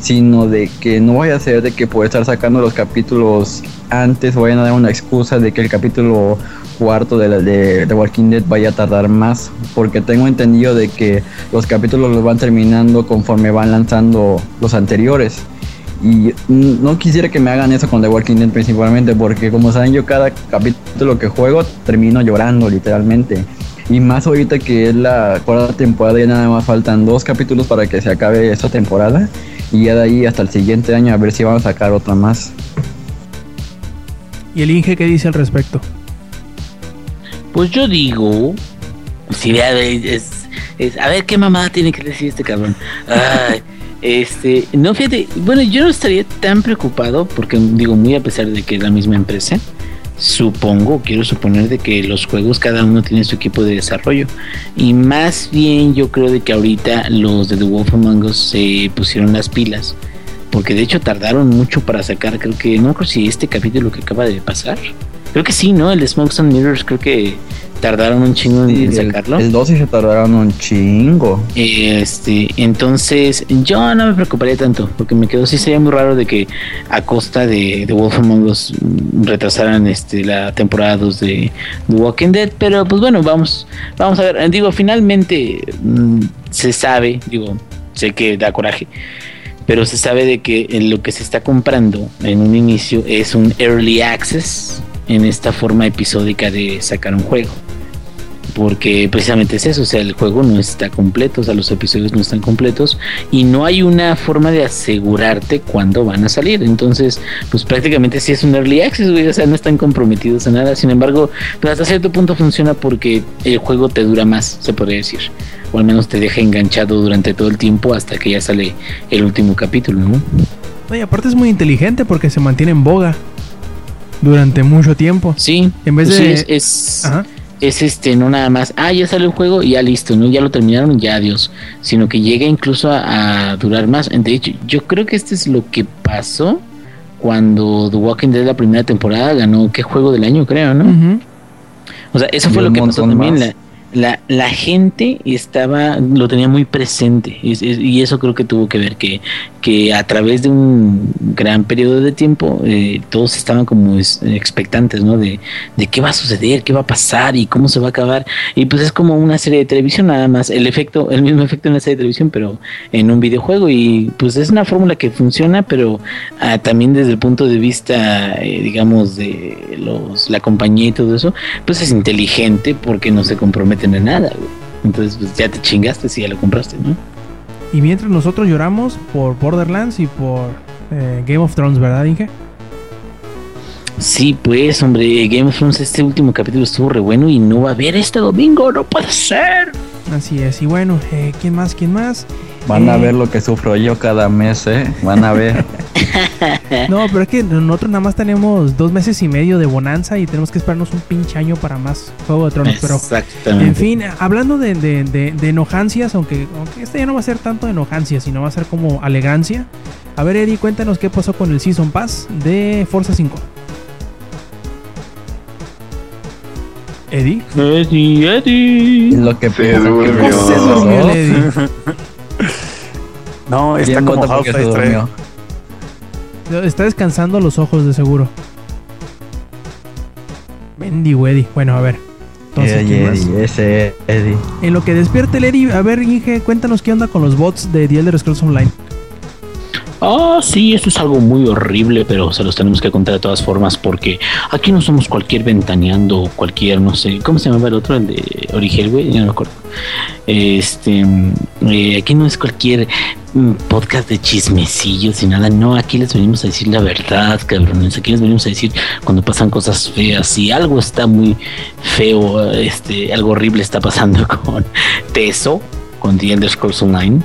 sino de que no vaya a ser de que por estar sacando los capítulos antes vayan a dar una excusa de que el capítulo cuarto de, la, de, de Walking Dead vaya a tardar más, porque tengo entendido de que los capítulos los van terminando conforme van lanzando los anteriores. Y no quisiera que me hagan eso con The Walking Dead principalmente, porque como saben yo cada capítulo que juego termino llorando literalmente. Y más ahorita que es la cuarta temporada y nada más faltan dos capítulos para que se acabe esta temporada. Y ya de ahí hasta el siguiente año a ver si van a sacar otra más. ¿Y el Inge qué dice al respecto? Pues yo digo, si vea, es, es- a ver qué mamada tiene que decir este cabrón. Ay, este, no fíjate, bueno, yo no estaría tan preocupado porque digo muy a pesar de que es la misma empresa, supongo, quiero suponer de que los juegos cada uno tiene su equipo de desarrollo. Y más bien yo creo de que ahorita los de The Wolf Among Us se pusieron las pilas porque de hecho tardaron mucho para sacar, creo que no creo si este capítulo que acaba de pasar, creo que sí, ¿no? El de Smokes and Mirrors creo que tardaron un chingo en, Sí, en el, sacarlo. el 2 sí se tardaron un chingo. Este, entonces yo no me preocuparía tanto, porque me quedó sí sería muy raro de que a costa de, de Wolf Among Us retrasaran este la temporada 2 de The Walking Dead, pero pues bueno, vamos, vamos a ver, digo, finalmente mm, se sabe, digo, sé que da coraje, pero se sabe de que lo que se está comprando en un inicio es un early access en esta forma episódica de sacar un juego porque precisamente es eso, o sea, el juego no está completo, o sea, los episodios no están completos y no hay una forma de asegurarte cuándo van a salir. Entonces, pues prácticamente sí es un early access, güey, o sea, no están comprometidos a nada. Sin embargo, pues hasta cierto punto funciona porque el juego te dura más, se podría decir. O al menos te deja enganchado durante todo el tiempo hasta que ya sale el último capítulo, ¿no? Y aparte es muy inteligente porque se mantiene en boga durante mucho tiempo. Sí, En vez pues de- es, es- Ajá. es este, no nada más, ah, ya sale el juego y ya listo, ¿no? Ya lo terminaron, ya adiós. Sino que llega incluso a, a durar más. De hecho, yo creo que este es lo que pasó cuando The Walking Dead la primera temporada ganó, ¿qué juego del año, creo, no? O sea, eso Y fue lo que pasó también. más. La, la, la gente estaba, lo tenía muy presente. Y, eso creo que tuvo que ver que, que a través de un gran periodo de tiempo, eh, todos estaban como es- expectantes, ¿no? De, de qué va a suceder, qué va a pasar y cómo se va a acabar. Y pues es como una serie de televisión, nada más. El efecto, el mismo efecto en la serie de televisión, pero en un videojuego. Y pues es una fórmula que funciona, pero ah, también desde el punto de vista, eh, digamos, de los, la compañía y todo eso, pues es inteligente porque no se comprometen en nada, güey. Entonces, pues ya te chingaste si ya lo compraste, ¿no? Y mientras nosotros lloramos por Borderlands y por eh, Game of Thrones, ¿verdad, Inge? Sí, pues, hombre, Game of Thrones, este último capítulo estuvo re bueno y no va a haber este domingo, no puede ser. Así es. Y bueno, eh, ¿quién más? ¿Quién más? Van a ver lo que sufro yo cada mes, ¿eh? Van a ver. No, pero es que nosotros nada más tenemos dos meses y medio de bonanza y tenemos que esperarnos un pinche año para más Juego de Tronos. Pero, Exactamente. en fin, hablando de, de, de- de enojancias, aunque, aunque este ya no va a ser tanto de enojancia, sino va a ser como alegancia. A ver, Eddie, cuéntanos qué pasó con el Season Pass de Forza 5. Eddie. Eddie, Eddie. Lo que Se durmió. Se durmió el Eddie. No, está Bien como Half-Life 3. durmió. Está descansando los ojos de seguro. Mendigo Eddie. Bueno, a ver. Entonces, Eddie, ¿quién más? Eddie, ese Eddie. En lo que despierte el Eddie, a ver, Inge, cuéntanos qué onda con los bots de The Elder Scrolls Online. Ah, sí, esto es algo muy horrible, pero se los tenemos que contar de todas formas porque aquí no somos cualquier ventaneando, cualquier, no sé, ¿cómo se llamaba el otro? El de Origel, güey, ya no me acuerdo. Este, eh, aquí no es cualquier mm, podcast de chismecillos y nada, no, aquí les venimos a decir la verdad, cabrones, aquí les venimos a decir cuando pasan cosas feas, si algo está muy feo, este, algo horrible está pasando con Teso, con The Elder Online.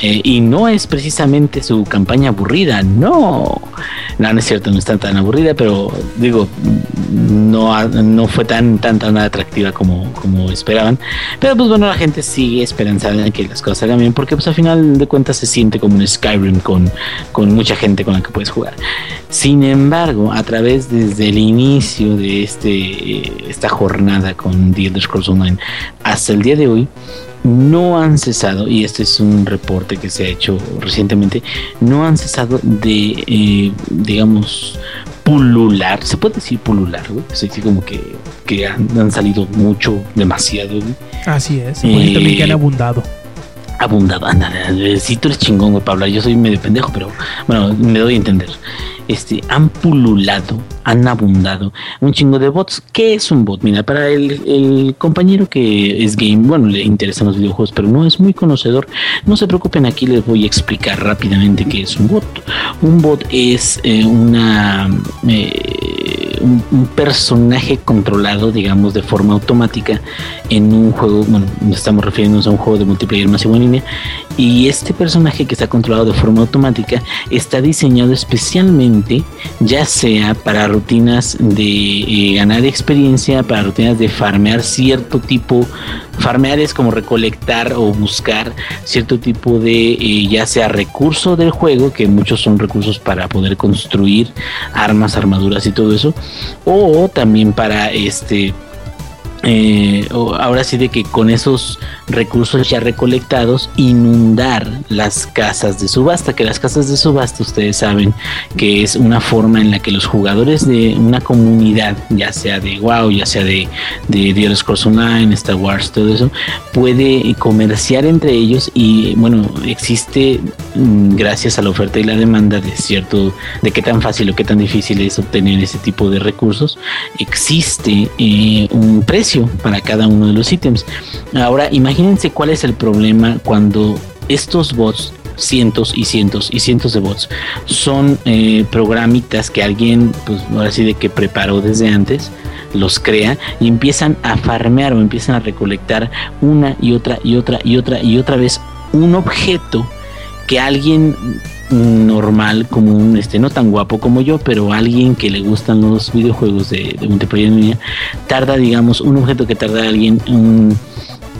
Eh, y no es precisamente su campaña aburrida, no. No, no es cierto, no está tan aburrida, pero digo, no, no fue tan, tan, tan atractiva como, como esperaban. Pero pues bueno, la gente sigue esperanzada en que las cosas salgan bien, porque pues al final de cuentas se siente como un Skyrim con, con mucha gente con la que puedes jugar. Sin embargo, a través desde el inicio de este, esta jornada con The Elder Scrolls Online hasta el día de hoy, no han cesado, y este es un reporte que se ha hecho recientemente, no han cesado de, eh, digamos, pulular, se puede decir pulular, güey, es decir, como que, que han, han salido mucho, demasiado, güey, Así es. Eh, también que han abundado. abundado, anda, si tú eres chingón, güey, para hablar, yo soy medio pendejo, pero bueno, me doy a entender. Este, han pululado, han abundado un chingo de bots. ¿Qué es un bot? Mira, para el, compañero que es game, bueno, le interesan los videojuegos, pero no es muy conocedor, no se preocupen, aquí les voy a explicar rápidamente qué es un bot. Un bot es eh, una, eh, un, un personaje controlado, digamos, de forma automática en un juego, bueno, estamos refiriéndonos a un juego de multiplayer masivo en línea, y este personaje que está controlado de forma automática está diseñado especialmente ya sea para rutinas de eh, ganar experiencia, para rutinas de farmear cierto tipo, farmear es como recolectar o buscar cierto tipo de eh, ya sea recurso del juego, que muchos son recursos para poder construir armas, armaduras y todo eso, o también para este eh, ahora sí de que con esos recursos ya recolectados inundar las casas de subasta, que las casas de subasta ustedes saben que es una forma en la que los jugadores de una comunidad, ya sea de WoW, ya sea de, de Elder Scrolls Online, Star Wars, todo eso, puede comerciar entre ellos y bueno, existe mm, gracias a la oferta y la demanda de cierto, de qué tan fácil o qué tan difícil es obtener ese tipo de recursos, existe eh, un precio para cada uno de los ítems. Ahora, imagínense cuál es el problema cuando estos bots cientos y cientos y cientos de bots son eh, programitas que alguien pues ahora sí de que preparó desde antes los crea y empiezan a farmear o empiezan a recolectar una y otra y otra y otra y otra vez un objeto que alguien normal, como un, este, no tan guapo como yo, pero alguien que le gustan los videojuegos de, de línea, tarda, digamos, un objeto que tarda alguien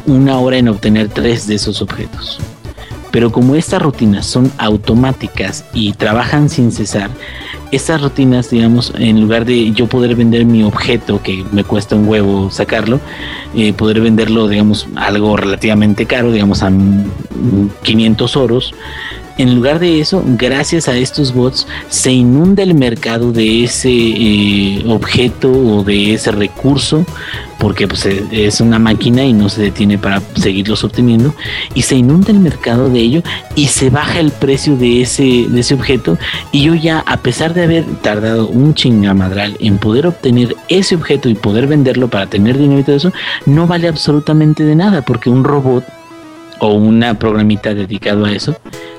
una hora en obtener tres de esos objetos. Pero como estas rutinas son automáticas y trabajan sin cesar, estas rutinas, digamos, en lugar de yo poder vender mi objeto, que me cuesta un huevo sacarlo, eh, poder venderlo, digamos, algo relativamente caro, digamos, a 500 oros, en lugar de eso, gracias a estos bots, se inunda el mercado de ese eh, objeto o de ese recurso, porque pues, eh, es una máquina y no se detiene para seguirlos obteniendo, y se inunda el mercado de ello y se baja el precio de ese, de ese objeto. Y yo ya, a pesar de haber tardado un chingamadral en poder obtener ese objeto y poder venderlo para tener dinero y todo eso, no vale absolutamente de nada, porque un robot o una programita dedicado a eso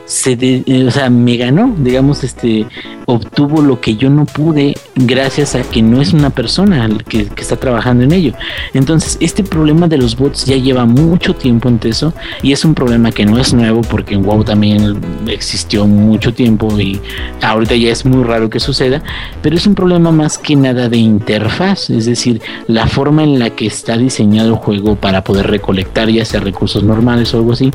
se eh, o sea, me ganó, digamos, este, obtuvo lo que yo no pude gracias a que no es una persona que, está trabajando en ello. Entonces, este problema de los bots ya lleva mucho tiempo en eso y es un problema que no es nuevo porque en WoW también existió mucho tiempo y ahorita ya es muy raro que suceda, pero es un problema más que nada de interfaz, es decir, la forma en la que está diseñado el juego para poder recolectar ya sea recursos normales o algo así,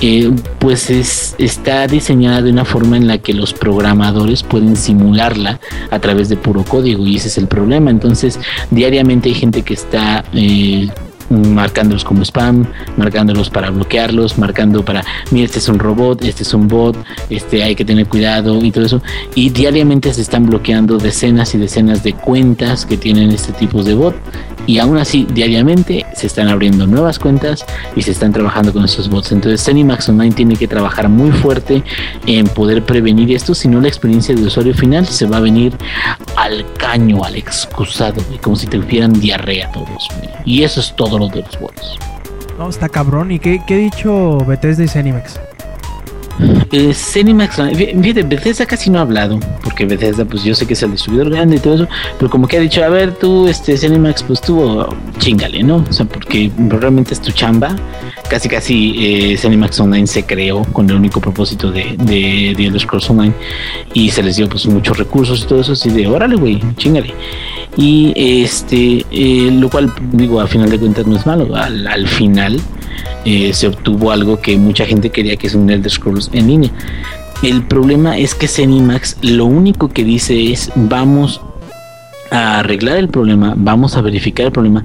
eh, pues es, está diseñada de una forma en la que los programadores pueden simularla a través de puro código y ese es el problema. Entonces, diariamente hay gente que está eh, marcándolos como spam, marcándolos para bloquearlos, marcando para, mira, este es un robot, este es un bot, este hay que tener cuidado y todo eso. Y diariamente se están bloqueando decenas y decenas de cuentas que tienen este tipo de bot y aún así diariamente se están abriendo nuevas cuentas y se están trabajando con esos bots. Entonces Zenimax Online tiene que trabajar muy fuerte en poder prevenir esto, si no la experiencia de usuario final se va a venir al caño, al excusado, como si te hicieran diarrea todos. Y eso es todo lo de los bots. No, está cabrón. ¿Y qué, qué ha dicho Bethesda y Zenimax? Eh, Cinemax, fíjate, Bethesda casi no ha hablado, porque Bethesda, pues yo sé que es el distribuidor grande y todo eso, pero como que ha dicho, a ver, tú, este, Cinemax, pues tú, chingale, ¿no? O sea, porque realmente es tu chamba. Casi, casi eh, Cinemax Online se creó con el único propósito de, de, de Elder Scrolls Online y se les dio, pues, muchos recursos y todo eso, así de, órale, güey, chingale. Y este, eh, lo cual, digo, a final de cuentas no es malo, al, al final eh, se obtuvo algo que mucha gente quería que es un Elder Scrolls en línea. El problema es que Zenimax lo único que dice es vamos a arreglar el problema, vamos a verificar el problema,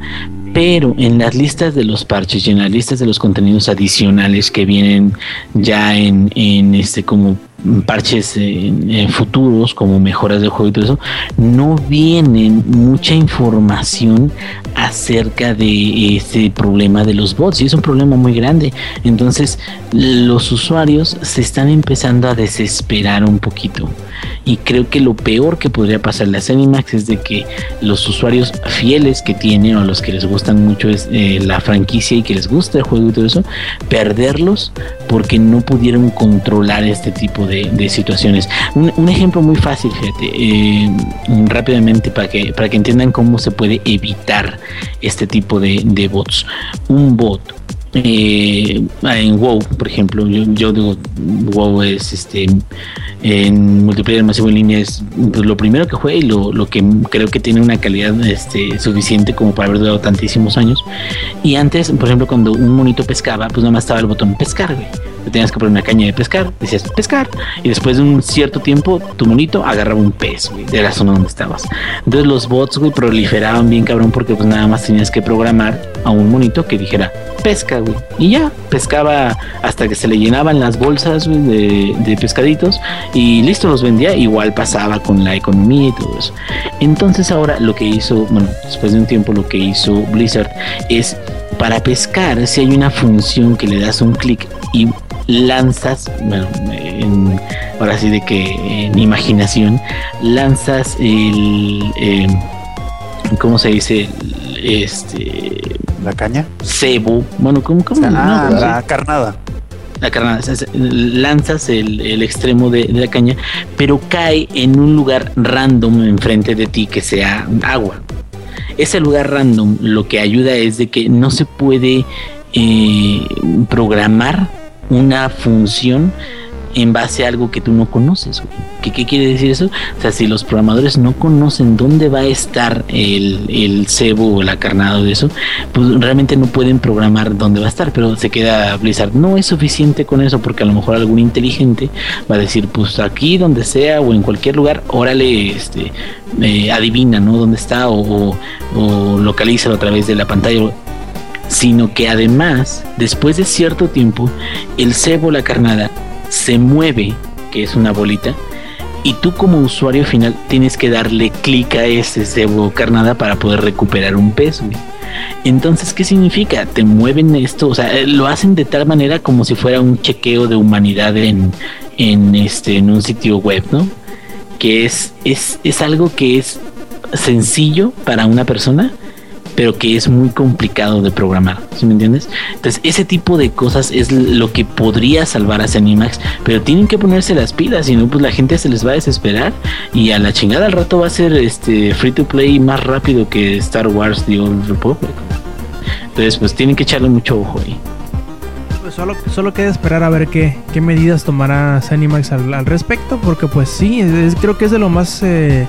pero en las listas de los parches y en las listas de los contenidos adicionales que vienen ya en, en este como parches futuros como mejoras del juego y todo eso, no vienen mucha información acerca de este problema de los bots y es un problema muy grande. Entonces los usuarios se están empezando a desesperar un poquito y creo que lo peor que podría pasarle a Zenimax es de que los usuarios fieles que tienen o los que les gustan mucho es, eh, la franquicia y que les gusta el juego y todo eso, perderlos porque no pudieron controlar este tipo de de, situaciones. Un, ejemplo muy fácil, fíjate, eh, rápidamente para que, para que entiendan cómo se puede evitar este tipo de, de bots. Un bot eh, en WoW, por ejemplo, yo, yo digo WoW es este en multiplayer masivo en línea es lo primero que juega y lo, lo, que creo que tiene una calidad este, suficiente como para haber durado tantísimos años. Y antes, por ejemplo, cuando un monito pescaba, pues nada más estaba el botón pescar, güey. Te tenías que poner una caña de pescar, decías pescar, y después de un cierto tiempo, tu monito agarraba un pez, güey, de la zona donde estabas. Entonces los bots, güey, proliferaban bien cabrón porque pues nada más tenías que programar a un monito que dijera pesca, güey. Y ya, pescaba hasta que se le llenaban las bolsas güey, de, de, pescaditos y listo, los vendía. Igual pasaba con la economía y todo eso. Entonces ahora lo que hizo, bueno, después de un tiempo lo que hizo Blizzard es para pescar, si hay una función que le das un clic y lanzas, bueno, en, ahora sí de que en imaginación, lanzas el, eh, ¿cómo se dice? Este, la caña, cebo, bueno, ¿cómo? cómo ah, no, la carnada. La carnada, lanzas el, el extremo de, de, la caña, pero cae en un lugar random enfrente de ti que sea agua. Ese lugar random lo que ayuda es de que no se puede eh, programar una función en base a algo que tú no conoces. ¿Qué, ¿Qué, quiere decir eso? O sea, si los programadores no conocen dónde va a estar el, el cebo o la carnada de eso, pues realmente no pueden programar dónde va a estar, pero se queda Blizzard. No es suficiente con eso porque a lo mejor algún inteligente va a decir, pues aquí donde sea o en cualquier lugar, órale, este, eh, adivina, ¿no? Dónde está o, o, o localízalo a través de la pantalla sino que además, después de cierto tiempo, el cebo, la carnada, se mueve, que es una bolita, y tú como usuario final tienes que darle clic a ese cebo carnada para poder recuperar un peso. Entonces, ¿qué significa? Te mueven esto, o sea, lo hacen de tal manera como si fuera un chequeo de humanidad en, en, este, en un sitio web, ¿no? Que es, es, es algo que es sencillo para una persona, pero que es muy complicado de programar, ¿sí me entiendes? Entonces, ese tipo de cosas es lo que podría salvar a Zenimax, pero tienen que ponerse las pilas, si no, pues la gente se les va a desesperar y a la chingada al rato va a ser este free to play más rápido que Star Wars The Old Republic. Entonces, pues tienen que echarle mucho ojo ahí. Pues solo, queda esperar a ver qué, medidas tomará Zenimax al, respecto, porque pues sí, creo que es de lo más eh,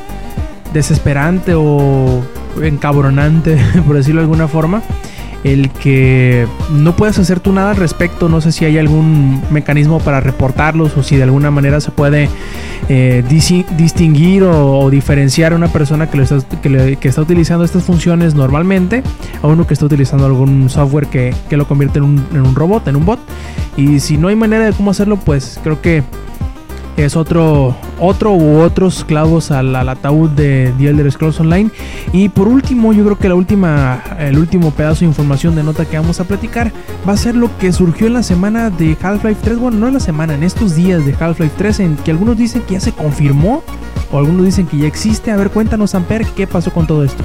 desesperante o encabronante, por decirlo de alguna forma, el que no puedes hacer tú nada al respecto. No sé si hay algún mecanismo para reportarlos o si de alguna manera se puede eh, distinguir o, diferenciar a una persona que, está, utilizando estas funciones normalmente a uno que está utilizando algún software que, lo convierte en un robot, en un bot. Y si no hay manera de cómo hacerlo, pues creo que es otro, otro u otros clavos al, ataúd de The Elder Scrolls Online. Y por último, yo creo que la última, el último pedazo de información de nota que vamos a platicar va a ser lo que surgió en la semana de Half-Life 3. Bueno, no en la semana, en estos días de Half-Life 3, en que algunos dicen que ya se confirmó o algunos dicen que ya existe. A ver, cuéntanos, Amper, ¿qué pasó con todo esto?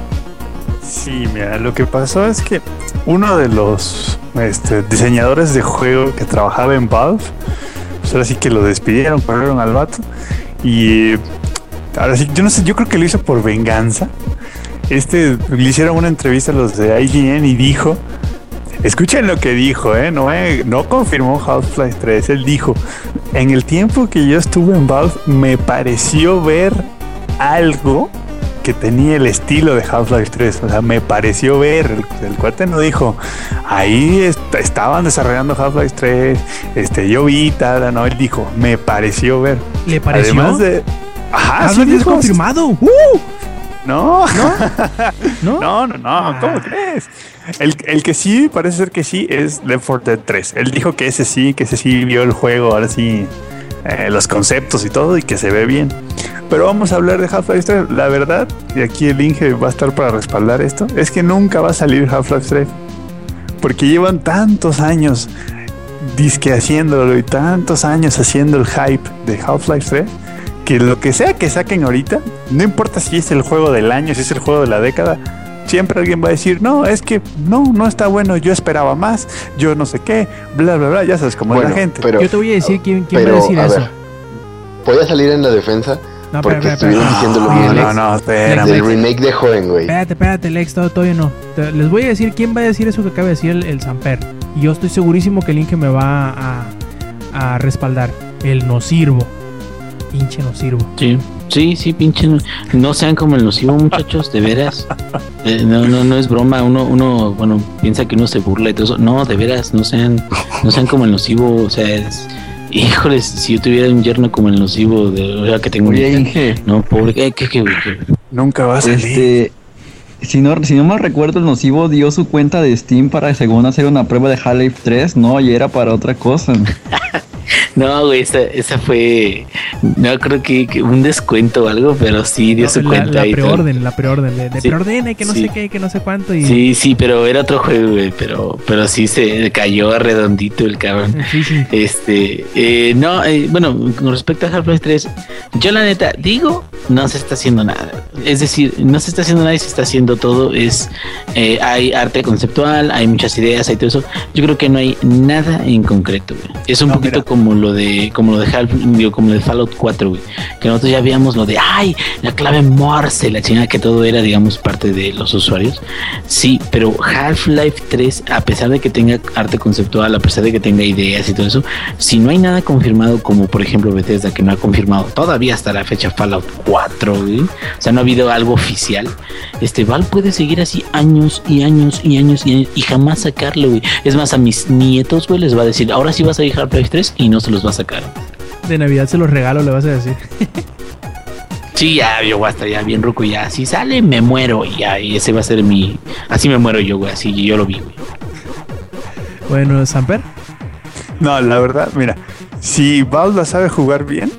Sí, mira, lo que pasó es que uno de los este, diseñadores de juego que trabajaba en Valve pues ahora sí que lo despidieron, corrieron al vato. Y ahora sí, yo no sé, yo creo que lo hizo por venganza. Este, le hicieron una entrevista a los de IGN y dijo, escuchen lo que dijo, ¿eh? No, eh, no confirmó Half-Life 3, él dijo, en el tiempo que yo estuve en Valve me pareció ver algo que tenía el estilo de Half-Life 3. O sea, me pareció ver. El, el cuate no dijo, ahí est estaban desarrollando Half-Life 3, este, yo vi tal, no, él dijo, me pareció ver. ¿Le pareció? Además de. Ajá, sí, dijo, confirmado. ¡Uh! No. ¿No? no, no, no, ¿cómo crees? El, el, que sí, parece ser que sí, es Left 4 Dead 3. Él dijo que ese sí, que ese sí vio el juego, ahora sí, eh, los conceptos y todo, y que se ve bien. Pero vamos a hablar de Half-Life 3. La verdad, y aquí el Inge va a estar para respaldar esto, es que nunca va a salir Half-Life 3. Porque llevan tantos años disque haciéndolo y tantos años haciendo el hype de Half-Life 3 que lo que sea que saquen ahorita, no importa si es el juego del año, si es el juego de la década, siempre alguien va a decir, no, es que no, no está bueno, yo esperaba más, yo no sé qué, bla, bla, bla, ya sabes cómo bueno, es la gente. Pero, yo te voy a decir quién, quién pero, va a decir a eso. Ver. voy a salir en la defensa No, porque espera, espera, estuvieron diciendo lo No, mismo no, no, espera. del remake de Joven, güey. Espérate, espérate, Lex, todo- todavía no. Te- Les voy a decir quién va a decir eso que acaba de decir el, el Samper. Y yo estoy segurísimo que el Inge me va a, a respaldar. El no sirvo. Pinche no sirvo. Sí, sí, sí, pinche. No, no sean como el nocivo, muchachos, de veras. Eh, no, no, no es broma. Uno, uno, bueno, piensa que uno se burla y todo eso. No, de veras, no sean, no sean como el nocivo. O sea, es, híjoles, si yo tuviera un yerno como el nocivo, de, o sea, que tengo Oye, un Inge, No, pobre, eh, ¿qué, qué, qué? Nunca va a salir. este. Si no, si no mal recuerdo, el nocivo dio su cuenta de Steam para, según hacer una prueba de Half-Life 3, no, y era para otra cosa. No, güey, esa, esa fue, no creo que, que un descuento o algo, pero sí dio su la, cuenta. la preorden, la preorden. De, de Sí, preordena y que no sí. sé qué, que no sé cuánto. Y, Sí, sí, pero era otro juego, güey, pero, pero sí se cayó redondito el cabrón. Sí, sí. Este, eh, no, eh, bueno, con respecto a Half-Life 3, yo la neta digo, no se está haciendo nada. Es decir, no se está haciendo nada y se está haciendo todo. Es, eh, hay arte conceptual, hay muchas ideas, hay todo eso. Yo creo que no hay nada en concreto, güey. Es un No, poquito mira. como lo de, como lo de Half, digo, como de Fallout 4, güey. Que nosotros ya veíamos lo de, ay, la clave Morse, la chingada que todo era, digamos, parte de los usuarios. Sí, pero Half-Life 3, a pesar de que tenga arte conceptual, a pesar de que tenga ideas y todo eso, si no hay nada confirmado, como por ejemplo Bethesda, que no ha confirmado todavía hasta la fecha Fallout 4, güey, o sea, no ha habido algo oficial, este Val puede seguir así años y años y años y años y jamás sacarlo, güey. Es más, a mis nietos, güey, les va a decir, ahora sí vas a ir Half-Life 3 y no se los va a sacar. De Navidad se los regalo, le vas a decir. Sí, ya, yo voy a estar ya bien ruco y ya, si sale, me muero y ya, y ese va a ser mi, así me muero yo, güey, así yo lo vi, güey. Bueno, Samper. No, la verdad, mira, si Valve la sabe jugar bien,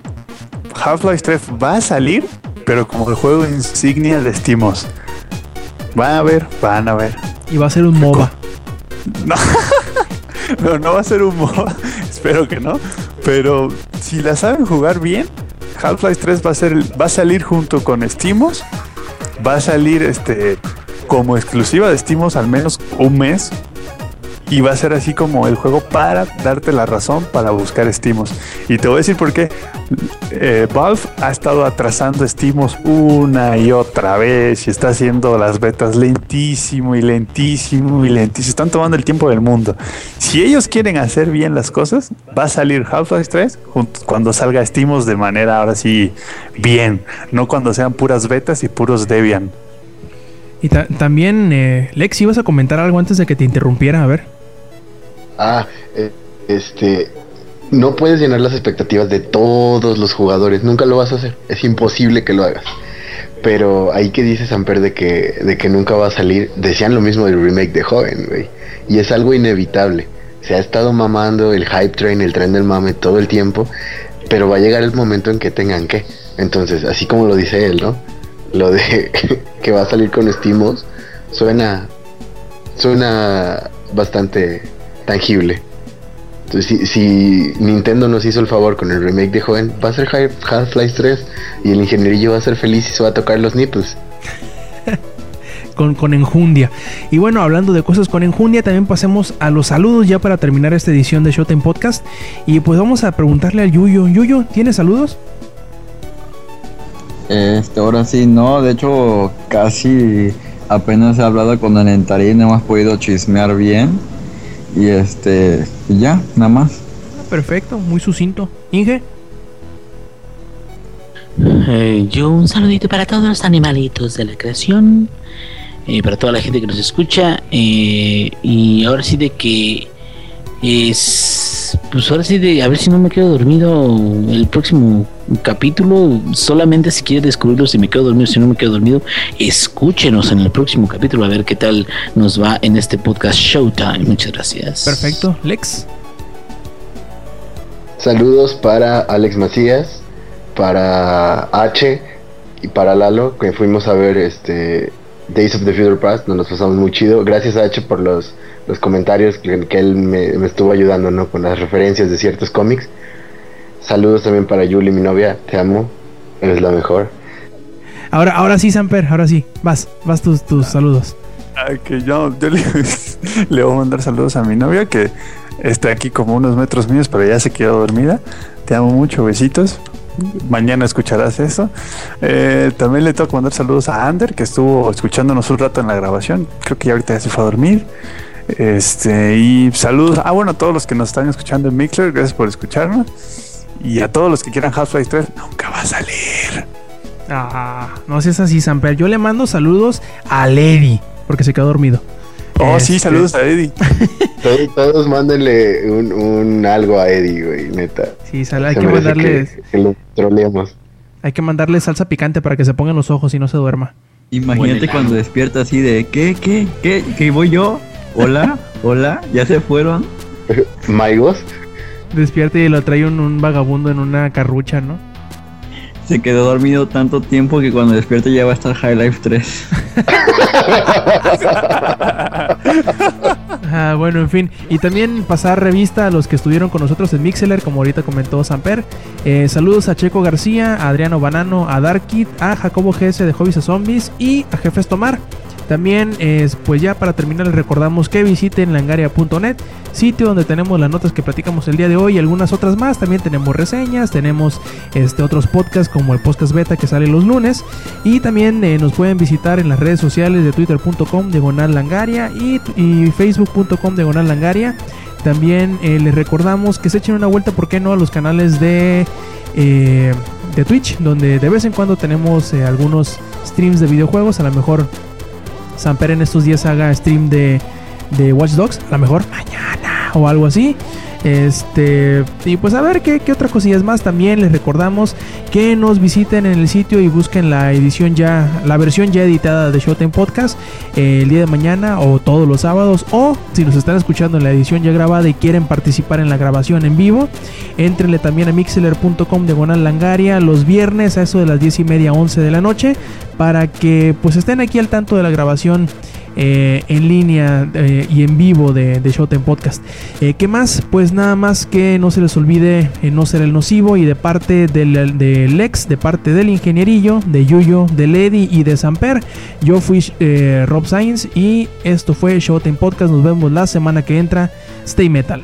Half-Life 3 va a salir, pero como el juego insignia de Steamos. Van a ver, van a ver. Y va a ser un MOBA. No, no, no va a ser un MOBA, espero que no. Pero si la saben jugar bien, Half-Life 3 va a ser, va a salir junto con Steamos. Va a salir este como exclusiva de Steamos al menos un mes. Y va a ser así como el juego para darte la razón para buscar Steamos. Y te voy a decir por qué. Eh, Valve ha estado atrasando Steamos una y otra vez y está haciendo las betas lentísimo y lentísimo y lentísimo. Están tomando el tiempo del mundo. Si ellos quieren hacer bien las cosas, va a salir Half-Life 3 junto- cuando salga Steamos de manera ahora sí bien, no cuando sean puras betas y puros Debian. Y ta- también, eh, Lex, ibas a comentar algo antes de que te interrumpiera, a ver. Ah, eh, este. No puedes llenar las expectativas de todos los jugadores. Nunca lo vas a hacer. Es imposible que lo hagas. Pero ahí que dice Samper de que, de que nunca va a salir, decían lo mismo del remake de Joven, güey. Y es algo inevitable. Se ha estado mamando el hype train, el tren del mame todo el tiempo. Pero va a llegar el momento en que tengan que. Entonces, así como lo dice él, ¿no? Lo de que va a salir con Steamos suena. Suena bastante tangible. Entonces, si, si Nintendo nos hizo el favor con el remake de Joven, va a ser Half-Life 3 y el ingenierillo va a ser feliz y se va a tocar los nipples. Con, con enjundia. Y bueno, hablando de cosas con enjundia, también pasemos a los saludos ya para terminar esta edición de Showtime Podcast. Y pues vamos a preguntarle al Yuyo. Yuyo, ¿tienes saludos? Este, ahora sí, no, de hecho, casi apenas he hablado con el Entarín, hemos podido chismear bien. Y este, y ya, nada más. Perfecto, muy sucinto. Inge, Eh, yo un saludito para todos los animalitos de la creación, eh, para toda la gente que nos escucha, eh, y ahora sí de que es, pues ahora sí de a ver si no me quedo dormido el próximo capítulo, solamente si quiere descubrirlo si me quedo dormido, si no me quedo dormido, escúchenos en el próximo capítulo a ver qué tal nos va en este podcast Showtime. Muchas gracias. perfecto. Lex, Saludos para Alex Macías, para H y para Lalo, que fuimos a ver este Days of the Future Past, nos los pasamos muy chido. Gracias a H por los, los comentarios que, que él me, me estuvo ayudando ¿no? con las referencias de ciertos cómics. Saludos también para Yuli, mi novia, te amo, eres la mejor. ahora, ahora sí, Samper, ahora sí. Vas, vas tus, tus saludos. Ah, que yo, yo le, le voy a mandar saludos a mi novia que está aquí como unos metros míos, pero ya se quedó dormida. Te amo mucho, besitos. mañana escucharás eso. Eh, también le tengo que mandar saludos a Ander, que estuvo escuchándonos un rato en la grabación. Creo que ya ahorita ya se fue a dormir. Este, y saludos. Ah, bueno, a todos los que nos están escuchando en Mixler, gracias por escucharnos. Y a todos los que quieran Half-Life 3, nunca va a salir. Ah, no seas así, Samper. Yo le mando saludos a Lady, porque se quedó dormido. Oh, sí, Este, saludos a Eddie. Todos, todos mándenle un, un algo a Eddie, güey, neta. Sí, sal- hay Se que merece mandarle, que, que lo troleemos. hay que mandarle salsa picante para que se pongan los ojos y no se duerma. Imagínate cuando despierta así de ¿qué, qué, qué, qué voy yo? Hola, hola, ya se fueron. Maigos, Despierta y lo trae un, un vagabundo en una carrucha, ¿no? Se quedó dormido tanto tiempo que cuando despierta ya va a estar High Life 3. Ah, bueno, en fin. Y también pasar revista a los que estuvieron con nosotros en Mixeler, como ahorita comentó Samper. Eh, saludos a Checo García, a Adriano Banano, a Darkit, a Jacobo GS de Hobbies a Zombies y a Jefes Tomar. También, pues ya para terminar, les recordamos que visiten langaria.net, sitio donde tenemos las notas que platicamos el día de hoy y algunas otras más. También tenemos reseñas, tenemos este, otros podcasts como el podcast beta que sale los lunes. Y también eh, nos pueden visitar en las redes sociales de twitter.com diagonal langaria y, y facebook.com diagonal langaria. También eh, les recordamos que se echen una vuelta, ¿por qué no?, a los canales de, eh, de Twitch, donde de vez en cuando tenemos algunos streams de videojuegos. A lo mejor Samper en estos días haga stream de, de Watch Dogs, a lo mejor mañana o algo así. Este, y pues a ver qué, qué otras cosillas más. También les recordamos que nos visiten en el sitio y busquen la edición ya, la versión ya editada de Showtime Podcast eh, el día de mañana o todos los sábados. O si nos están escuchando en la edición ya grabada y quieren participar en la grabación en vivo, entrenle también a mixeler.com diagonal langaria los viernes a eso de las 10 y media 11 de la noche para que pues estén aquí al tanto de la grabación eh, en línea eh, y en vivo de, de Showtime Podcast. ¿Qué más? Pues nada más que no se les olvide eh, no ser el nocivo y de parte del, del ex, de parte del ingenierillo, de Yuyo, de Lady y de Samper. Yo fui eh, Rob Sainz y esto fue Showtime Podcast. Nos vemos la semana que entra. Stay Metal.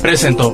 Presentó